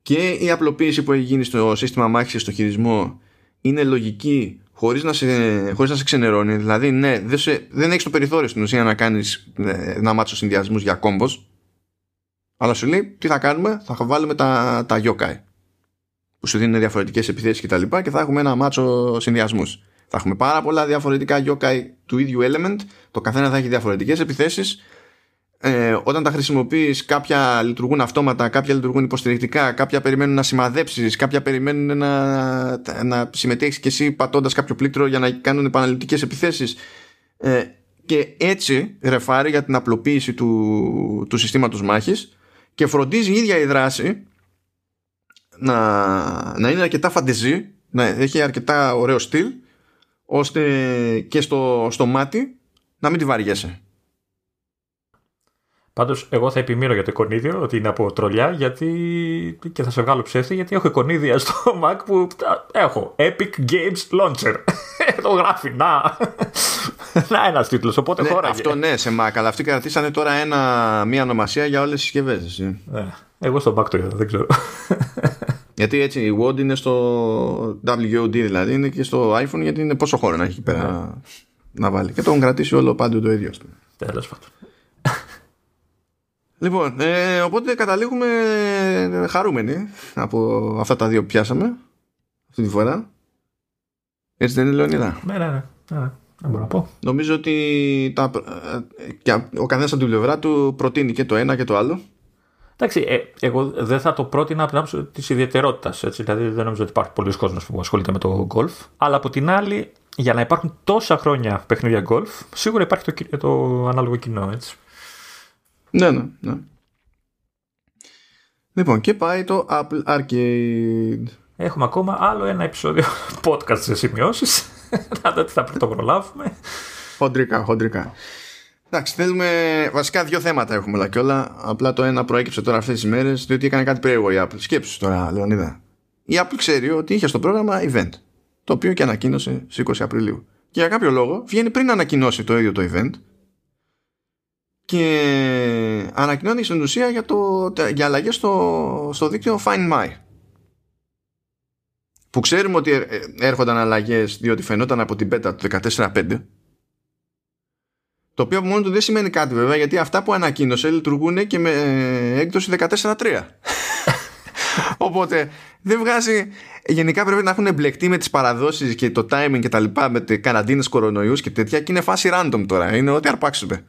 Και η απλοποίηση που έχει γίνει στο σύστημα μάχης στο χειρισμό είναι λογική χωρίς να σε, χωρίς να σε ξενερώνει. Δηλαδή, ναι, δεν, σε, δεν έχεις το περιθώριο στην ουσία να κάνεις ε, να μάτσο συνδυασμούς για κόμπος. Αλλά σου λέει, τι θα κάνουμε, θα βάλουμε τα, τα yokai που σου δίνουν διαφορετικές επιθέσεις και τα λοιπά και θα έχουμε ένα μάτσο συνδυασμούς. Θα έχουμε πάρα πολλά διαφορετικά yokai του ίδιου element, το καθένα θα έχει διαφορετικές επιθέσεις ε, όταν τα χρησιμοποιείς κάποια λειτουργούν αυτόματα, κάποια λειτουργούν υποστηρικτικά, κάποια περιμένουν να σημαδέψεις, κάποια περιμένουν να, να συμμετέχεις και εσύ πατώντας κάποιο πλήκτρο για να κάνουν επαναληπτικές επιθέσεις ε, και έτσι ρεφάρει για την απλοποίηση του, του συστήματος μάχης και φροντίζει η ίδια η δράση να, να είναι αρκετά φαντεζή, να έχει αρκετά ωραίο στυλ ώστε και στο, στο μάτι να μην τη βαριέσαι. Πάντως, εγώ θα επιμείνω για το εικονίδιο ότι είναι από τρολιά γιατί. και θα σε βγάλω ψεύτη γιατί έχω εικονίδια στο Mac που έχω. Epic Games Launcher. το γράφει. Να. να ένας τίτλος. Οπότε ναι, χώρα. Αυτό ναι, σε Mac. Αλλά αυτοί κρατήσανε τώρα ένα, μία ονομασία για όλες τις συσκευές. Ναι. Εγώ στο Mac το είδα, δεν ξέρω. γιατί έτσι η Word είναι στο WOD δηλαδή είναι και στο iPhone γιατί είναι πόσο χώρο να έχει πέρα ναι. να βάλει. Και το έχουν κρατήσει όλο πάντου το ίδιο. Τέλος πάντων. Λοιπόν, ε, οπότε καταλήγουμε χαρούμενοι από αυτά τα δύο που πιάσαμε αυτή τη φορά. Έτσι δεν είναι, Λεωνίδα; Ναι, ναι, ναι. ναι. Δεν μπορώ να πω. Νομίζω ότι τα, ε, και ο καθένας από την πλευρά του προτείνει και το ένα και το άλλο. Εντάξει, ε, εγώ δεν θα το πρότεινα από την άποψη της ιδιαιτερότητας. Δηλαδή, δεν νομίζω ότι υπάρχει πολλοί κόσμος που ασχολείται με το γκολφ. Αλλά από την άλλη, για να υπάρχουν τόσα χρόνια παιχνίδια γκολφ, σίγουρα υπάρχει το, το ανάλογο κοινό. Έτσι. Ναι, ναι, ναι. Λοιπόν, και πάει το Apple Arcade. Έχουμε ακόμα άλλο ένα επεισόδιο podcast σε σημειώσεις. Να δω τι θα πρωτοπρολάβουμε. Χοντρικά, χοντρικά. Εντάξει, θέλουμε. Βασικά δύο θέματα έχουμε όλα και όλα. Απλά το ένα προέκυψε τώρα αυτές τις μέρες, διότι έκανε κάτι περίεργο η Apple. Σκέψου τώρα, Λεωνίδα. Η Apple ξέρει ότι είχε στο πρόγραμμα event. Το οποίο και ανακοίνωσε στις 20 Απριλίου. Και για κάποιο λόγο βγαίνει πριν ανακοινώσει το ίδιο το event και ανακοινώνει στην ουσία για, το, για αλλαγές στο, στο δίκτυο Find My που ξέρουμε ότι ε, έρχονταν αλλαγές διότι φαινόταν από την πέτα του 14.5 το οποίο μόνο του δεν σημαίνει κάτι βέβαια γιατί αυτά που ανακοίνωσε λειτουργούν και με ε, έκδοση 14.3 Οπότε δεν βγάζει. Γενικά πρέπει να έχουν εμπλεκτεί με τις παραδόσεις και το timing και τα λοιπά με καραντίνες κορονοϊούς και τέτοια και είναι φάση random τώρα. Είναι ό,τι αρπάξουμε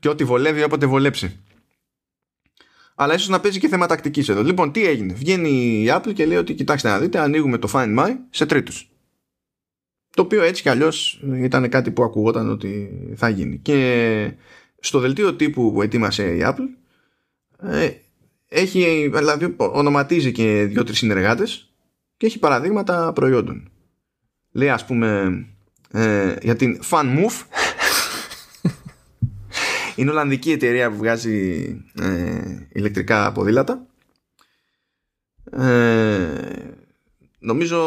και ό,τι βολεύει όποτε βολέψει. Αλλά ίσως να παίζει και θέμα τακτικής εδώ. Λοιπόν, τι έγινε. Βγαίνει η Apple και λέει ότι κοιτάξτε να δείτε, ανοίγουμε το Find My σε τρίτους. Το οποίο έτσι κι αλλιώς ήταν κάτι που ακουγόταν ότι θα γίνει. Και στο δελτίο τύπου που ετοίμασε η Apple, ε, έχει, δηλαδή ονοματίζει και δύο-τρεις συνεργάτες και έχει παραδείγματα προϊόντων. Λέει, ας πούμε, ε, για την FunMove είναι Ολλανδική εταιρεία που βγάζει ε, ηλεκτρικά ποδήλατα Ε, νομίζω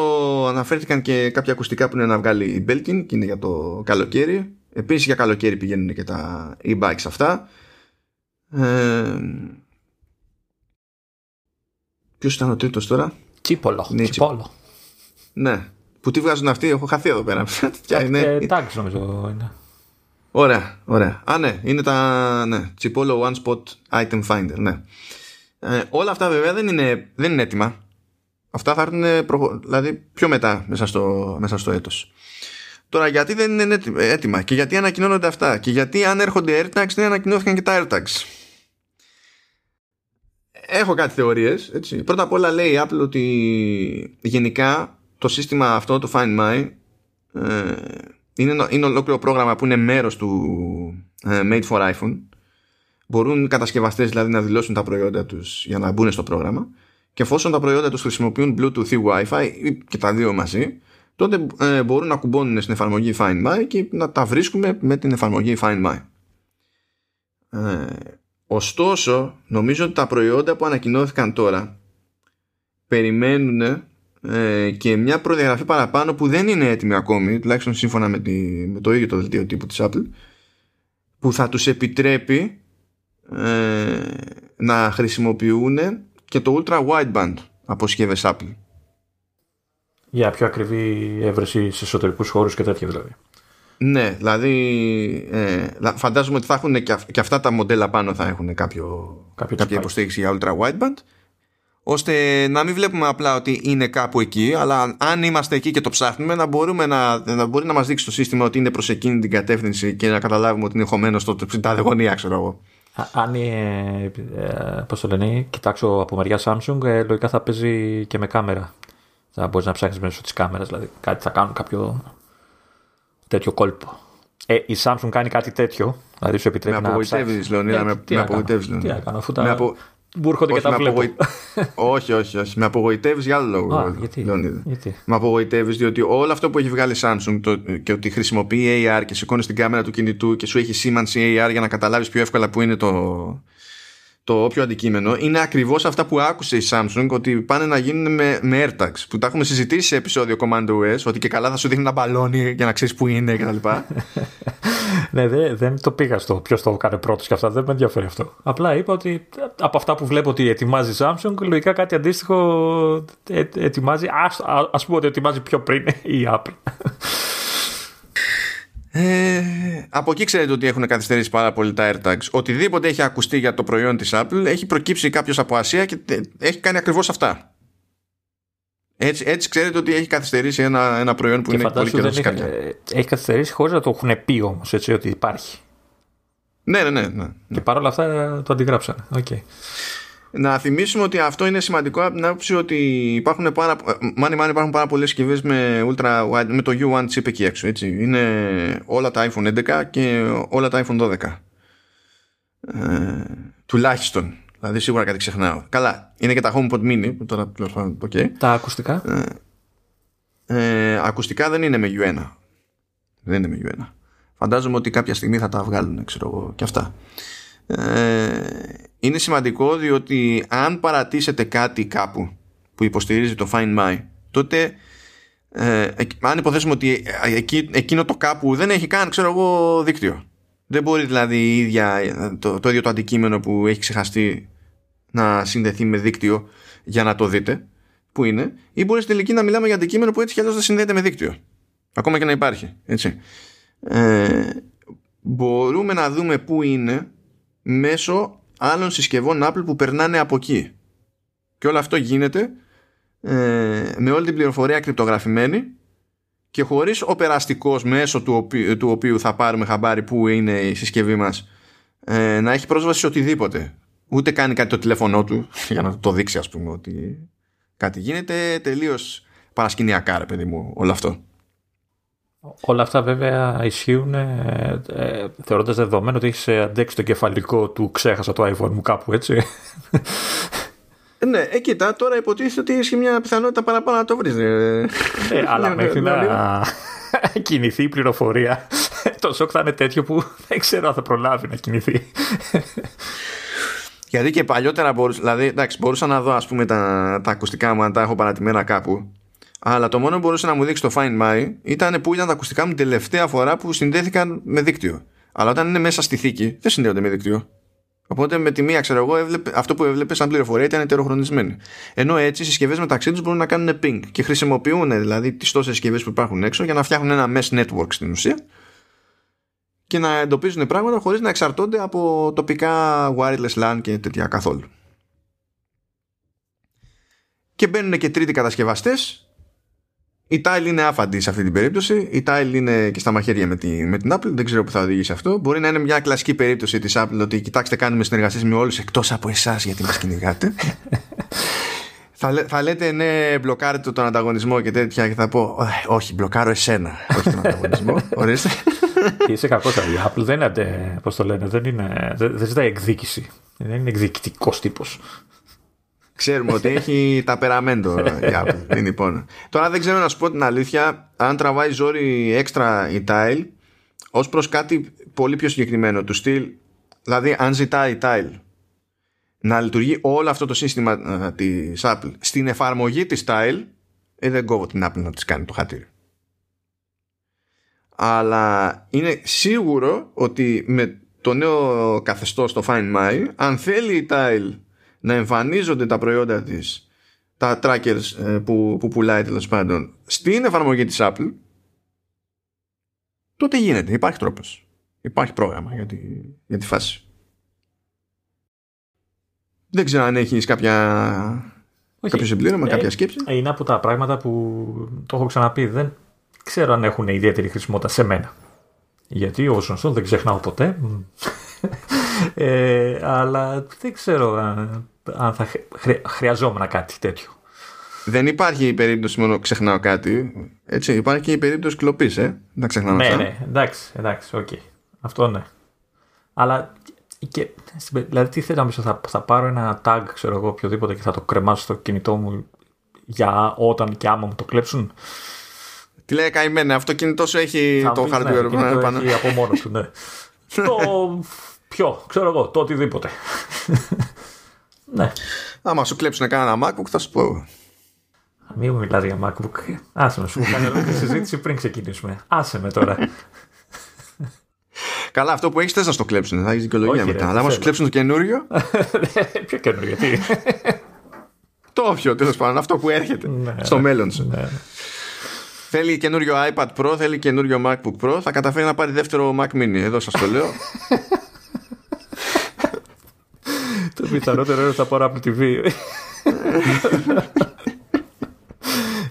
αναφέρθηκαν και κάποια ακουστικά που είναι να βγάλει η Belkin και είναι για το καλοκαίρι. Επίσης για καλοκαίρι πηγαίνουν και τα e-bikes αυτά. Ε, ποιος ήταν ο τρίτος τώρα; Τσίπολο. Ναι, Τσίπολο. Ναι. Που τι βγάζουν αυτοί, έχω χαθεί εδώ πέρα. Ποια είναι; Ε, tags νομίζω είναι. Ωραία, ωραία. Α, ναι, είναι τα. Ναι, Chipolo One Spot Item Finder, ναι. Ε, όλα αυτά βέβαια δεν είναι, δεν είναι έτοιμα. Αυτά θα έρθουν προχω... δηλαδή πιο μετά μέσα στο, μέσα στο έτος. Τώρα γιατί δεν είναι έτοιμα και γιατί ανακοινώνονται αυτά και γιατί αν έρχονται AirTags δεν ανακοινώθηκαν και τα AirTags. Έχω κάτι θεωρίες. Έτσι. Πρώτα απ' όλα λέει η Apple ότι γενικά το σύστημα αυτό, το Find My, ε, είναι, είναι ολόκληρο πρόγραμμα που είναι μέρος του ε, Made for iPhone. Μπορούν οι κατασκευαστές δηλαδή να δηλώσουν τα προϊόντα τους για να μπουν στο πρόγραμμα και εφόσον τα προϊόντα τους χρησιμοποιούν Bluetooth ή Wi-Fi και τα δύο μαζί τότε ε, μπορούν να κουμπώνουν στην εφαρμογή Find My και να τα βρίσκουμε με την εφαρμογή Find My. Ε, ωστόσο, νομίζω ότι τα προϊόντα που ανακοινώθηκαν τώρα περιμένουν ε, και μια προδιαγραφή παραπάνω που δεν είναι έτοιμη ακόμη, τουλάχιστον σύμφωνα με, τη, με το ίδιο το δελτίο τύπου της Apple, που θα τους επιτρέπει ε, να χρησιμοποιούν και το ultra wideband από συσκευές Apple. Για πιο ακριβή έβρεση σε εσωτερικούς χώρους και τέτοια δηλαδή. Ναι, δηλαδή ε, φαντάζομαι ότι θα έχουν και, και αυτά τα μοντέλα πάνω θα έχουν κάποιο, Κάποιο κάποια τσιπάκι. υποστήριξη για ultra wideband ώστε να μην βλέπουμε απλά ότι είναι κάπου εκεί αλλά αν είμαστε εκεί και το ψάχνουμε να, μπορούμε να, να μπορεί να μας δείξει το σύστημα ότι είναι προς εκείνη την κατεύθυνση και να καταλάβουμε ότι είναι χωμένο στο τάδε γωνία ξέρω εγώ. Α- Αν ε, ε, πώς το λένε, κοιτάξω από μεριά Samsung, ε, λογικά θα παίζει και με κάμερα. Θα μπορείς να ψάχνεις μέσω της κάμερας, δηλαδή κάτι θα κάνουν κάποιο τέτοιο κόλπο. Ε, η Samsung κάνει κάτι τέτοιο, δηλαδή σου επιτρέπει Με να απογοητεύεις, ψάξεις. Λεωνίδα, Ε, με- τι με να κάνω, απογοητεύεις, Τι Λεωνίδα. να κάνω, αφού Με τα απο- μου έρχονται και Όχι, τα με βλέπω. απογοη- όχι, όχι, όχι. Με απογοητεύεις για άλλο λόγο. Α, γιατί, Λεωνίδα. γιατί; Με απογοητεύεις διότι όλο αυτό που έχει βγάλει η Samsung το, και ότι χρησιμοποιεί AR και σηκώνεις την κάμερα του κινητού και σου έχει σήμανση AR για να καταλάβεις πιο εύκολα που είναι το, το όποιο αντικείμενο είναι ακριβώς αυτά που άκουσε η Samsung ότι πάνε να γίνουν με, με AirTags που τα έχουμε συζητήσει σε επεισόδιο Command OS ότι και καλά θα σου δείχνει ένα μπαλόνι για να ξέρεις που είναι κτλ. Ναι, δε- δεν το πήγα στο ποιος το έκανε πρώτος και αυτά. Δεν με ενδιαφέρει αυτό. Απλά είπα ότι από αυτά που βλέπω ότι ετοιμάζει η Samsung, λογικά κάτι αντίστοιχο ε, ετοιμάζει. Ας, α, ας πούμε ότι ετοιμάζει πιο πριν η Apple. Ε, από εκεί ξέρετε ότι έχουν καθυστερήσει πάρα πολύ τα AirTags. Οτιδήποτε έχει ακουστεί για το προϊόν της Apple έχει προκύψει κάποιος από Ασία και τε- έχει κάνει ακριβώς αυτά. Έτσι, έτσι ξέρετε ότι έχει καθυστερήσει ένα, ένα προϊόν που και είναι πολύ φαντάσου καιρός δεν στη έχει, σκαριά. ε, έχει καθυστερήσει χωρίς να το έχουν πει όμως, έτσι, ότι υπάρχει. Ναι, ναι, ναι. ναι. Και παρόλα αυτά ε, το αντιγράψανε. Okay. Να θυμίσουμε ότι αυτό είναι σημαντικό από την άποψη ότι υπάρχουν πάρα, μάνι, μάνι, υπάρχουν πάρα πολλές συσκευές με, ultra wide, με το U1 chip εκεί έξω. Έτσι. Είναι όλα τα iPhone 11 και όλα τα iPhone 12. Ε, τουλάχιστον. Δηλαδή σίγουρα κάτι ξεχνάω. Καλά, είναι και τα HomePod Mini που τώρα τέλος πάντων, okay. Τα ακουστικά; ε, ακουστικά δεν είναι με U1. Δεν είναι με U1. Φαντάζομαι ότι κάποια στιγμή θα τα βγάλουν, ξέρω εγώ, και αυτά. Ε, είναι σημαντικό διότι αν παρατήσετε κάτι κάπου που υποστηρίζει το Find My, τότε ε, εκ- αν υποθέσουμε ότι ε, εκεί, εκείνο το κάπου δεν έχει καν, ξέρω εγώ, δίκτυο. Δεν μπορεί δηλαδή η ίδια, ε, το, το ίδιο το αντικείμενο που έχει ξεχαστεί να συνδεθεί με δίκτυο για να το δείτε που είναι, ή μπορεί στην τελική να μιλάμε για αντικείμενο που έτσι κι αλλιώς δεν συνδέεται με δίκτυο. Ακόμα και να υπάρχει. Έτσι. Ε, μπορούμε να δούμε πού είναι μέσω άλλων συσκευών Apple που περνάνε από εκεί. Και όλο αυτό γίνεται ε, με όλη την πληροφορία κρυπτογραφημένη και χωρίς ο περαστικός μέσω του οποίου, του οποίου θα πάρουμε χαμπάρι που είναι η συσκευή μας ε, να έχει πρόσβαση σε οτιδήποτε. Ούτε κάνει κάτι το τηλέφωνό του για να το δείξει ας πούμε ότι κάτι γίνεται τελείως παρασκηνιακά ρε παιδί μου όλο αυτό. Όλα αυτά βέβαια ισχύουν ε, ε, θεωρώντας δεδομένο ότι έχεις αντέξει το κεφαλικό του ξέχασα το iPhone μου κάπου έτσι. Ε, Ναι, ε, κοίτα, τώρα υποτίθεται ότι έχει μια πιθανότητα παραπάνω να το βρεις. Ε, αλλά Ναι, μέχρι ναι, ναι, να κινηθεί η πληροφορία το σοκ θα είναι τέτοιο που δεν ξέρω αν θα προλάβει να κινηθεί. Γιατί και παλιότερα μπορούσα, δηλαδή, εντάξει, μπορούσα να δω ας πούμε τα, τα ακουστικά μου αν τα έχω παρατημένα κάπου. Αλλά το μόνο που μπορούσε να μου δείξει το Find My ήταν που ήταν τα ακουστικά μου τελευταία φορά που συνδέθηκαν με δίκτυο. Αλλά όταν είναι μέσα στη θήκη, δεν συνδέονται με δίκτυο. Οπότε με τη μία, ξέρω εγώ, έβλεπε, αυτό που έβλεπες σαν πληροφορία ήταν ετεροχρονισμένη. Ενώ έτσι οι συσκευές μεταξύ τους μπορούν να κάνουν ping και χρησιμοποιούν δηλαδή τις τόσες συσκευές που υπάρχουν έξω για να φτιάχνουν ένα mesh network στην ουσία και να εντοπίζουν πράγματα χωρίς να εξαρτώνται από τοπικά wireless LAN και τέτοια καθόλου. Και μπαίνουν και τρίτοι κατασκευαστές. Η Tile είναι άφαντη σε αυτή την περίπτωση. Η Tile είναι και στα μαχαίρια με, τη, με την Apple. Δεν ξέρω που θα οδηγήσει αυτό. Μπορεί να είναι μια κλασική περίπτωση της Apple ότι κοιτάξτε κάνουμε συνεργασίες με όλους εκτός από εσάς γιατί μας κυνηγάτε. θα, θα λέτε ναι μπλοκάρετε τον ανταγωνισμό και τέτοια και θα πω όχι μπλοκάρω εσένα όχι τον ανταγωνισμό. Ορίστε είσαι κακός. Η Apple δεν είναι, πώς το λένε, δεν, είναι, δεν, δεν ζητάει εκδίκηση. Δεν είναι εκδικητικός τύπος. Ξέρουμε ότι έχει ταπεραμέντο η Apple. Είναι λοιπόν. Τώρα δεν ξέρω να σου πω την αλήθεια, αν τραβάει ζόρι έξτρα η Tile ως προς κάτι πολύ πιο συγκεκριμένο του στυλ. Δηλαδή, αν ζητάει η Tile να λειτουργεί όλο αυτό το σύστημα ε, της Apple στην εφαρμογή της Tile, ε, δεν κόβω την Apple να της κάνει το χατήρι αλλά είναι σίγουρο ότι με το νέο καθεστώς το Find My αν θέλει η Tile να εμφανίζονται τα προϊόντα της τα trackers ε, που, που πουλάει τέλος πάντων στην εφαρμογή της Apple τότε γίνεται, υπάρχει τρόπος υπάρχει πρόγραμμα για τη, για τη φάση δεν ξέρω αν έχεις κάποια Όχι. κάποιο συμπλήρωμα, ε, κάποια σκέψη είναι από τα πράγματα που το έχω ξαναπεί δεν ξέρω αν έχουν ιδιαίτερη χρησιμότητα σε μένα. Γιατί ως γνωστόν δεν ξεχνάω ποτέ. ε, αλλά δεν ξέρω αν, αν θα χρειαζόμουν κάτι τέτοιο. Δεν υπάρχει η περίπτωση μόνο ξεχνάω κάτι. Έτσι, υπάρχει και η περίπτωση κλοπής, ε. Να ξεχνάω Ναι, ναι, εντάξει, εντάξει, OK. Okay. Αυτό ναι. Αλλά και, δηλαδή τι θέλω να πει, θα, θα πάρω ένα tag, ξέρω εγώ, οποιοδήποτε και θα το κρεμάσω στο κινητό μου για όταν και άμα μου το κλέψουν. Τι λέει καημένα, αυτοκίνητό σου έχει το hardware ναι, πάνω. Έχει από μόνος του, ναι. το ποιο, ξέρω εγώ, το οτιδήποτε. Ναι. Άμα σου κλέψουν κανένα MacBook θα σου πω. Μην μου μιλάς για MacBook. Άσε με, σου κάνει ολόκληρη συζήτηση πριν ξεκινήσουμε. Άσε με τώρα. Καλά, αυτό που έχεις θες να στο κλέψουν. Θα έχεις δικαιολογία μετά. Αλλά άμα σου κλέψουν το καινούριο. Ποιο καινούριο, τι; το όποιο, τέλος πάντων. Αυτό που έρχεται ναι, στο μέλλον σου. Ναι. Θέλει καινούριο iPad Pro, θέλει καινούριο MacBook Pro. Θα καταφέρει να πάρει δεύτερο Mac Mini. Εδώ σας το λέω. το πιθανότερο είναι ότι θα πάρω Apple TV.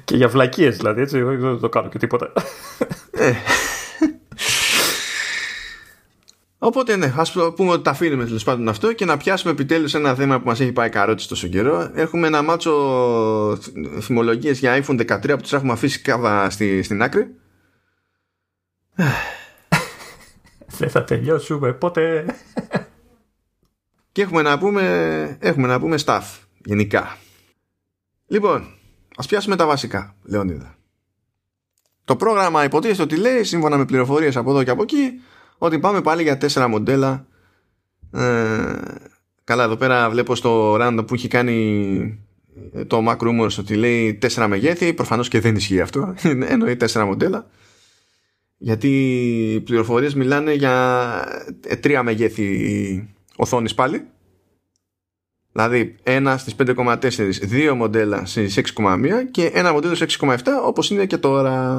και για βλακίες δηλαδή, έτσι. Εγώ δεν το κάνω και τίποτα. Ε. Οπότε ναι, ας πούμε ότι τα αφήνουμε τέλος πάντων αυτό και να πιάσουμε επιτέλους ένα θέμα που μας έχει πάει καρότσι τόσο καιρό. Έχουμε ένα μάτσο θυμολογίες για iPhone 13 που τους έχουμε αφήσει κάβα στη, στην άκρη. Δεν θα τελειώσουμε πότε. Και έχουμε να πούμε, έχουμε να πούμε staff γενικά. Λοιπόν, ας πιάσουμε τα βασικά, Λεωνίδα. Το πρόγραμμα υποτίθεται ότι λέει, σύμφωνα με πληροφορίες από εδώ και από εκεί, ότι πάμε πάλι για τέσσερα μοντέλα ε, καλά εδώ πέρα βλέπω στο random που έχει κάνει το Mac Rumors ότι λέει τέσσερα μεγέθη προφανώς και δεν ισχύει αυτό εννοεί τέσσερα μοντέλα γιατί οι πληροφορίες μιλάνε για ε, τρία μεγέθη οθόνης πάλι Δηλαδή ένα στις 5,4, δύο μοντέλα στις 6,1 και ένα μοντέλο στις 6,7 όπως είναι και τώρα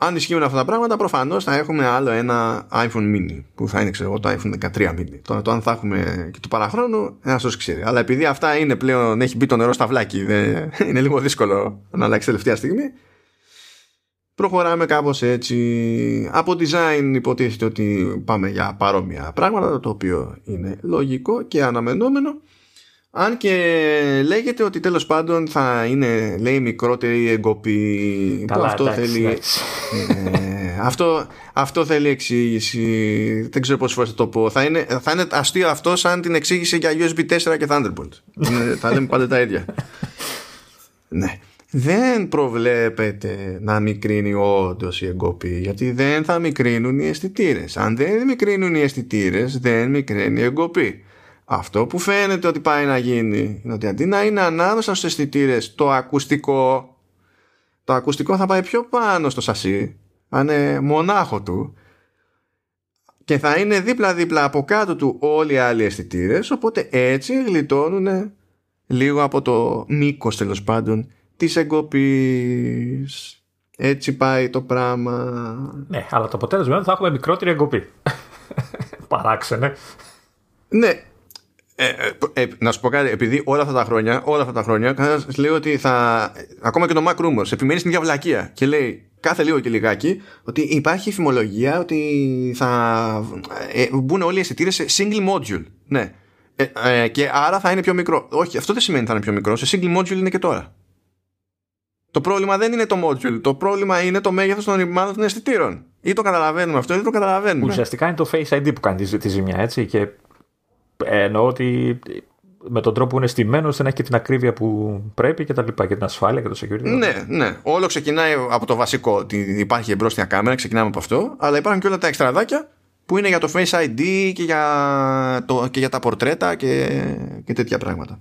αν ισχύουν αυτά τα πράγματα, προφανώς θα έχουμε άλλο ένα iPhone mini που θα είναι ξέρω εγώ το iPhone 13 mini. Τώρα το αν θα έχουμε και του παραχρόνου, ένας όσο ξέρει. Αλλά επειδή αυτά είναι πλέον, έχει μπει το νερό στα βλάκι, είναι λίγο δύσκολο να αλλάξει τελευταία στιγμή. Προχωράμε κάπως έτσι. Από design υποτίθεται ότι πάμε για παρόμοια πράγματα, το οποίο είναι λογικό και αναμενόμενο. Αν και λέγεται ότι τέλος πάντων θα είναι λέει μικρότερη εγκοπή. Καλά, αυτό εντάξει, θέλει ε, αυτό, αυτό θέλει εξήγηση. Δεν ξέρω πόσες φορές θα το πω. Θα είναι, θα είναι αστείο αυτό σαν την εξήγηση για USB 4 και Thunderbolt. Θα λέμε πάντα τα ίδια. Ναι δεν προβλέπεται να μικρύνει όντως η εγκοπή γιατί δεν θα μικρύνουν οι αισθητήρες. Αν δεν μικρύνουν οι αισθητήρες, δεν μικρύνει η εγκοπή. Αυτό που φαίνεται ότι πάει να γίνει είναι ότι αντί να είναι ανάμεσα στους αισθητήρες το ακουστικό το ακουστικό θα πάει πιο πάνω στο σασί θα είναι μονάχο του και θα είναι δίπλα-δίπλα από κάτω του όλοι οι άλλοι αισθητήρες, οπότε έτσι γλιτώνουν λίγο από το μήκος τέλος πάντων της εγκοπής. Έτσι πάει το πράγμα. Ναι, αλλά το αποτέλεσμα είναι ότι θα έχουμε μικρότερη εγκοπή. Παράξενε. Ναι, ε, ε, ε, να σου πω κάτι, επειδή όλα αυτά τα χρόνια, όλα αυτά τα χρόνια, κανένα λέει ότι θα. Ακόμα και το Mac Rumors επιμένει στην διαβλακία και λέει κάθε λίγο και λιγάκι ότι υπάρχει φημολογία ότι θα ε, μπουν όλοι οι αισθητήρες σε single module. Ναι. Ε, ε, και άρα θα είναι πιο μικρό. Όχι, αυτό δεν σημαίνει ότι θα είναι πιο μικρό. Σε single module είναι και τώρα. Το πρόβλημα δεν είναι το module. Το πρόβλημα είναι το μέγεθος των ρημάτων των αισθητήρων. Ή το καταλαβαίνουμε αυτό, ή το καταλαβαίνουμε. Ουσιαστικά είναι το Face ID που κάνει τη ζημιά, έτσι. Και εννοώ ότι με τον τρόπο που είναι στημένος ώστε να έχει και την ακρίβεια που πρέπει και τα λοιπά και την ασφάλεια και το security. Ναι, ναι. Όλο ξεκινάει από το βασικό ότι υπάρχει εμπρόστια κάμερα, ξεκινάμε από αυτό, αλλά υπάρχουν και όλα τα εξτραδάκια που είναι για το Face ID και για, το, και για τα πορτρέτα και, και τέτοια πράγματα.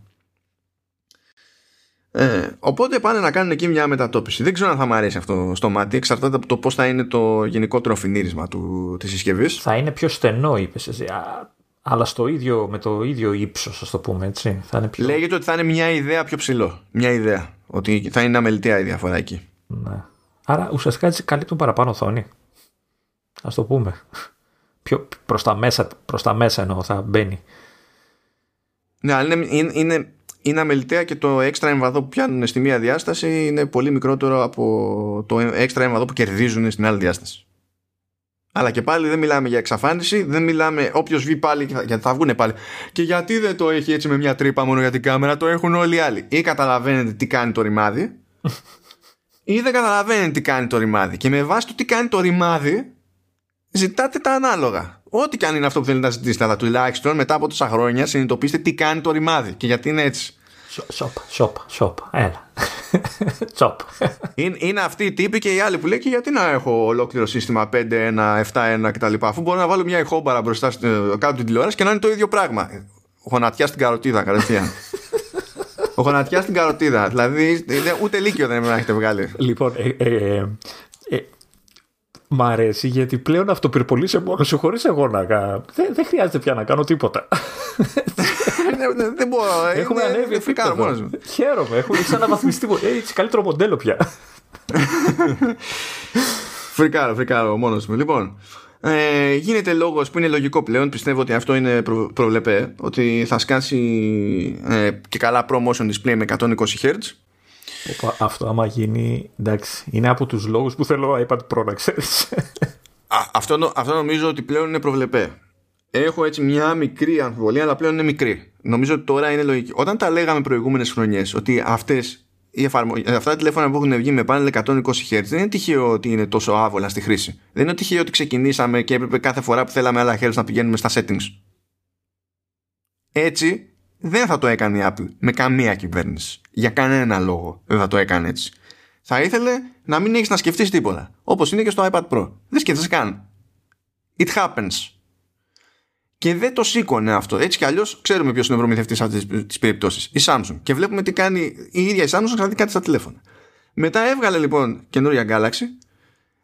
Ε, οπότε πάνε να κάνουν εκεί μια μετατόπιση. Δεν ξέρω αν θα μου αρέσει αυτό στο μάτι. Εξαρτάται από το πώς θα είναι το γενικότερο φινίρισμα της συσκευής. Θα είναι πιο στενό, είπες εσύ αλλά στο ίδιο, με το ίδιο ύψος, ας το πούμε έτσι. Θα είναι πιο... Λέγεται ότι θα είναι μια ιδέα πιο ψηλό. Μια ιδέα. Ότι θα είναι αμεληταία η διαφορά εκεί. Ναι. Άρα ουσιαστικά έτσι καλύπτουν παραπάνω οθόνη. Α το πούμε. Πιο προς τα μέσα, προς τα μέσα εννοώ θα μπαίνει. Ναι, αλλά είναι, είναι, είναι, είναι αμεληταία και το έξτρα εμβαδό που πιάνουν στη μία διάσταση είναι πολύ μικρότερο από το έξτρα εμβαδό που κερδίζουν στην άλλη διάσταση. Αλλά και πάλι δεν μιλάμε για εξαφάνιση, δεν μιλάμε όποιος βγει πάλι, γιατί θα βγουν πάλι. Και γιατί δεν το έχει έτσι με μια τρύπα μόνο για την κάμερα, το έχουν όλοι οι άλλοι. Ή καταλαβαίνετε τι κάνει το ρημάδι, ή δεν καταλαβαίνετε τι κάνει το ρημάδι. Και με βάση το τι κάνει το ρημάδι, ζητάτε τα ανάλογα. Ό,τι και αν είναι αυτό που θέλετε να ζητήσετε, αλλά τουλάχιστον μετά από τόσα χρόνια συνειδητοποιήστε τι κάνει το ρημάδι και γιατί είναι έτσι. Σοπ, σοπ, σοπ, έλα. Τσοπ. Είναι, είναι αυτοί οι τύποι και οι άλλοι που λέει και γιατί να έχω ολόκληρο σύστημα 5-1, 7-1 κτλ. Αφού μπορώ να βάλω μια ηχόμπαρα μπροστά κάτω την τηλεόραση και να είναι το ίδιο πράγμα. Γονατιά στην καροτίδα, κατευθείαν. Ο γονατιά στην καροτίδα. Δηλαδή, ούτε λύκειο δεν να έχετε βγάλει. Λοιπόν, ε, ε, ε, ε Μ' αρέσει γιατί πλέον αυτοπυρπολείσαι μόνος σου χωρίς εγώ να κάνω. Δεν, δεν χρειάζεται πια να κάνω τίποτα. δεν μπορώ. Έχουμε ανέβει επίπεδο. Χαίρομαι. Έχουμε αναβαθμιστεί. Έχει καλύτερο μοντέλο πια. φρικάρω, φρικάρω μόνος μου. Λοιπόν, ε, γίνεται λόγος που είναι λογικό πλέον. Πιστεύω ότι αυτό είναι προ, προβλεπέ. Ότι θα σκάσει ε, και καλά promotion display με 120 Hz αυτό άμα γίνει, εντάξει, είναι από τους λόγους που θέλω iPad Pro να ξέρεις. αυτό, αυτό νομίζω ότι πλέον είναι προβλεπέ. Έχω έτσι μια μικρή αμφιβολία, αλλά πλέον είναι μικρή. Νομίζω ότι τώρα είναι λογική. Όταν τα λέγαμε προηγούμενες χρονιές ότι αυτές οι αυτά τα τηλέφωνα που έχουν βγει με πάνελ 120 Hz δεν είναι τυχαίο ότι είναι τόσο άβολα στη χρήση. Δεν είναι τυχαίο ότι ξεκινήσαμε και έπρεπε κάθε φορά που θέλαμε άλλα Hz να πηγαίνουμε στα settings. Έτσι δεν θα το έκανε η Apple με καμία κυβέρνηση. Για κανένα λόγο δεν θα το έκανε έτσι. Θα ήθελε να μην έχεις να σκεφτείς τίποτα. Όπως είναι και στο iPad Pro. Δεν σκέφτεσαι καν. It happens. Και δεν το σήκωνε αυτό. Έτσι κι αλλιώς ξέρουμε ποιος είναι ο προμηθευτής σε αυτέ τι περιπτώσει. Η Samsung. Και βλέπουμε τι κάνει η ίδια η Samsung κρατεί κάτι στα τηλέφωνα. Μετά έβγαλε λοιπόν καινούρια Galaxy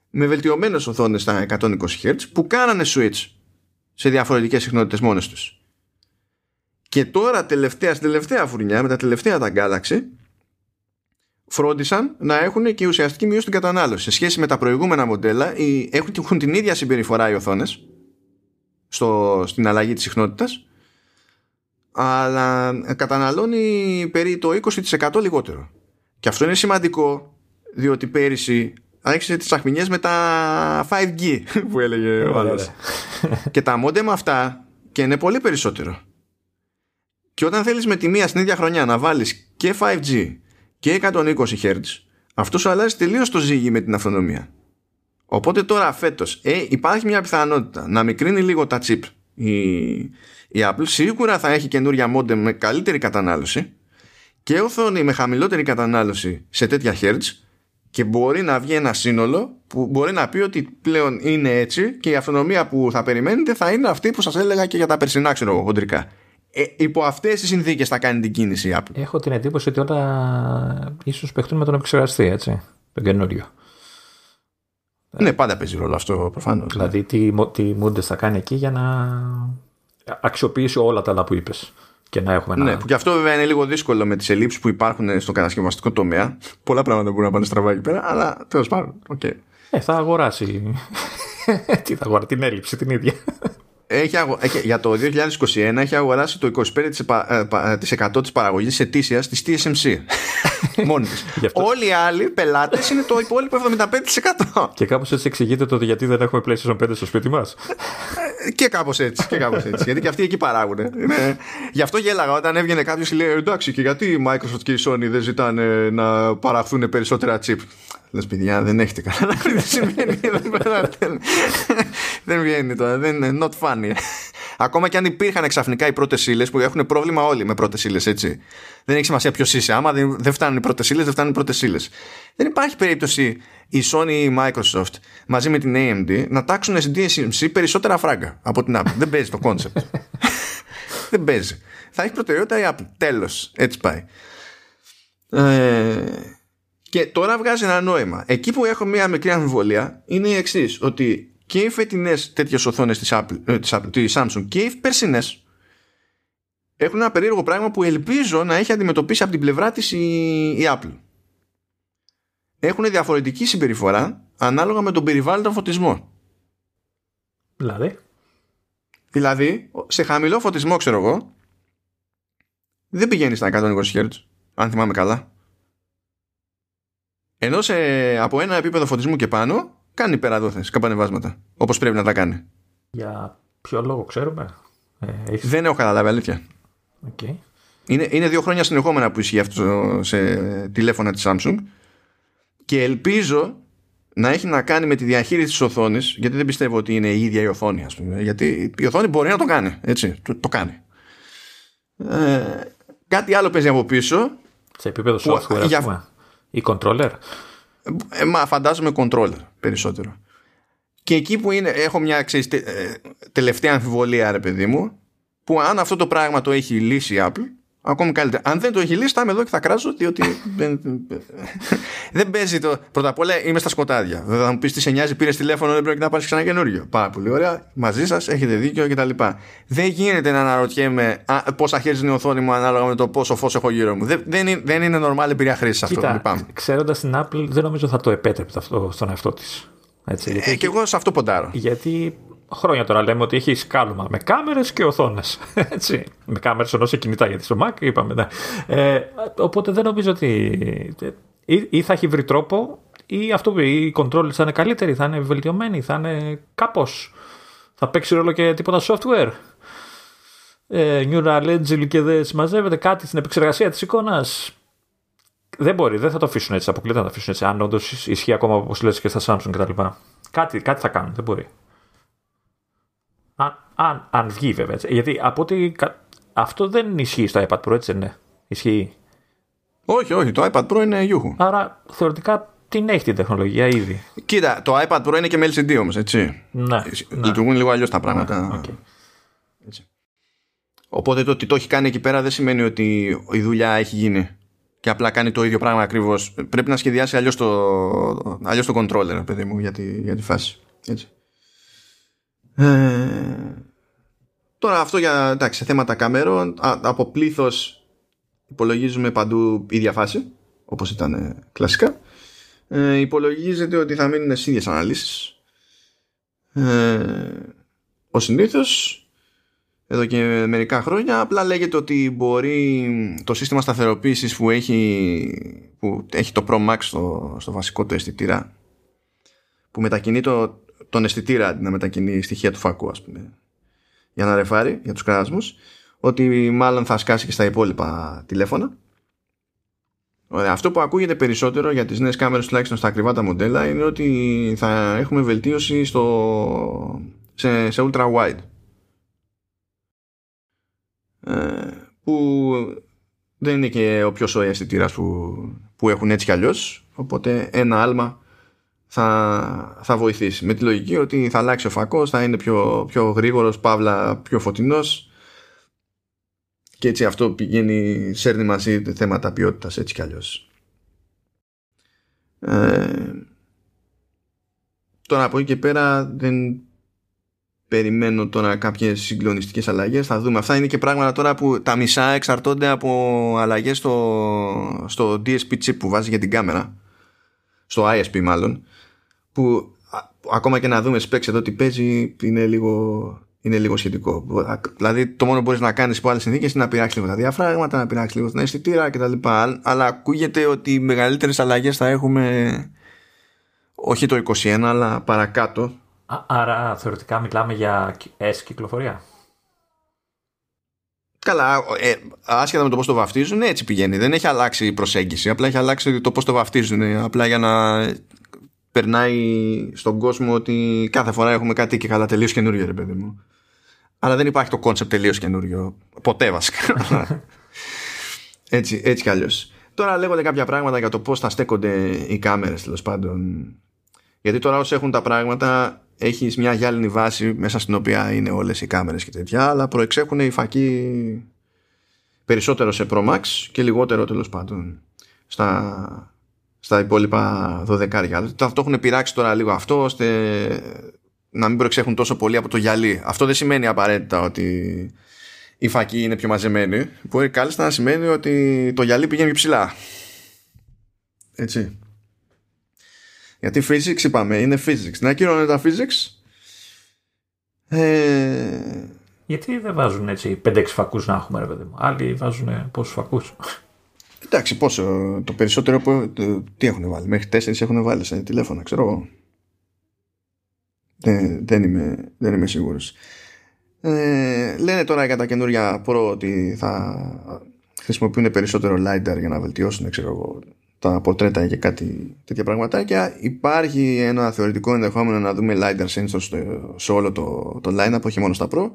με βελτιωμένες οθόνες στα 120 Hz που κάνανε switch σε διαφορετικές συχνότητες μόνες τους. Και τώρα τελευταία, στην τελευταία φουρνιά, με τα τελευταία τα Galaxy, φρόντισαν να έχουν και ουσιαστική μείωση στην κατανάλωση. Σε σχέση με τα προηγούμενα μοντέλα, έχουν, έχουν την ίδια συμπεριφορά οι οθόνες στην αλλαγή της συχνότητας αλλά καταναλώνει περί το 20% λιγότερο. Και αυτό είναι σημαντικό διότι πέρυσι άρχισε τις αχμηνιές με τα 5G που έλεγε ο άλλος. και τα μόντεμα αυτά και είναι πολύ περισσότερο. Και όταν θέλεις με τη μία στην ίδια χρονιά να βάλεις και 5G και 120 Hz, αυτό σου αλλάζει τελείως το ζύγι με την αυτονομία. Οπότε τώρα φέτος ε, υπάρχει μια πιθανότητα να μικρύνει λίγο τα chip η, η Apple. Σίγουρα θα έχει καινούρια modem με καλύτερη κατανάλωση και οθόνη με χαμηλότερη κατανάλωση σε τέτοια hertz και μπορεί να βγει ένα σύνολο που μπορεί να πει ότι πλέον είναι έτσι και η αυτονομία που θα περιμένετε θα είναι αυτή που σας έλεγα και για τα περσινά ξέρω εγώ χοντρικά. Ε, υπό αυτές τις συνθήκες θα κάνει την κίνηση η Apple. Έχω την εντύπωση ότι όλα ίσως παιχτούν με τον επεξεργαστή, έτσι, τον καινούριο. Ναι, πάντα παίζει ρόλο αυτό προφανώς. Δηλαδή τι, τι μούντες θα κάνει εκεί για να αξιοποιήσει όλα τα άλλα που είπες και να έχουμε ένα... Ναι, που και αυτό βέβαια είναι λίγο δύσκολο με τις ελλείψεις που υπάρχουν στο κατασκευαστικό τομέα. Πολλά πράγματα μπορούν να πάνε στραβά εκεί πέρα, αλλά τέλος πάντων. Okay. Ε, θα αγοράσει. Τι θα αγοράσει, την έλλειψη την ίδια. Έχει αγο... για το 2021 έχει αγοράσει το 25% της παραγωγής ετήσιας της TSMC. Μόνη της. Όλοι οι άλλοι πελάτες είναι το υπόλοιπο 75%. Και κάπως έτσι εξηγείται το γιατί δεν έχουμε PlayStation 5 στο σπίτι μας. και κάπως έτσι. Και κάπως έτσι. γιατί και αυτοί εκεί παράγουν. Είναι... Γι' αυτό γέλαγα όταν έβγαινε κάποιος και λέει εντάξει και γιατί η Microsoft και η Sony δεν ζητάνε να παραχθούν περισσότερα chip; Λες παιδιά δεν έχετε κανένα δεν σημαίνει δεν βγαίνει τώρα δεν είναι not funny ακόμα και αν υπήρχαν ξαφνικά οι πρώτες ύλες που έχουν πρόβλημα όλοι με πρώτες ύλες έτσι. Δεν έχει σημασία ποιος είσαι άμα δεν φτάνουν οι πρώτες ύλες δεν φτάνουν οι πρώτες ύλες. Δεν υπάρχει περίπτωση η Sony ή η Microsoft μαζί με την AMD να τάξουν στην TSMC περισσότερα φράγκα από την Apple. Δεν παίζει το concept. Δεν παίζει. Θα έχει προτεραιότητα η Apple. Τέλος. Έτσι πάει. Ε, και τώρα βγάζει ένα νόημα. Εκεί που έχω μία μικρή αμφιβολία είναι η εξής, ότι και οι φετινές τέτοιες οθόνες της Apple, ε, της Apple, της Samsung και οι περσινές έχουν ένα περίεργο πράγμα που ελπίζω να έχει αντιμετωπίσει από την πλευρά της η, η Apple. Έχουν διαφορετική συμπεριφορά ανάλογα με τον περιβάλλοντα φωτισμό. Δηλαδή; Δηλαδή, σε χαμηλό φωτισμό, ξέρω εγώ, δεν πηγαίνεις στα 120 Hz, αν θυμάμαι καλά. Ενώ σε, από ένα επίπεδο φωτισμού και πάνω κάνει υπεραδόθε καπανεβάσματα. Όπως πρέπει να τα κάνει. Για ποιο λόγο ξέρουμε; Ε, Δεν έχω καταλάβει αλήθεια. Okay. Είναι, είναι δύο χρόνια συνεχόμενα που ισχύει αυτό σε τηλέφωνα της Samsung και ελπίζω να έχει να κάνει με τη διαχείριση της οθόνης, γιατί δεν πιστεύω ότι είναι η ίδια η οθόνη, ας πούμε. Γιατί η οθόνη μπορεί να το κάνει. Έτσι, το, το κάνει. Ε, κάτι άλλο παίζει από πίσω. Σε επίπεδο software, για, πούμε. Ή controller; Ε, μα φαντάζομαι controller περισσότερο. Και εκεί που είναι, έχω μια ξέρεις, τε, ε, τελευταία αμφιβολία, ρε παιδί μου, που αν αυτό το πράγμα το έχει λύσει η Apple, Ακόμη καλύτερα. Αν δεν το έχει λύσει, θα είμαι εδώ και θα κράζω, διότι δεν, δεν παίζει το. Πρώτα απ' όλα είμαι στα σκοτάδια. Θα μου πεις τι σε νοιάζει, πήρες τηλέφωνο, δεν πρέπει να πάρεις ξανά καινούριο. Πάρα πολύ ωραία. Μαζί σας έχετε δίκιο κτλ. Δεν γίνεται να αναρωτιέμαι πόσα χέρια είναι η οθόνη μου ανάλογα με το πόσο φως έχω γύρω μου. Δεν, δεν, είναι, δεν είναι normal εμπειρία χρήση αυτό. Ξέροντας την Apple, δεν νομίζω θα το επέτρεπε αυτό στον εαυτό της. Έτσι, ε, και εγώ σε αυτό ποντάρω. Γιατί χρόνια τώρα λέμε ότι έχει σκάλωμα με κάμερες και οθόνες. με κάμερες ενώ σε κινητά, γιατί στο Mac είπαμε. Ναι. Ε, οπότε δεν νομίζω ότι. Ή, ή, θα έχει βρει τρόπο, ή αυτό οι controls θα είναι καλύτεροι, θα είναι βελτιωμένοι, θα είναι κάπως. Θα παίξει ρόλο και τίποτα software. Ε, neural engine και δεν συμμαζεύεται κάτι στην επεξεργασία της εικόνας. Δεν μπορεί, δεν θα το αφήσουν έτσι. Αποκλείται να το αφήσουν έτσι. Αν όντως ισχύει ακόμα όπως λες και στα Samsung κτλ. Κάτι, κάτι θα κάνουν, δεν μπορεί. Αν, αν, αν βγει βέβαια. Έτσι. Γιατί από ότι αυτό δεν ισχύει στο iPad Pro, έτσι δεν είναι. Ισχύει. Όχι, όχι. Το iPad Pro είναι γιούχου. Άρα θεωρητικά την έχει την τεχνολογία ήδη. Κοίτα, το iPad Pro είναι και με LCD όμως, έτσι. Ναι. Λειτουργούν ναι. λίγο αλλιώς τα πράγματα. Ναι, okay. έτσι. Οπότε το ότι το έχει κάνει εκεί πέρα δεν σημαίνει ότι η δουλειά έχει γίνει και απλά κάνει το ίδιο πράγμα ακριβώς. Πρέπει να σχεδιάσει αλλιώς το, αλλιώς το controller, παιδί μου, για τη, για τη φάση. Έτσι. Ε, τώρα αυτό για εντάξει, σε θέματα κάμερων από πλήθος υπολογίζουμε παντού ίδια φάση όπως ήταν ε, κλασικά. Ε, υπολογίζεται ότι θα μείνουν στις ίδιες αναλύσεις. Ε, ο συνήθως εδώ και μερικά χρόνια απλά λέγεται ότι μπορεί το σύστημα σταθεροποίησης που έχει, που έχει το Pro Max στο, στο βασικό του αισθητήρα που μετακινεί το, τον αισθητήρα αντί να μετακινεί στοιχεία του φακού ας πούμε για να ρεφάρει για τους κράσμους ότι μάλλον θα σκάσει και στα υπόλοιπα τηλέφωνα Ωραία. Αυτό που ακούγεται περισσότερο για τις νέες κάμερες τουλάχιστον στα ακριβά τα μοντέλα είναι ότι θα έχουμε βελτίωση στο, σε, σε ultra wide ε, που δεν είναι και ο πιο σοή αισθητήρας που, που έχουν έτσι κι αλλιώς. Οπότε ένα άλμα θα, θα βοηθήσει. Με τη λογική ότι θα αλλάξει ο φακός, θα είναι πιο, πιο γρήγορος, παύλα πιο φωτεινός. Και έτσι αυτό πηγαίνει, σέρνει μαζί θέματα ποιότητας έτσι κι αλλιώς. Ε, τώρα από εκεί και πέρα δεν περιμένω τώρα κάποιες συγκλονιστικές αλλαγές. Θα δούμε. Αυτά είναι και πράγματα τώρα που τα μισά εξαρτώνται από αλλαγές στο, στο DSP chip που βάζει για την κάμερα. Στο ISP μάλλον που ακόμα και να δούμε specs εδώ τι παίζει είναι λίγο, είναι λίγο σχετικό. Δηλαδή το μόνο που μπορείς να κάνεις υπό άλλες συνθήκες είναι να πειράξεις λίγο τα διαφράγματα, να πειράξεις λίγο την αισθητήρα κτλ. Αλλά ακούγεται ότι οι μεγαλύτερες αλλαγές θα έχουμε όχι το 21 αλλά παρακάτω. άρα θεωρητικά μιλάμε για S κυκλοφορία; Καλά, ε, άσχετα με το πώς το βαφτίζουν, έτσι πηγαίνει. Δεν έχει αλλάξει η προσέγγιση. Απλά έχει αλλάξει το πώς το βαφτίζουν. Απλά για να περνάει στον κόσμο ότι κάθε φορά έχουμε κάτι και καλά τελείως καινούριο, ρε παιδί μου. Αλλά δεν υπάρχει το concept τελείως καινούριο. Ποτέ βασικά. έτσι, έτσι κι αλλιώς. Τώρα λέγονται κάποια πράγματα για το πώς θα στέκονται οι κάμερες τέλος πάντων. Γιατί τώρα όσοι έχουν τα πράγματα έχεις μια γυάλινη βάση μέσα στην οποία είναι όλες οι κάμερες και τέτοια, αλλά προεξέχουν οι φακοί περισσότερο σε Pro Max και λιγότερο τέλος πάντων στα, στα υπόλοιπα 12. Το έχουν πειράξει τώρα λίγο αυτό ώστε να μην προεξέχουν τόσο πολύ από το γυαλί. Αυτό δεν σημαίνει απαραίτητα ότι η φακή είναι πιο μαζεμένη. Μπορεί κάλλιστα να σημαίνει ότι το γυαλί πηγαίνει ψηλά. Έτσι. Γιατί physics είπαμε, είναι physics. Να ακυρώνουν τα physics. Ε... Γιατί δεν βάζουν έτσι 5-6 φακούς να έχουμε ρε παιδί μου. Άλλοι βάζουν πόσους φακούς. Εντάξει, πόσο. Το περισσότερο. Τι έχουν βάλει. Μέχρι τέσσερις έχουν βάλει σε τηλέφωνα, ξέρω εγώ. Δεν, δεν, είμαι, δεν είμαι σίγουρος. Ε, λένε τώρα για τα καινούρια Pro ότι θα χρησιμοποιούν περισσότερο LiDAR για να βελτιώσουν ξέρω εγώ, τα πορτρέτα και κάτι τέτοια πραγματάκια. Υπάρχει ένα θεωρητικό ενδεχόμενο να δούμε LiDAR sensor σε όλο το, το line-up, όχι μόνο στα Pro.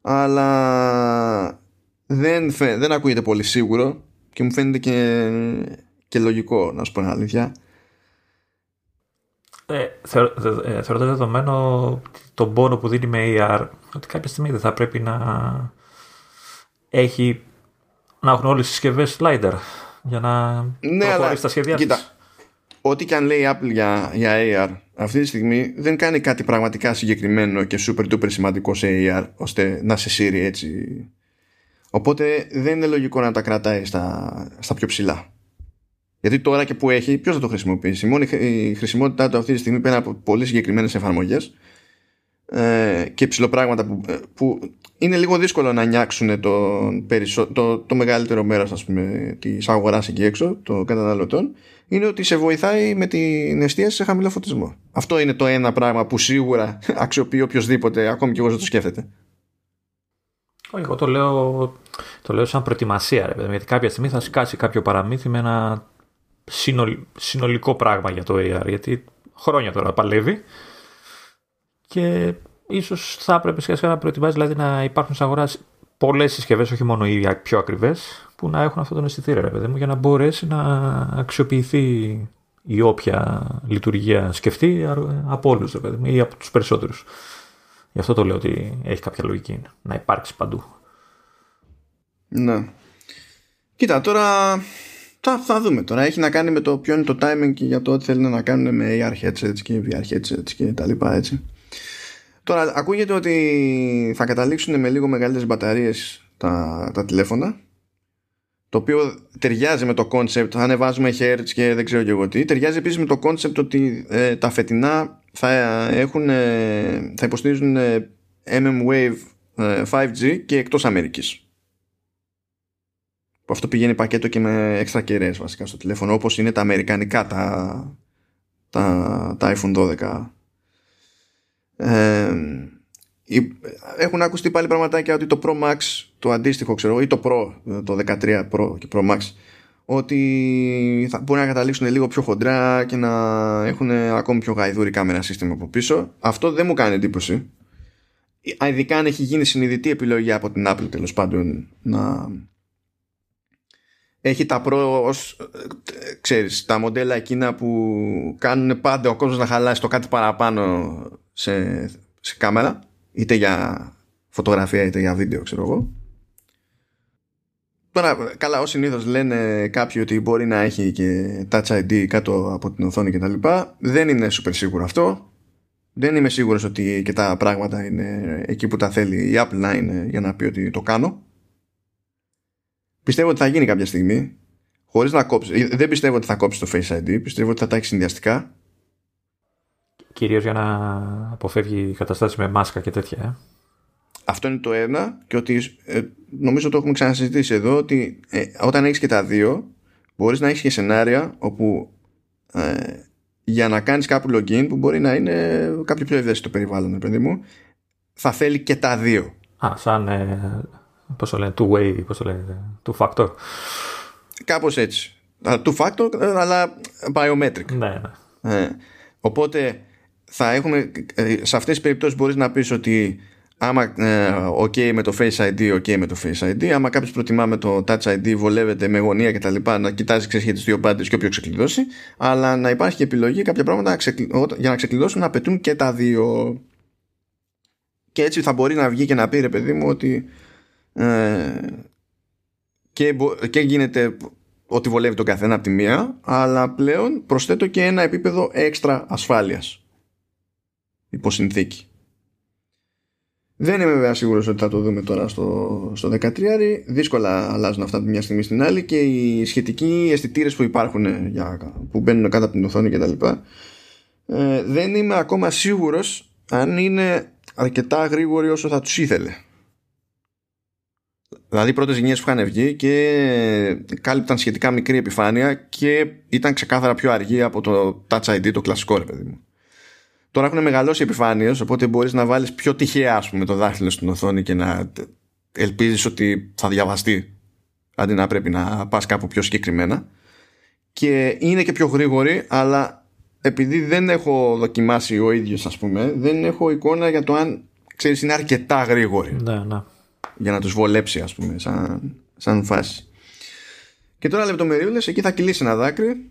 Αλλά δεν, δεν ακούγεται πολύ σίγουρο και μου φαίνεται και, και λογικό να σου πω αλήθεια. Ε, θεωρώ, ε, θεωρώ δεδομένο τον πόνο που δίνει με AR ότι κάποια στιγμή δεν θα πρέπει να έχει να έχουν όλες τις συσκευές slider για να ναι, προχωρήσει τα σχέδια κοίτα, Ό,τι και αν λέει η Apple για, για AR αυτή τη στιγμή δεν κάνει κάτι πραγματικά συγκεκριμένο και super duper σημαντικό σε AR ώστε να σε σύρει έτσι Οπότε δεν είναι λογικό να τα κρατάει στα, στα πιο ψηλά. Γιατί τώρα και που έχει, ποιος θα το χρησιμοποιήσει; Μόνο η χρησιμότητά του αυτή τη στιγμή πέρα από πολύ συγκεκριμένες εφαρμογές ε, και ψηλοπράγματα που, ε, που είναι λίγο δύσκολο να νιάξουν το, το, το μεγαλύτερο μέρος της αγοράς εκεί έξω, των καταναλωτών, είναι ότι σε βοηθάει με την εστίαση σε χαμηλό φωτισμό. Αυτό είναι το ένα πράγμα που σίγουρα αξιοποιεί οποιοδήποτε, ακόμη και εγώ δεν το σκέφτεται. Όχι, εγώ το λέω, το λέω σαν προετοιμασία, ρε, γιατί κάποια στιγμή θα σκάσει κάποιο παραμύθι με ένα συνολικό πράγμα για το AR, γιατί χρόνια τώρα παλεύει και ίσως θα έπρεπε σχετικά να προετοιμάζει δηλαδή να υπάρχουν σε αγοράς πολλές συσκευές, όχι μόνο οι πιο ακριβές, που να έχουν αυτόν τον αισθητήρα, ρε παιδί μου, για να μπορέσει να αξιοποιηθεί η όποια λειτουργία σκεφτεί από όλους, ή από τους περισσότερους. Γι' αυτό το λέω ότι έχει κάποια λογική να υπάρξει παντού. Ναι. Κοίτα, τώρα θα, θα δούμε. Τώρα έχει να κάνει με το ποιο είναι το timing και για το ότι θέλουν να κάνουν με AR headsets και VR headsets και τα λοιπά έτσι. Τώρα ακούγεται ότι θα καταλήξουν με λίγο μεγαλύτερες μπαταρίες τα, τα τηλέφωνα το οποίο ταιριάζει με το concept ανεβάζουμε hertz και δεν ξέρω και εγώ τι. Ταιριάζει επίσης με το concept ότι ε, τα φετινά θα, έχουν, θα υποστηρίζουν MM-Wave 5G και εκτός Αμερικής. Που αυτό πηγαίνει πακέτο και με έξτρα κεραίες βασικά στο τηλέφωνο όπως είναι τα αμερικανικά τα, τα, τα iPhone 12 ε, έχουν ακουστεί πάλι πραγματάκια ότι το Pro Max το αντίστοιχο ξέρω ή το Pro το 13 Pro και Pro Max ότι θα μπορεί να καταλήξουν λίγο πιο χοντρά και να έχουν ακόμη πιο γαϊδούρη κάμερα σύστημα από πίσω. Αυτό δεν μου κάνει εντύπωση. Ειδικά αν έχει γίνει συνειδητή επιλογή από την Apple τέλος πάντων να, έχει τα προ ως, ξέρεις, τα μοντέλα εκείνα που κάνουν πάντα ο κόσμος να χαλάσει το κάτι παραπάνω σε, σε κάμερα είτε για φωτογραφία είτε για βίντεο ξέρω εγώ Τώρα, καλά, ως συνήθως λένε κάποιοι ότι μπορεί να έχει και Touch ID κάτω από την οθόνη κτλ. Δεν είναι super σίγουρο αυτό. Δεν είμαι σίγουρος ότι και τα πράγματα είναι εκεί που τα θέλει η Apple να είναι για να πει ότι το κάνω. Πιστεύω ότι θα γίνει κάποια στιγμή. Χωρίς να κόψει. Δεν πιστεύω ότι θα κόψει το Face ID. Πιστεύω ότι θα τα έχει συνδυαστικά. Κυρίως για να αποφεύγει καταστάσεις με μάσκα και τέτοια. Ε. Αυτό είναι το ένα και ότι ε, νομίζω το έχουμε ξανασυζητήσει εδώ ότι ε, όταν έχεις και τα δύο μπορείς να έχεις και σενάρια όπου ε, για να κάνεις κάποιο login που μπορεί να είναι κάποιο πιο ευαίσθητο περιβάλλον παιδί μου θα θέλει και τα δύο. Α, σαν ε, πώς το λένε, two way, πώς το λένε, two factor. Κάπως έτσι. Two factor αλλά biometric. Ναι, ναι. Ε, οπότε θα έχουμε, σε αυτές τις περιπτώσεις μπορείς να πεις ότι άμα ε, ok με το Face ID, ok με το Face ID. Άμα κάποιος προτιμά με το Touch ID, βολεύεται με γωνία κτλ. Να κοιτάζει ξέρεις τις δύο πάντε και όποιο ξεκλειδώσει. Αλλά να υπάρχει και επιλογή κάποια πράγματα για να ξεκλειδώσουν να απαιτούν και τα δύο. Και έτσι θα μπορεί να βγει και να πει ρε παιδί μου ότι ε, και, και γίνεται ότι βολεύει τον καθένα από τη μία, αλλά πλέον προσθέτω και ένα επίπεδο έξτρα ασφάλειας υπό συνθήκη. Δεν είμαι βέβαια σίγουρος ότι θα το δούμε τώρα στο, στο 13. Δύσκολα αλλάζουν αυτά από μια στιγμή στην άλλη και οι σχετικοί αισθητήρες που υπάρχουν ε, για, που μπαίνουν κάτω από την οθόνη κτλ. Ε, δεν είμαι ακόμα σίγουρος αν είναι αρκετά γρήγοροι όσο θα τους ήθελε. Δηλαδή, οι πρώτες γενιές που είχαν βγει και κάλυπταν σχετικά μικρή επιφάνεια και ήταν ξεκάθαρα πιο αργή από το Touch ID, το κλασικό ρε παιδί μου. Τώρα έχουν μεγαλώσει επιφάνειες, οπότε μπορείς να βάλεις πιο τυχαία ας πούμε, το δάχτυλο στην οθόνη και να ελπίζεις ότι θα διαβαστεί αντί να πρέπει να πας κάπου πιο συγκεκριμένα. Και είναι και πιο γρήγορη, αλλά επειδή δεν έχω δοκιμάσει ο ίδιος, ας πούμε, δεν έχω εικόνα για το αν ξέρεις είναι αρκετά γρήγορη. Ναι, ναι. Για να τους βολέψει, ας πούμε, σαν, σαν φάση. Και τώρα λεπτομεριούλε, εκεί θα κυλήσει ένα δάκρυ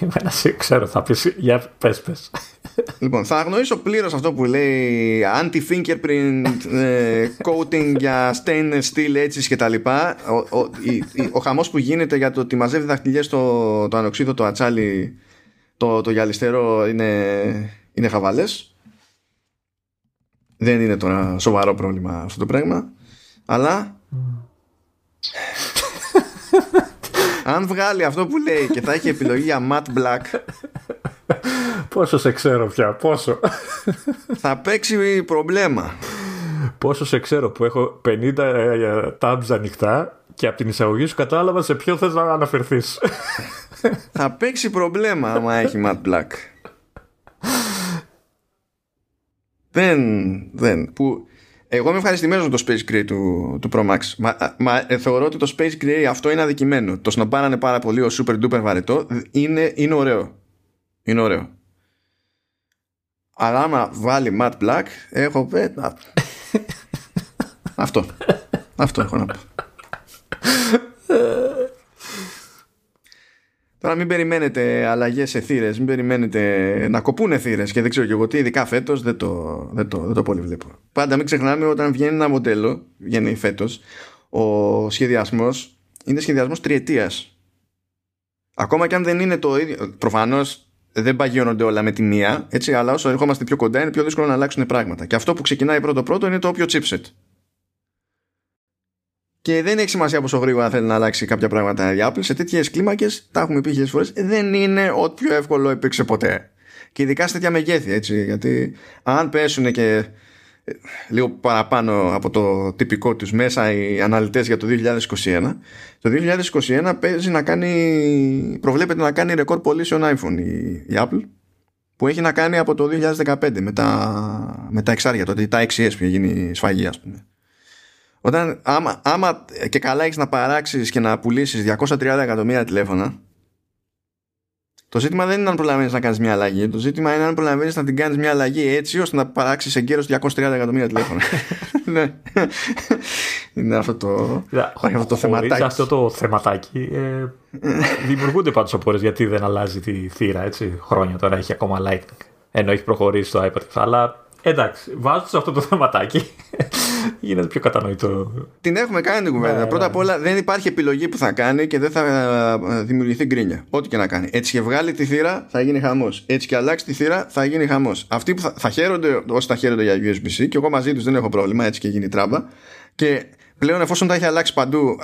Εμένα σε ξέρω, θα πεις, για πες πες. Λοιπόν, θα αγνοήσω πλήρως αυτό που λέει anti-fingerprint ε, coating για stainless steel έτσι και τα λοιπά. Ο, ο, ο χαμός που γίνεται για το ότι μαζεύει δαχτυλιές το, το ανοξίδο, το ατσάλι, το, το γυαλιστερό είναι, είναι χαβαλές. Δεν είναι τώρα σοβαρό πρόβλημα αυτό το πράγμα. Αλλά αν βγάλει αυτό που λέει και θα έχει επιλογή για matte black Πόσο σε ξέρω πια, πόσο. Θα παίξει προβλέμα. Πόσο σε ξέρω που έχω 50 ε, tabs ανοιχτά και από την εισαγωγή σου κατάλαβα σε ποιο θες να αναφερθείς. Θα παίξει προβλέμα άμα έχει matte black. Δεν, δεν, που εγώ είμαι ευχαριστημένος με το Space Gray του, του Pro Max. Μα, μα, ε, θεωρώ ότι το Space Gray αυτό είναι αδικημένο. Το να πάρανε πάρα πολύ ο super duper βαρετό είναι, είναι ωραίο. Είναι ωραίο. Αλλά άμα βάλει matte black, έχω πει. αυτό. αυτό έχω να πω. Τώρα μην περιμένετε αλλαγές σε θύρες, μην περιμένετε να κοπούνε θύρες και δεν ξέρω και εγώ τι, ειδικά φέτος δεν το, δεν, το, δεν το πολύ βλέπω. Πάντα μην ξεχνάμε όταν βγαίνει ένα μοντέλο, βγαίνει φέτος, ο σχεδιασμός είναι σχεδιασμός τριετίας. Ακόμα και αν δεν είναι το ίδιο. Προφανώς δεν παγιώνονται όλα με τη μία, έτσι, αλλά όσο ερχόμαστε πιο κοντά είναι πιο δύσκολο να αλλάξουν πράγματα. Και αυτό που ξεκινάει πρώτο-πρώτο είναι το όποιο chipset και δεν έχει σημασία πόσο γρήγορα θέλει να αλλάξει κάποια πράγματα η Apple. Σε τέτοιες κλίμακες, τα έχουμε πει χιλιάδε φορές, δεν είναι ό,τι πιο εύκολο υπήρξε ποτέ. Και ειδικά σε τέτοια μεγέθη, έτσι. Γιατί αν πέσουν και ε, λίγο παραπάνω από το τυπικό τους μέσα οι αναλυτές για το 2021 το 2021 παίζει να κάνει προβλέπεται να κάνει ρεκόρ πωλήσεων iPhone η, η Apple που έχει να κάνει από το 2015 με τα, με τα εξάρια τότε τα 6S που γίνει σφαγή ας πούμε όταν, άμα, άμα και καλά έχεις να παράξεις και να πουλήσεις 230 εκατομμύρια τηλέφωνα, το ζήτημα δεν είναι αν προλαβαίνεις να κάνεις μια αλλαγή. Το ζήτημα είναι αν προλαβαίνεις να την κάνεις μια αλλαγή έτσι ώστε να παράξεις εγκαίρως 230 εκατομμύρια τηλέφωνα. ναι. είναι αυτό το, υπάρχει αυτό το θεματάκι. αυτό το θεματάκι ε, δημιουργούνται πάντως απορίες γιατί δεν αλλάζει τη θύρα έτσι, χρόνια τώρα έχει ακόμα Lightning ενώ έχει προχωρήσει το iPad αλλά Εντάξει, βάζω σε αυτό το θεματάκι. Γίνεται πιο κατανοητό. Την έχουμε κάνει την κουβέντα. Ναι, Πρώτα ναι. απ' όλα δεν υπάρχει επιλογή που θα κάνει και δεν θα ε, δημιουργηθεί γκρίνια. Ό,τι και να κάνει. Έτσι και βγάλει τη θύρα θα γίνει χαμός. Έτσι και αλλάξει τη θύρα θα γίνει χαμός. Αυτοί που θα, θα χαίρονται, όσοι θα χαίρονται για USB-C και εγώ μαζί τους δεν έχω πρόβλημα, έτσι και γίνει τράμπα. Και πλέον εφόσον τα έχει αλλάξει παντού,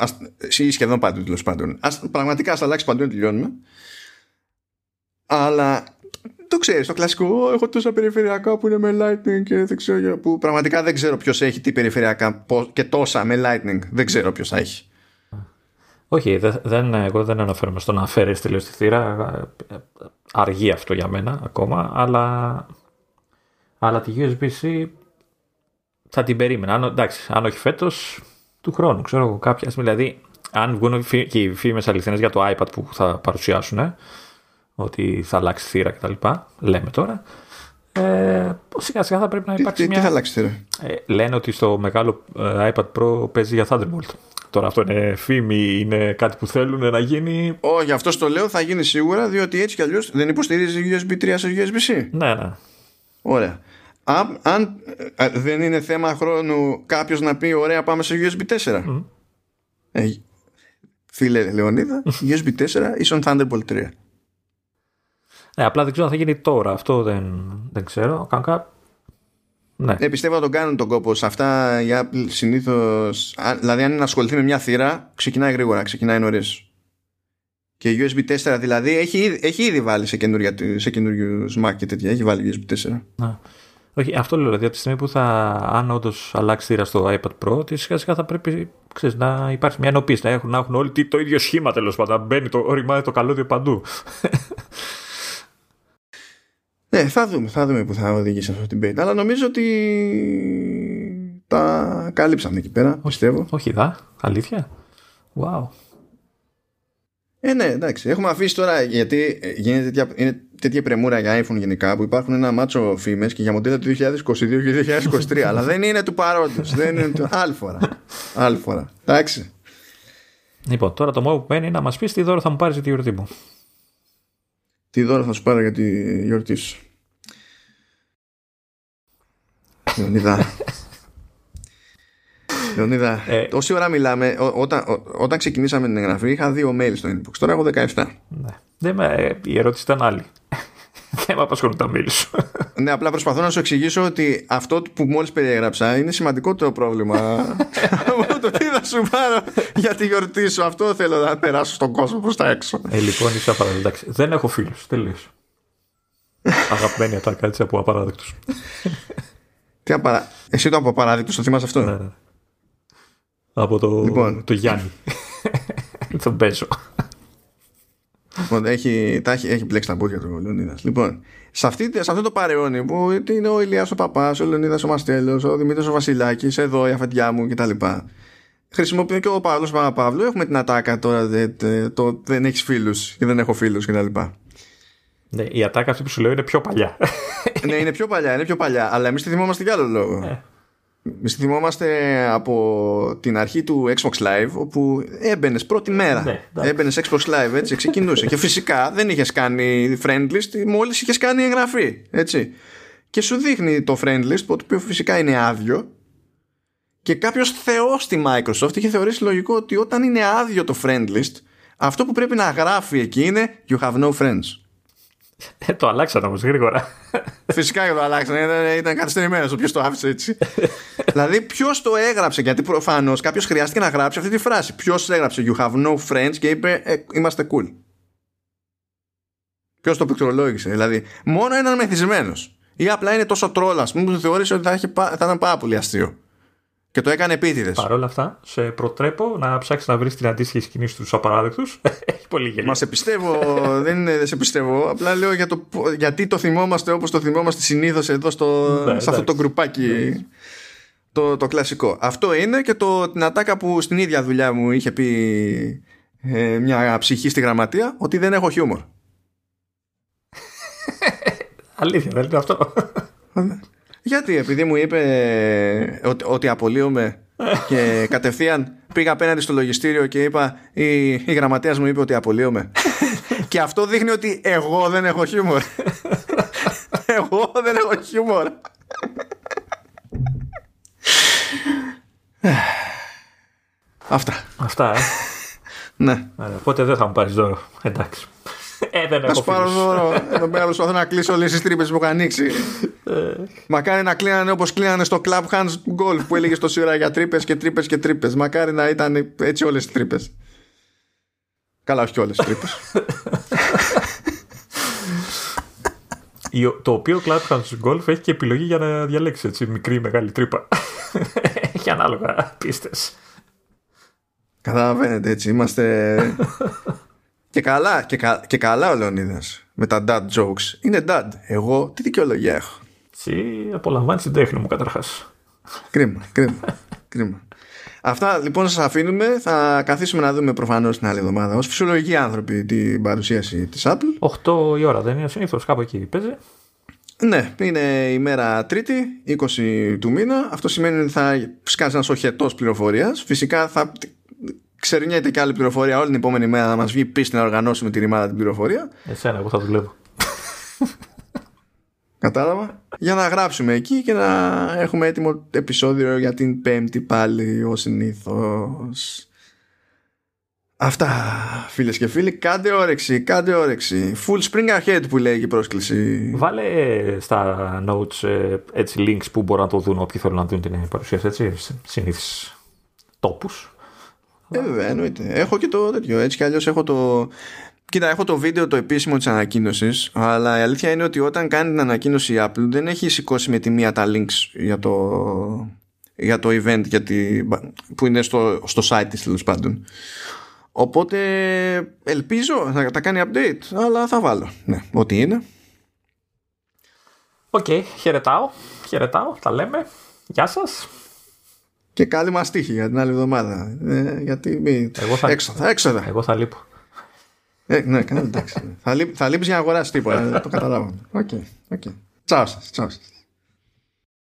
ή σχεδόν παντού τέλος πάντων, ας, πραγματικά ας αλλάξει παντού να τελειώνουμε. Αλλά το ξέρεις, το κλασικό. Έχω τόσα περιφερειακά που είναι με Lightning και δεν ξέρω. Που πραγματικά δεν ξέρω ποιος έχει τι περιφερειακά και τόσα με Lightning. Δεν ξέρω ποιος θα έχει. Όχι, δεν, εγώ δεν αναφέρομαι στο να φέρεις τελείως τη θύρα. Αργεί αυτό για μένα ακόμα, αλλά, αλλά τη USB-C θα την περίμενα. Αν, εντάξει, αν όχι φέτος, του χρόνου. Ξέρω εγώ κάποια Δηλαδή, αν βγουν και οι φήμες αληθινές για το iPad που θα παρουσιάσουν, ότι θα αλλάξει θύρα κτλ. Λέμε τώρα. Ε, σιγά σιγά θα πρέπει να υπάρξει τι, μια... Τι θα αλλάξει θύρα; Ε, λένε ότι στο μεγάλο ε, iPad Pro παίζει για Thunderbolt. Τώρα αυτό είναι φήμη, είναι κάτι που θέλουν να γίνει. Όχι, αυτό το λέω θα γίνει σίγουρα, διότι έτσι κι αλλιώς δεν υποστηρίζει USB 3 σε USB-C. Ναι, ναι. Ωραία. Αν, αν ε, δεν είναι θέμα χρόνου κάποιος να πει: Ωραία, πάμε σε USB 4. Mm. Ε, φίλε Λεωνίδα, USB 4 ίσον Thunderbolt 3. Ναι, απλά δεν ξέρω αν θα γίνει τώρα. Αυτό δεν, δεν ξέρω. Κανκά. Ναι. Ε, πιστεύω να τον κάνουν τον κόπο. Σε αυτά η Apple συνήθω. Δηλαδή, αν ασχοληθεί με μια θύρα, ξεκινάει γρήγορα, ξεκινάει νωρίς. Και USB 4 δηλαδή έχει, έχει ήδη βάλει σε, σε καινούριου Mac και τέτοια. Έχει βάλει USB 4. Ναι. Όχι, αυτό λέω. Δηλαδή, από τη στιγμή που θα, αν όντως αλλάξει θύρα στο iPad Pro, ότι σιγά σιγά θα πρέπει ξέρεις, να υπάρχει μια ενοποίηση. Να έχουν, να έχουν όλοι το ίδιο σχήμα τέλος πάντων. Μπαίνει το, οριμάει το καλώδιο παντού. Ναι, θα δούμε, θα δούμε που θα οδηγήσει αυτό την beta. Αλλά νομίζω ότι τα κάλυψαμε εκεί πέρα, όχι, πιστεύω. Όχι, δα, αλήθεια. Wow. Ε, ναι, εντάξει. Έχουμε αφήσει τώρα γιατί γίνεται τέτοια, είναι τέτοια πρεμούρα για iPhone γενικά που υπάρχουν ένα μάτσο φήμες και για μοντέλα του 2022 και 2023. αλλά δεν είναι του παρόντος. δεν είναι του. Άλλη φορά. Άλλη φορά. Εντάξει. Λοιπόν, τώρα το μόνο που μένει είναι να μας πεις τι δώρο θα μου πάρεις τη γιορτή μου τι δώρα θα σου πάρω για τη γιορτή σου; Λεωνίδα. Λεωνίδα, ε, τόση ώρα μιλάμε. όταν, όταν ξεκινήσαμε την εγγραφή είχα δύο mail στο inbox. Τώρα έχω 17. Ναι. Δεν με, η ερώτηση ήταν άλλη. Δεν με απασχολούν τα mail σου. ναι, απλά προσπαθώ να σου εξηγήσω ότι αυτό που μόλις περιέγραψα είναι σημαντικό το πρόβλημα. Το τι θα σου πάρω για τη γιορτή σου. Αυτό θέλω να περάσω στον κόσμο προς τα έξω. Ε, λοιπόν, είσαι απαράδεκτος. Δεν έχω φίλους. Τελείω. Αγαπημένη ατάκα έτσι από απαράδεκτου. τι απαρα... Εσύ το από απαράδεκτος το θυμάσαι αυτό; Ναι, ναι. Από το, λοιπόν. το Γιάννη. τον παίζω. Λοιπόν, έχει, τα έχει, έχει μπλέξει τα πόδια του ο Λεωνίδας. Λοιπόν, σε, αυτή, σε αυτό το παρεώνι που είναι ο Ηλίας ο Παπάς, ο Λεωνίδας ο Μαστέλος, ο Δημήτρης ο Βασιλάκης, εδώ η αφεντιά μου κτλ. Χρησιμοποιώ και ο Παύλος Παπαπαύλου. Έχουμε την ατάκα τώρα. Δε, το, δεν έχεις φίλους και δεν έχω φίλους κτλ. Ναι, η ατάκα αυτή που σου λέω είναι πιο παλιά. ναι, είναι πιο παλιά, είναι πιο παλιά. Αλλά εμείς τη θυμόμαστε για άλλο λόγο. Ε. Θυμόμαστε από την αρχή του Xbox Live όπου έμπαινες πρώτη μέρα. Ναι, έμπαινες Xbox Live, έτσι, ξεκινούσε. και φυσικά δεν είχες κάνει friend list, μόλις είχες κάνει εγγραφή. Έτσι. Και σου δείχνει το friend list, το οποίο φυσικά είναι άδειο. Και κάποιος θεός στη Microsoft είχε θεωρήσει λογικό ότι όταν είναι άδειο το friend list, αυτό που πρέπει να γράφει εκεί είναι You have no friends. Ε, το αλλάξαν όμως γρήγορα. Φυσικά και το αλλάξαν. Ήταν, ήταν καθυστερημένος ποιο το άφησε έτσι. δηλαδή, ποιος το έγραψε, γιατί προφανώς κάποιος χρειάστηκε να γράψει αυτή τη φράση. Ποιος έγραψε You have no friends και είπε ε, Είμαστε cool. Ποιος το πληκτρολόγησε. Δηλαδή, μόνο έναν μεθυσμένος. Ή απλά είναι τόσο τρόλα που θεώρησε ότι θα, θα ήταν πάρα πολύ αστείο. Και το έκανε επίτηδες. Παρ' όλα αυτά, σε προτρέπω να ψάξεις να βρεις την αντίστοιχη σκηνή στους απαράδεκτους. Έχει πολύ γελίο. Μα σε πιστεύω, δεν είναι δεν σε πιστεύω. Απλά λέω για το, γιατί το θυμόμαστε όπως το θυμόμαστε συνήθως εδώ στο, ναι, σε αυτό το γκρουπάκι. Ναι. Το, το κλασικό. Αυτό είναι και το, την ατάκα που στην ίδια δουλειά μου είχε πει ε, μια ψυχή στη γραμματεία ότι δεν έχω χιούμορ. Αλήθεια, δεν είναι αυτό. Ναι. Γιατί, επειδή μου είπε ότι, ότι απολύομαι και κατευθείαν πήγα απέναντι στο λογιστήριο και είπα η, η γραμματέας μου είπε ότι απολύομαι και αυτό δείχνει ότι εγώ δεν έχω χιούμορ εγώ δεν έχω χιούμορ Αυτά. Αυτά, ε. Ναι. Άρα, οπότε δεν θα μου πάρεις δώρο. Εντάξει. Ε, δεν Θα έχω σου πάρω φίλους. δώρο. Εδώ πέρα προσπαθώ να κλείσω όλες τις τρύπες που έχω ανοίξει. Ε, Μακάρι να κλείνανε όπως κλείνανε στο Clap Hanz Golf που έλεγε τόση ώρα για τρύπες και τρύπες και τρύπες. Μακάρι να ήταν έτσι όλες τις τρύπες. Καλά, όχι όλες τις τρύπες. η- Το οποίο Clap Hanz Golf έχει και επιλογή για να διαλέξει έτσι, μικρή ή μεγάλη τρύπα. έχει ανάλογα πίστες. Καταλαβαίνετε έτσι. Είμαστε. Και καλά, και, κα- και καλά ο Λεωνίδας με τα dad jokes. Είναι dad. Εγώ τι δικαιολογία έχω; Εσύ απολαμβάνεις την τέχνη μου καταρχάς. Κρίμα, κρίμα, κρίμα. Αυτά λοιπόν σας αφήνουμε. Θα καθίσουμε να δούμε προφανώς την άλλη εβδομάδα ως φυσιολογικοί άνθρωποι την παρουσίαση της Apple. 8 η ώρα δεν είναι συνήθως κάπου εκεί παίζει. Ναι, είναι η μέρα Τρίτη, 20 του μήνα. Αυτό σημαίνει ότι θα σκάσεις ένα οχετό πληροφορίας. Φυσικά θα ξερνιέται και άλλη πληροφορία όλη την επόμενη μέρα να μας βγει πίστη να οργανώσουμε τη ρημάδα την πληροφορία. Εσένα, εγώ θα δουλεύω. Κατάλαβα. Για να γράψουμε εκεί και να έχουμε έτοιμο επεισόδιο για την Πέμπτη πάλι ω συνήθως. Αυτά φίλες και φίλοι κάντε όρεξη, κάντε όρεξη Full spring ahead που λέει και η πρόσκληση Βάλε στα notes ε, έτσι links που μπορούν να το δουν όποιοι θέλουν να δουν την παρουσίαση έτσι συνήθεις τόπους. Ε, βέβαια, εννοείται. Έχω και το τέτοιο. Έτσι κι αλλιώς έχω το. Κοίτα, έχω το βίντεο το επίσημο της ανακοίνωσης, αλλά η αλήθεια είναι ότι όταν κάνει την ανακοίνωση η Apple δεν έχει σηκώσει με τη μία τα links για το, για το event για τη, που είναι στο, στο site της τέλος πάντων. Οπότε ελπίζω να τα κάνει update, αλλά θα βάλω. Ναι, ό,τι είναι. Οκ, χαιρετάω, χαιρετάω, τα λέμε. Γεια σας. Και καλή μας τύχη για την άλλη εβδομάδα. Ε, γιατί μη... Εγώ θα- Έξοδα, έξοδα. Εγώ θα λείπω. Ε, ναι, καλά, εντάξει. θα, λείπ, θα λείψεις για να αγοράσεις τίποτα. ε, το καταλάβαμε. Οκ, οκ. Τσάου σας, τσάου σας.